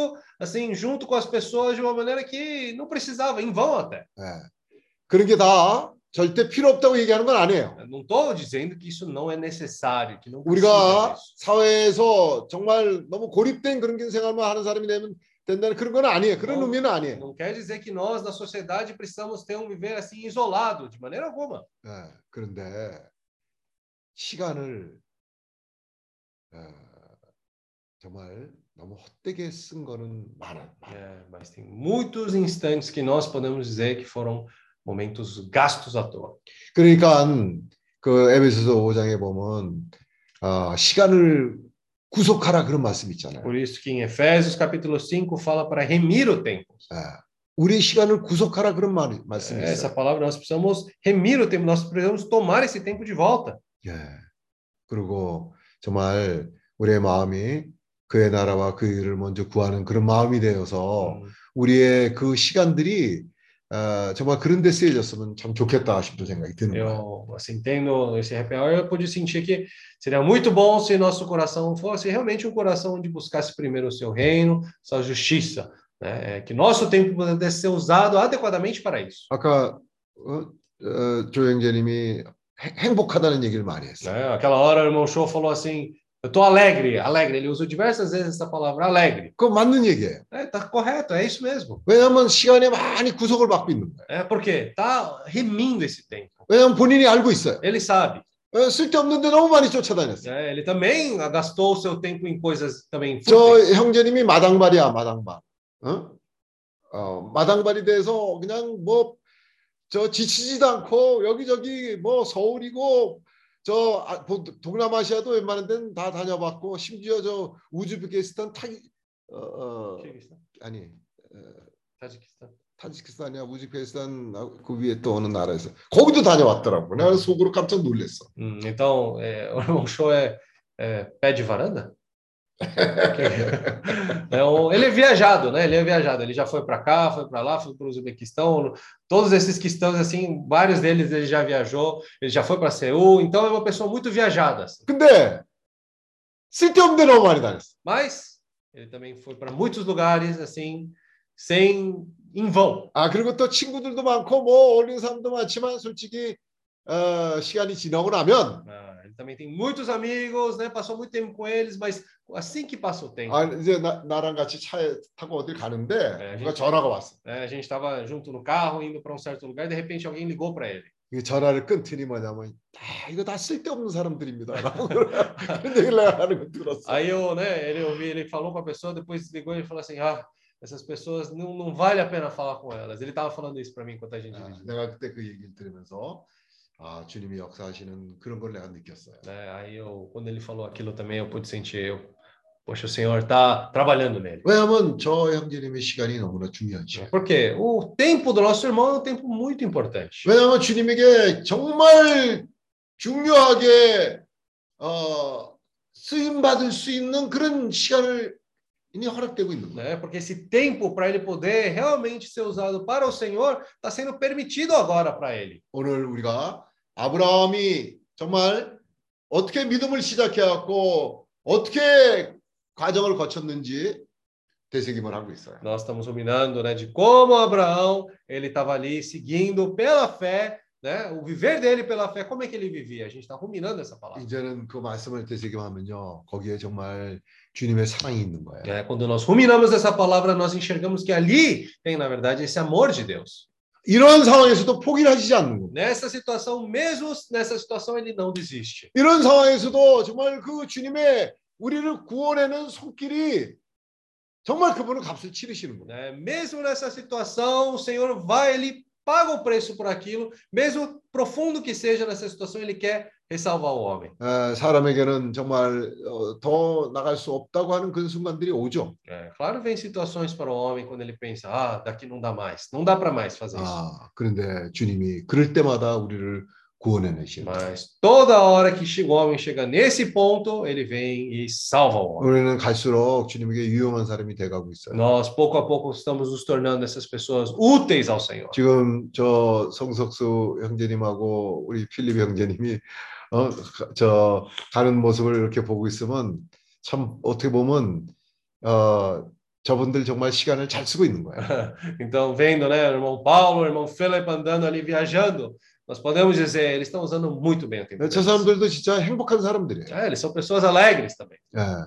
assim junto com as pessoas de uma maneira que não precisava, em vão até. 예. 그런 게 다 절대 필요 없다고 얘기하는 건 아니에요. Eu Não estou dizendo que isso não é necessário, que não precisa 우리가 disso. 사회에서 정말 너무 고립된 그런 생활만 하는 사람이 되면 된다는 그런 건 아니에요. 그런 Não, 의미는 아니에요. não quer dizer que nós, na sociedade, precisamos ter um viver assim isolado, de maneira alguma. 예. 그런데 시간을 어, 정말 너무 헛되게 쓴 거는 많아. 많아. É, mas tem muitos instantes que nós podemos dizer que foram momentos gastos à toa. 그러니까 그 에베소서 5장에 보면 어, 시간을 구속하라 그런 말씀 있잖아요. Por isso que em Efésios capítulo 5 fala para remir o tempo. 예. 우리 시간을 구속하라 그런 말, 말씀이 Essa 있어요. palavra nós precisamos remir o tempo, nós precisamos tomar esse tempo de volta. 예. 그리고 정말 우리의 마음이 그의 나라와 그 일을 먼저 구하는 그런 마음이 되어서 Hum, 우리의 그 시간들이 어, 정말 그런 데 쓰여졌으면 참 좋겠다 싶은 생각이 드는 거예요. Eu, assim, tendo esse happy hour, eu pude sentir que seria muito bom se nosso coração fosse realmente um coração de buscasse primeiro o seu reino, sua justiça, né? É, Que nosso tempo pudesse ser usado adequadamente para isso. 아까 어, 어, 조영재님이 행- 행복하다는 얘기를 많이 했어요. Né? Aquela hora o irmão Show falou assim: Eu tô alegre, alegre. Ele usou diversas vezes essa palavra, alegre. 그거 맞는 얘기예요. É, tá correto, é isso mesmo. 왜냐하면 시간에 많이 구속을 받고 있는 거예요. É porque tá remindo esse tempo. 왜냐하면 본인이 알고 있어요. Ele sabe. 어, 쓸데없는데 너무 많이 쫓아다녔어요. né? Ele também gastou o seu tempo em coisas também 저 fúteis. 형제님이 마당발이야 마당발. 어? 어, 마당발이 돼서 그냥 뭐 저 지치지도 않고 여기저기 뭐 서울이고 저 아, 보- 동남아시아도 웬만한 데는 다 다녀봤고 심지어 저 우즈베키스탄 타 어, 어, 아니 어, Tajiquistão. 타지키스탄이야 우즈베키스탄 아, 그 위에 또 어느 나라에서 거기도 다녀왔더라고. 내가 속으로 깜짝 놀랐어. Hum, então, é, o show é, é pé de varanda? É um- ele é viajado, né? Ele é viajado. Ele já foi para cá, foi para lá, foi para o Uzbequistão. Todos esses que estão assim, vários deles ele já viajou. Ele já foi para Seul. Então é uma pessoa muito viajada. assim. 근데 쓸데없는 데 너무 많이 다녔어. Mas ele também foi para muitos lugares assim, sem em vão. 아 그리고 또 친구들도 많고 뭐 어울리는 사람도 많지만 솔직히 어, 시간이 지나고 나면 Ah, ele também tem muitos amigos, né? Passou muito tempo com eles, mas assim que passa o tempo, 아 이제 나, 나랑 같이 차에 타고 어딜 가는데 네, 누가 gente- 전화가 왔어. né, a gente estava junto no carro, indo para um certo lugar, e de repente alguém ligou para ele. 이 전화를 끊더니 뭐냐면 다 이거 다 쓸데없는 사람들입니다. 라고 그런 얘기를 내가 하는 거 들었어. Aí eu, né, ele ouvi, ele falou com a pessoa, depois ligou e falou assim: "Ah, essas pessoas não, não vale a pena falar com elas". Ele estava falando isso para mim enquanto a gente 아, dirigia. 내가 그때 그 얘기를 들으면서 아 주님이 역사하시는 그런 걸 내가 느꼈어요. né? Aí eu, quando ele falou aquilo também, eu pude sentir eu, poxa, o Senhor está trabalhando nele. 왜냐하면 저 형제님의 시간이 너무나 시간. Porque o tempo do nosso irmão é um tempo muito importante. 왜냐하면 주님에게 정말 중요하게 어, 쓰임 받을 수 있는 그런 시간을 이미 허락되고 있는 거예요. Né? Porque esse tempo para ele poder realmente ser usado para o Senhor está sendo permitido agora para ele. 오늘 우리가 아브라함이 정말 어떻게 믿음을 시작해 갖고 어떻게 과정을 거쳤는지 되새김을 하고 있어요. Nós estamos ruminando, né, de como Abraão ele estava ali seguindo pela fé, né, o viver dele pela fé. Como é que ele vivia? A gente está ruminando essa palavra. 이제는 그 말씀을 되새김하면요 거기에 정말 주님의 사랑이 있는 거예요. É, quando nós ruminamos essa palavra, nós enxergamos que ali tem, na verdade, esse amor de Deus. 이런 상황에서도 포기를 하시지 않는 거예요. Nessa situação, mesmo nessa situação, ele não desiste. 이런 상황에서도 정말 그 주님의 우리를 구원해낸 손길이 정말 그분은 값을 치르시는 거예요. Mesmo nessa situação, o Senhor vai, ele paga o preço por aquilo, mesmo profundo que seja nessa situação, ele quer ressalvar o homem. 에, 사람에게는 정말 어, 더 나갈 수 없다고 하는 그런 순간들이 오죠. É, claro, vem situações para o homem quando ele pensa, ah, daqui não dá mais, não dá para mais fazer isso. 아, 그런데 주님이 그럴 때마다 우리를 구원해내시는 거예요. Mas toda hora que chega, o homem chega nesse ponto, ele vem e salva o homem. 우리는 갈수록 주님에게 유용한 사람이 돼가고 있어요. Nós, pouco a pouco, estamos nos tornando essas pessoas úteis ao Senhor. 지금 저 성석수 형제님하고 우리 필립 형제님이 어, 저 가는 모습을 이렇게 보고 있으면 참 어떻게 보면 어, 저분들 정말 시간을 잘 쓰고 있는 거예요. Então, vendo, né, o irmão Paulo, o irmão Philip andando ali viajando, nós podemos dizer, eles estão usando muito bem o tempo. 저 deles. 사람들도 진짜 행복한 사람들이에요. É, eles são pessoas alegres também. 예.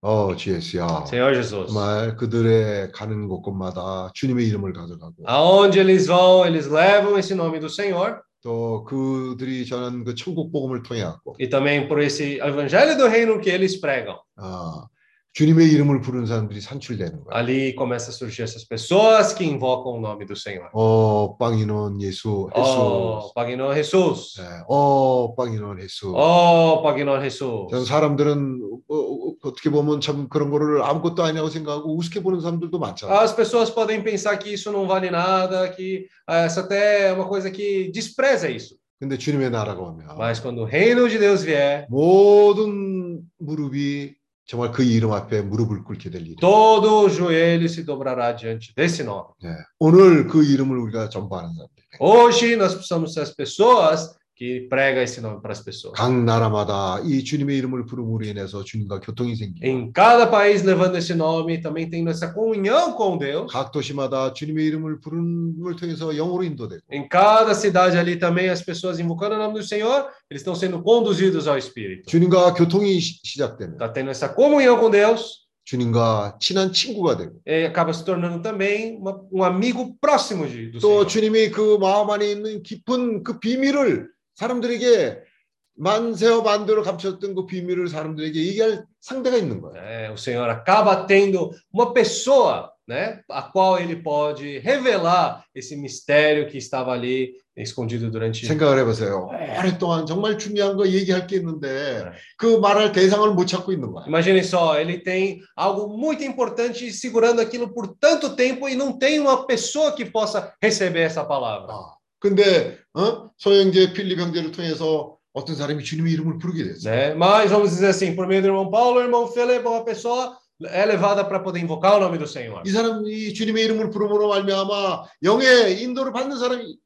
어, GS야. Senhor Jesus. 정말 그들의 가는 곳곳마다 주님의 이름을 가져가고 Aonde eles vão, eles levam esse nome do Senhor 또 그들이 전한 그 천국 복음을 통해 갖고 e também por esse evangelho do reino que eles pregam. 아, 주님의 이름을 부르는 사람들이 산출되는 거야. Ali começa a surgir essas pessoas que invocam o nome do Senhor. 어, 빵이는 예수, 예수. Oh, Pagnon Jesus. 예, 어, 빵이는 예수. Oh, Pagnon Jesus. 전 사람들은 어, 어, 어떻게 보면 참 그런 거를 아무것도 아니라고 생각하고 우습게 보는 사람들도 많잖아. As pessoas podem pensar que isso não vale nada, que ah, essa até é uma coisa que despreza isso. 근데 주님의 나라가 오면 Mas quando o reino de Deus vier, 모든 무릎이 정말 그 이름 앞에 무릎을 꿇게 될 일이에요. todo joelho se dobrará diante desse nome. 예, 오늘 그 이름을 우리가 전파하는 사람들. Hoje nós precisamos ser as pessoas que pregam esse nome para as pessoas. 각 나라마다 이 주님의 이름을 부름으로 인해서 주님과 교통이 생기고 Em cada país levando esse nome, também tendo essa comunhão com Deus. 각 도시마다 주님의 이름을 부름을 통해서 영으로 인도되고 Em cada cidade ali também as pessoas invocando o nome do Senhor, eles estão sendo conduzidos ao Espírito. 주님과 교통이 시- 시작되면 Está tendo essa comunhão com Deus 주님과 친한 친구가 되고 e acaba se tornando também uma- um amigo próximo de, do 또 Senhor. 주님이 그 마음 안에 있는 깊은 그 비밀을 사람들에게 만세어 만대로 감췄던 그 비밀을 사람들에게 얘기할 상대가 있는 거예요. É, o Senhor acaba tendo uma pessoa, né, a qual ele pode revelar esse mistério que estava ali escondido durante 생각을 해보세요. 오랫동안 정말 중요한 거 얘기할 게 있는데 그 말할 대상을 못 찾고 있는 거야. Imagine só, ele tem algo muito importante segurando aquilo por tanto tempo e não tem uma pessoa que possa receber essa palavra. 아, 근데 어? 소형제 필립 형제를 통해서 어떤 사람이 주님의 이름을 부르게 됐어요. Né? Mas vamos dizer assim, por meio do irmão Paulo, o irmão Felipe, uma pessoa é levada para poder invocar o nome do Senhor. 이 사람이 주님의 이름을 부름으로 말미암아 영의 인도를 받는 사람이.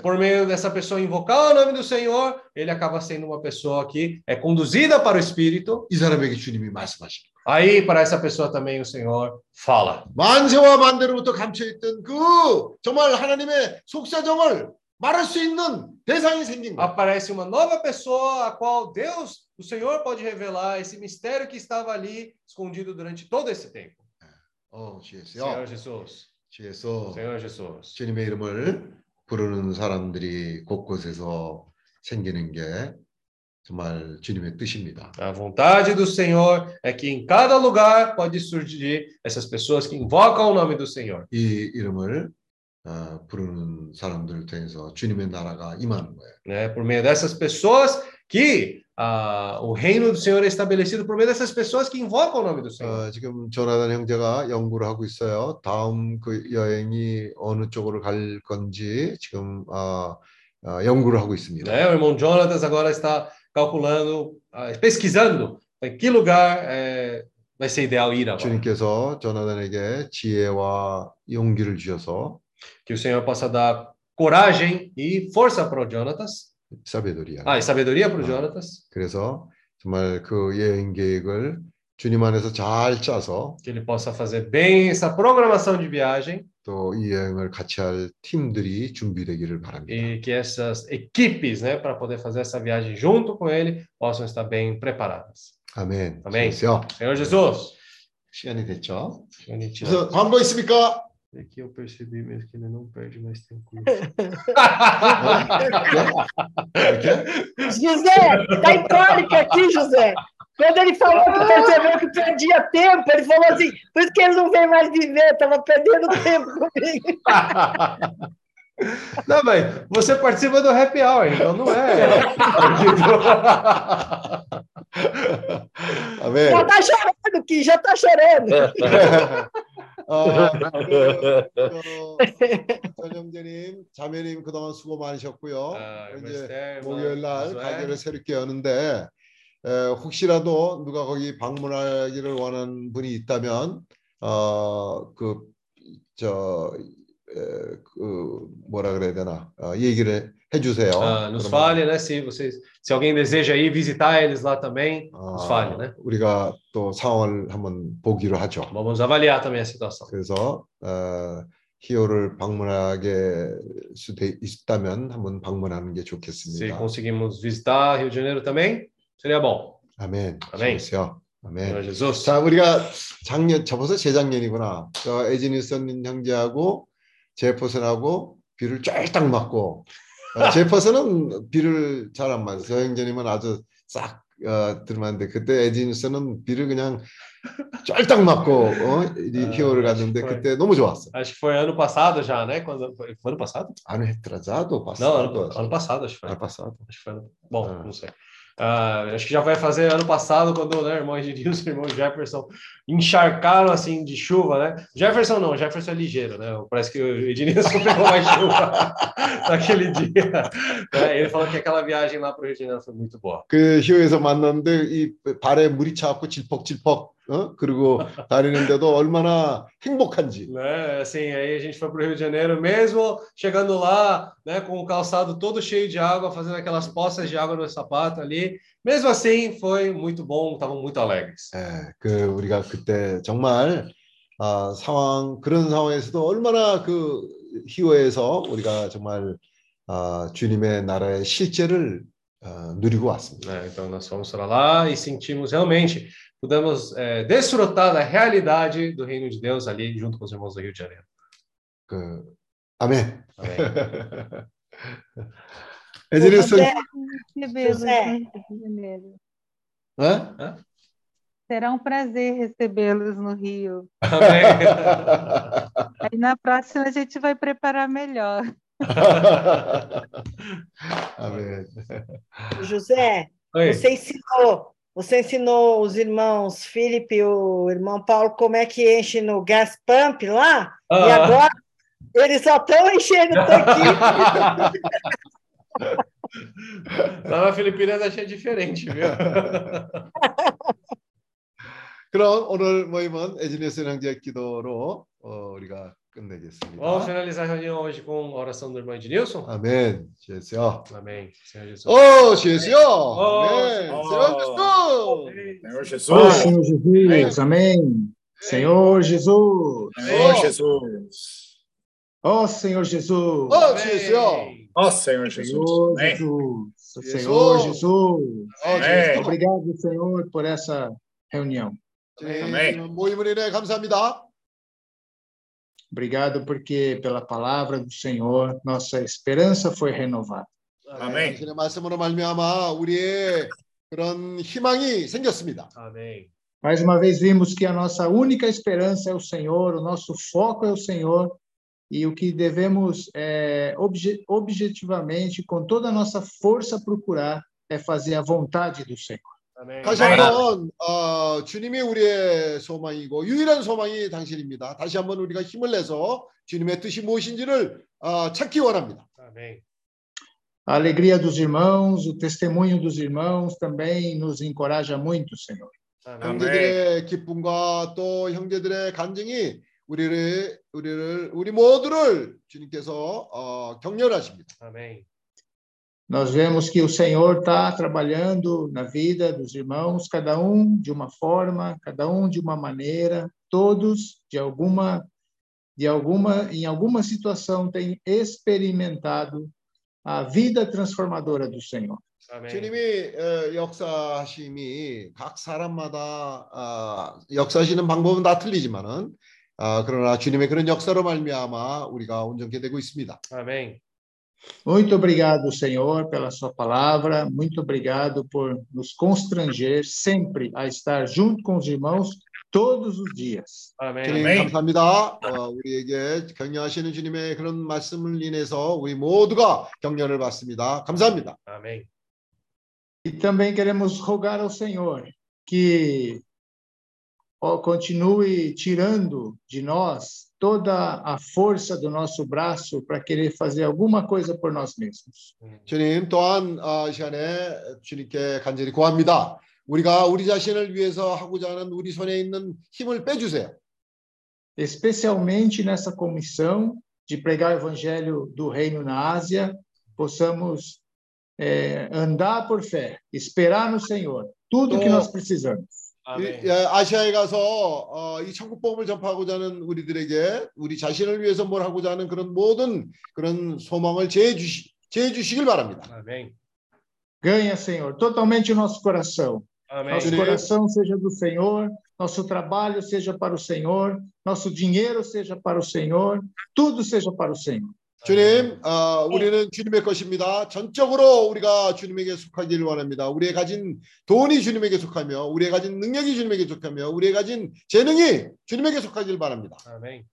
Por meio dessa pessoa invocar o nome do Senhor, ele acaba sendo uma pessoa que é conduzida para o Espírito. 이 사람에게 주님이 말씀하시는 거예요. Aí, para essa pessoa também, o Senhor fala. 만세와 만대로부터 감춰있던 그 정말 하나님의 속사정을 말할 수 있는 대상이 생긴 거예요. Aparece uma nova pessoa a qual Deus, o Senhor pode revelar esse mistério que estava ali escondido durante todo esse tempo. 어, 주에서요. Senhor Jesus. 주에서 Senhor Jesus. 주님의 이름을 부르는 사람들이 곳곳에서 생기는 게 정말 주님의 뜻입니다. A vontade do Senhor é que em cada lugar pode surgir essas pessoas que invocam o nome do Senhor. 이 이름을 어, 부르는 사람들을 통해서 주님의 나라가 임하는 거예요. Né? Por meio dessas pessoas que ah, o reino do Senhor é estabelecido por meio dessas pessoas que invocam o nome do Senhor. 어, 지금 조나단 형제가 연구를 하고 있어요. 다음 그 여행이 어느 쪽으로 갈 건지 지금 어, 어, 연구를 하고 있습니다. Né? O irmão Jonatas agora está calculando, ah, pesquisando em que lugar eh, vai ser ideal ir agora. 주님께서 조나단에게 지혜와 용기를 주셔서 Que o Senhor possa dar coragem e força para o Jonatas. 사베도리아. Ah, e sabedoria para o Ah. Jonatas. 그래서 정말 그 여행 계획을 주님 안에서 잘 짜서 Que ele possa fazer bem essa programação de viagem 또 이 여행을 같이 할 팀들이 준비되기를 바랍니다. e que essas equipes, né, para poder fazer essa viagem junto com ele, possam estar bem preparadas. 아멘. 아멘. 주여. Senhor Jesus. 시간이 됐죠? 시간이 지났- 무슨 광고 있습니까? Aqui eu percebi mesmo que ele não perde mais tempo. José, tá em cólica aqui, José. Quando ele falou que percebeu que perdia tempo, ele falou assim, por isso que ele não vem mais viver, estava perdendo tempo comigo. Não, mas você participa do happy hour, então não é. 아멘. Já tá chorando, Kim, já tá chorando. 어, 그, 그, 전영재님, 자매님 그동안 수고 많으셨고요. 아, 이제 Esther, 목요일 날. 가게를 새롭게 여는데 에, 혹시라도 누가 거기 방문하기를 원하는 분이 있다면 어, 어그저 그 뭐라 그래야 되나 어, 얘기를 해주세요. Ah, nos fale, né? Se vocês, se alguém deseja ir visitar eles lá também, nos 어, fale, né? 우리가 또 상황을 한번 보기로 하죠. Vamos avaliar também a situação. 그래서 어, 히오를 방문하게 수도 있다면 한번 방문하는 게 Se 좋겠습니다. conseguimos visitar Rio de Janeiro também, seria bom. 아멘. 아멘. 주여. 아멘. Jesus. 자, 우리가 작년, 저번에 재작년이구나. 저 에지니슨 형제하고 제퍼슨하고 비를 쫄딱 맞고 어, 제퍼슨은 비를 잘 안 맞아요. 저 형제님은 아주 싹 어, 들만데 그때 에지니슨은 비를 그냥 쫄딱 맞고 어, 이 아, 히어를 갔는데. 그때 너무 좋았어. Acho que foi ano passado já, né? Quando, foi, ano passado? 안 했더라도 Não, 봤어. ano, ano passado, acho que foi. 안 봤어. Acho que foi ano... Bom, Ah. não sei. Ah, acho que já vai fazer ano passado, quando né, o irmão Edilson e o irmão Jefferson encharcaram assim de chuva, né? Jefferson não, Jefferson é ligeiro, né? Parece que o Edilson pegou mais chuva naquele dia. né? Ele falou que aquela viagem lá para o Rio de Janeiro foi muito boa. 그 히오에서 만났는데 이 발에 물이 차갖고 질퍽질퍽 어? 그리고 다니는데도 얼마나 행복한지. Né? Assim, aí a gente foi para o Rio de Janeiro, mesmo chegando lá, né, com o calçado todo cheio de água, fazendo aquelas poças de água no sapato ali. Mesmo assim, foi muito bom, estavam muito alegres. 예, 그 우리가 그때 정말 아, 상황 그런 상황에서도 얼마나 그 히오에서 우리가 정말 아, 주님의 나라의 실제를 어, 누리고 왔습니다. né? Então nós fomos para lá e sentimos realmente, pudemos é, desfrutar da realidade do reino de Deus ali junto com os irmãos do Rio de Janeiro. É, amém. Amém. Edilson. José, José. Hã? Hã? Será um prazer recebê-los no Rio. Amém. Aí na próxima a gente vai preparar melhor. Amém. José, Oi. você ensinou você ensinou os irmãos Felipe e o irmão Paulo como é que enche no gas pump lá? E Ah. agora eles só estão enchendo o tanquinho. Lá na Filipinas achei diferente, viu? 그럼 오늘 모임은 에즈니스 형제 기도로 어, 우리가 끝내겠습니다. Vamos finalizar a reunião hoje com a oração do irmão Ednilson. Amém. Amém. Senhor Jesus. Oh, Amém. Senhor Jesus. Oh, Senhor Jesus. Amém. Senhor Jesus. Senhor Jesus. Oh, Senhor Jesus. Oh, Jesus. Ó oh, Senhor Jesus. Senhor Jesus. Jesus. Obrigado, Senhor, por essa reunião. Amém. Amém. Obrigado porque pela palavra do Senhor nossa esperança foi renovada. 아멘. 당신의 말씀으로 말미암아 우리의 그런 희망이 생겼습니다. 아멘. Mais uma vez vimos que a nossa única esperança é o Senhor, o nosso foco é o Senhor e o que devemos é, obje- objetivamente, com toda a nossa força, procurar é fazer a vontade do Senhor. 아멘. 다시 한번 어, 주님이 우리의 소망이고 유일한 소망이 당신입니다. 다시 한번 우리가 힘을 내서 주님의 뜻이 무엇인지를 어, 찾기 원합니다. 아멘. A alegria dos irmãos, o testemunho dos irmãos também nos encoraja muito, Senhor. 아멘. 형제들의 기쁨과 또 형제들의 간증이 우리를 우리를 우리 모두를 주님께서 어, 격려하십니다. 아멘. Nós vemos que o Senhor está trabalhando na vida dos irmãos, cada um de uma forma, cada um de uma maneira, todos de alguma, de alguma, em alguma situação têm experimentado a vida transformadora do Senhor. 아멘. 주님이 어, 역사하심이 각 사람마다 어, 역사하시는 방법은 다 틀리지만은 어, 그러나 주님의 그런 역사로 말미암아 우리가 온전케 되고 있습니다. 아멘. Muito obrigado, Senhor, pela sua palavra. Muito obrigado por nos constranger sempre a estar junto com os irmãos todos os dias. 아멘. 주님 아멘. 감사합니다. 어, 우리에게 격려하시는 주님의 그런 말씀을 인해서 우리 모두가 격려를 받습니다. 감사합니다. 아멘. E também queremos rogar ao Senhor que ó, continue tirando de nós toda a força do nosso braço para querer fazer alguma coisa por nós mesmos. 주님 또한 어, 이 시간에 주님께 간절히 구합니다. 우리가 우리 자신을 위해서 하고자 하는 우리 손에 있는 힘을 빼주세요. Especialmente nessa comissão de pregar o evangelho do reino na Ásia, possamos eh, andar por fé, esperar no Senhor, tudo que Tô. nós precisamos. 이. 예, 아시아에 가서 어, 이 천국 복음을 전파하고자 하는 우리들에게 우리 자신을 위해서 뭘 하고자 하는 그런 모든 그런 소망을 제해 주시 제해 주시길 바랍니다. 아멘. Ganha, Senhor, totalmente o nosso coração. 아멘. Nosso Amém. coração seja do Senhor, nosso trabalho seja para o Senhor, nosso dinheiro seja para o Senhor, tudo seja para o Senhor. 주님, 어, 우리는 주님의 것입니다. 전적으로 우리가 주님에게 속하기를 원합니다. 우리의 가진 돈이 주님에게 속하며, 우리의 가진 능력이 주님에게 속하며, 우리의 가진 재능이 주님에게 속하기를 바랍니다. 아멘.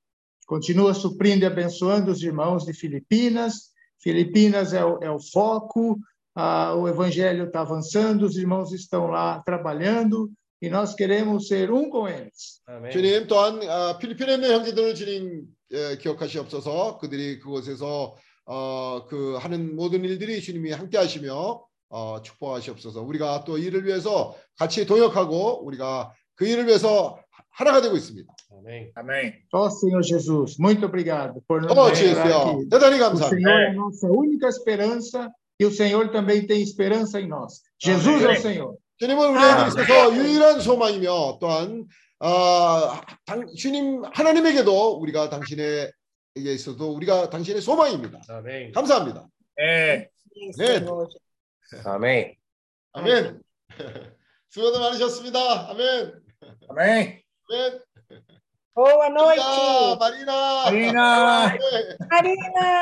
Continua suprindo e abençoando os irmãos de Filipinas. Filipinas é o, é o foco, ah, o evangelho está avançando, os irmãos estão lá trabalhando e nós queremos ser um com eles. 아멘. 주님 또한 어, 필리핀에 있는 형제들을 주님 예, 기억하시옵소서. 그들이 그곳에서 어, 그 하는 모든 일들이 주님이 함께 하시며 어, 축복하시옵소서. 우리가 또 이를 위해서 같이 동역하고 우리가 그 일을 위해서 하나가 되고 있습니다. 아멘. Ó Senhor Jesus, muito obrigado por nos 어, lembrar 주여, que 대단히 o 감사합니다. é a nossa única esperança e o Senhor também tem esperança em nós. Jesus é o. Senhor. 주님은 우리에게 있어서 유일한 소망이며 또한 어, 당, 주님 하나님에게도 우리가 당신에게 있어도 우리가 당신의 소망입니다. 아멘. 감사합니다. É. 네. Senhor. 아멘. 아멘. 수고도 많으셨습니다. 아멘. 아멘. Boa 자, noite, 마리나. Marina. 네. Marina.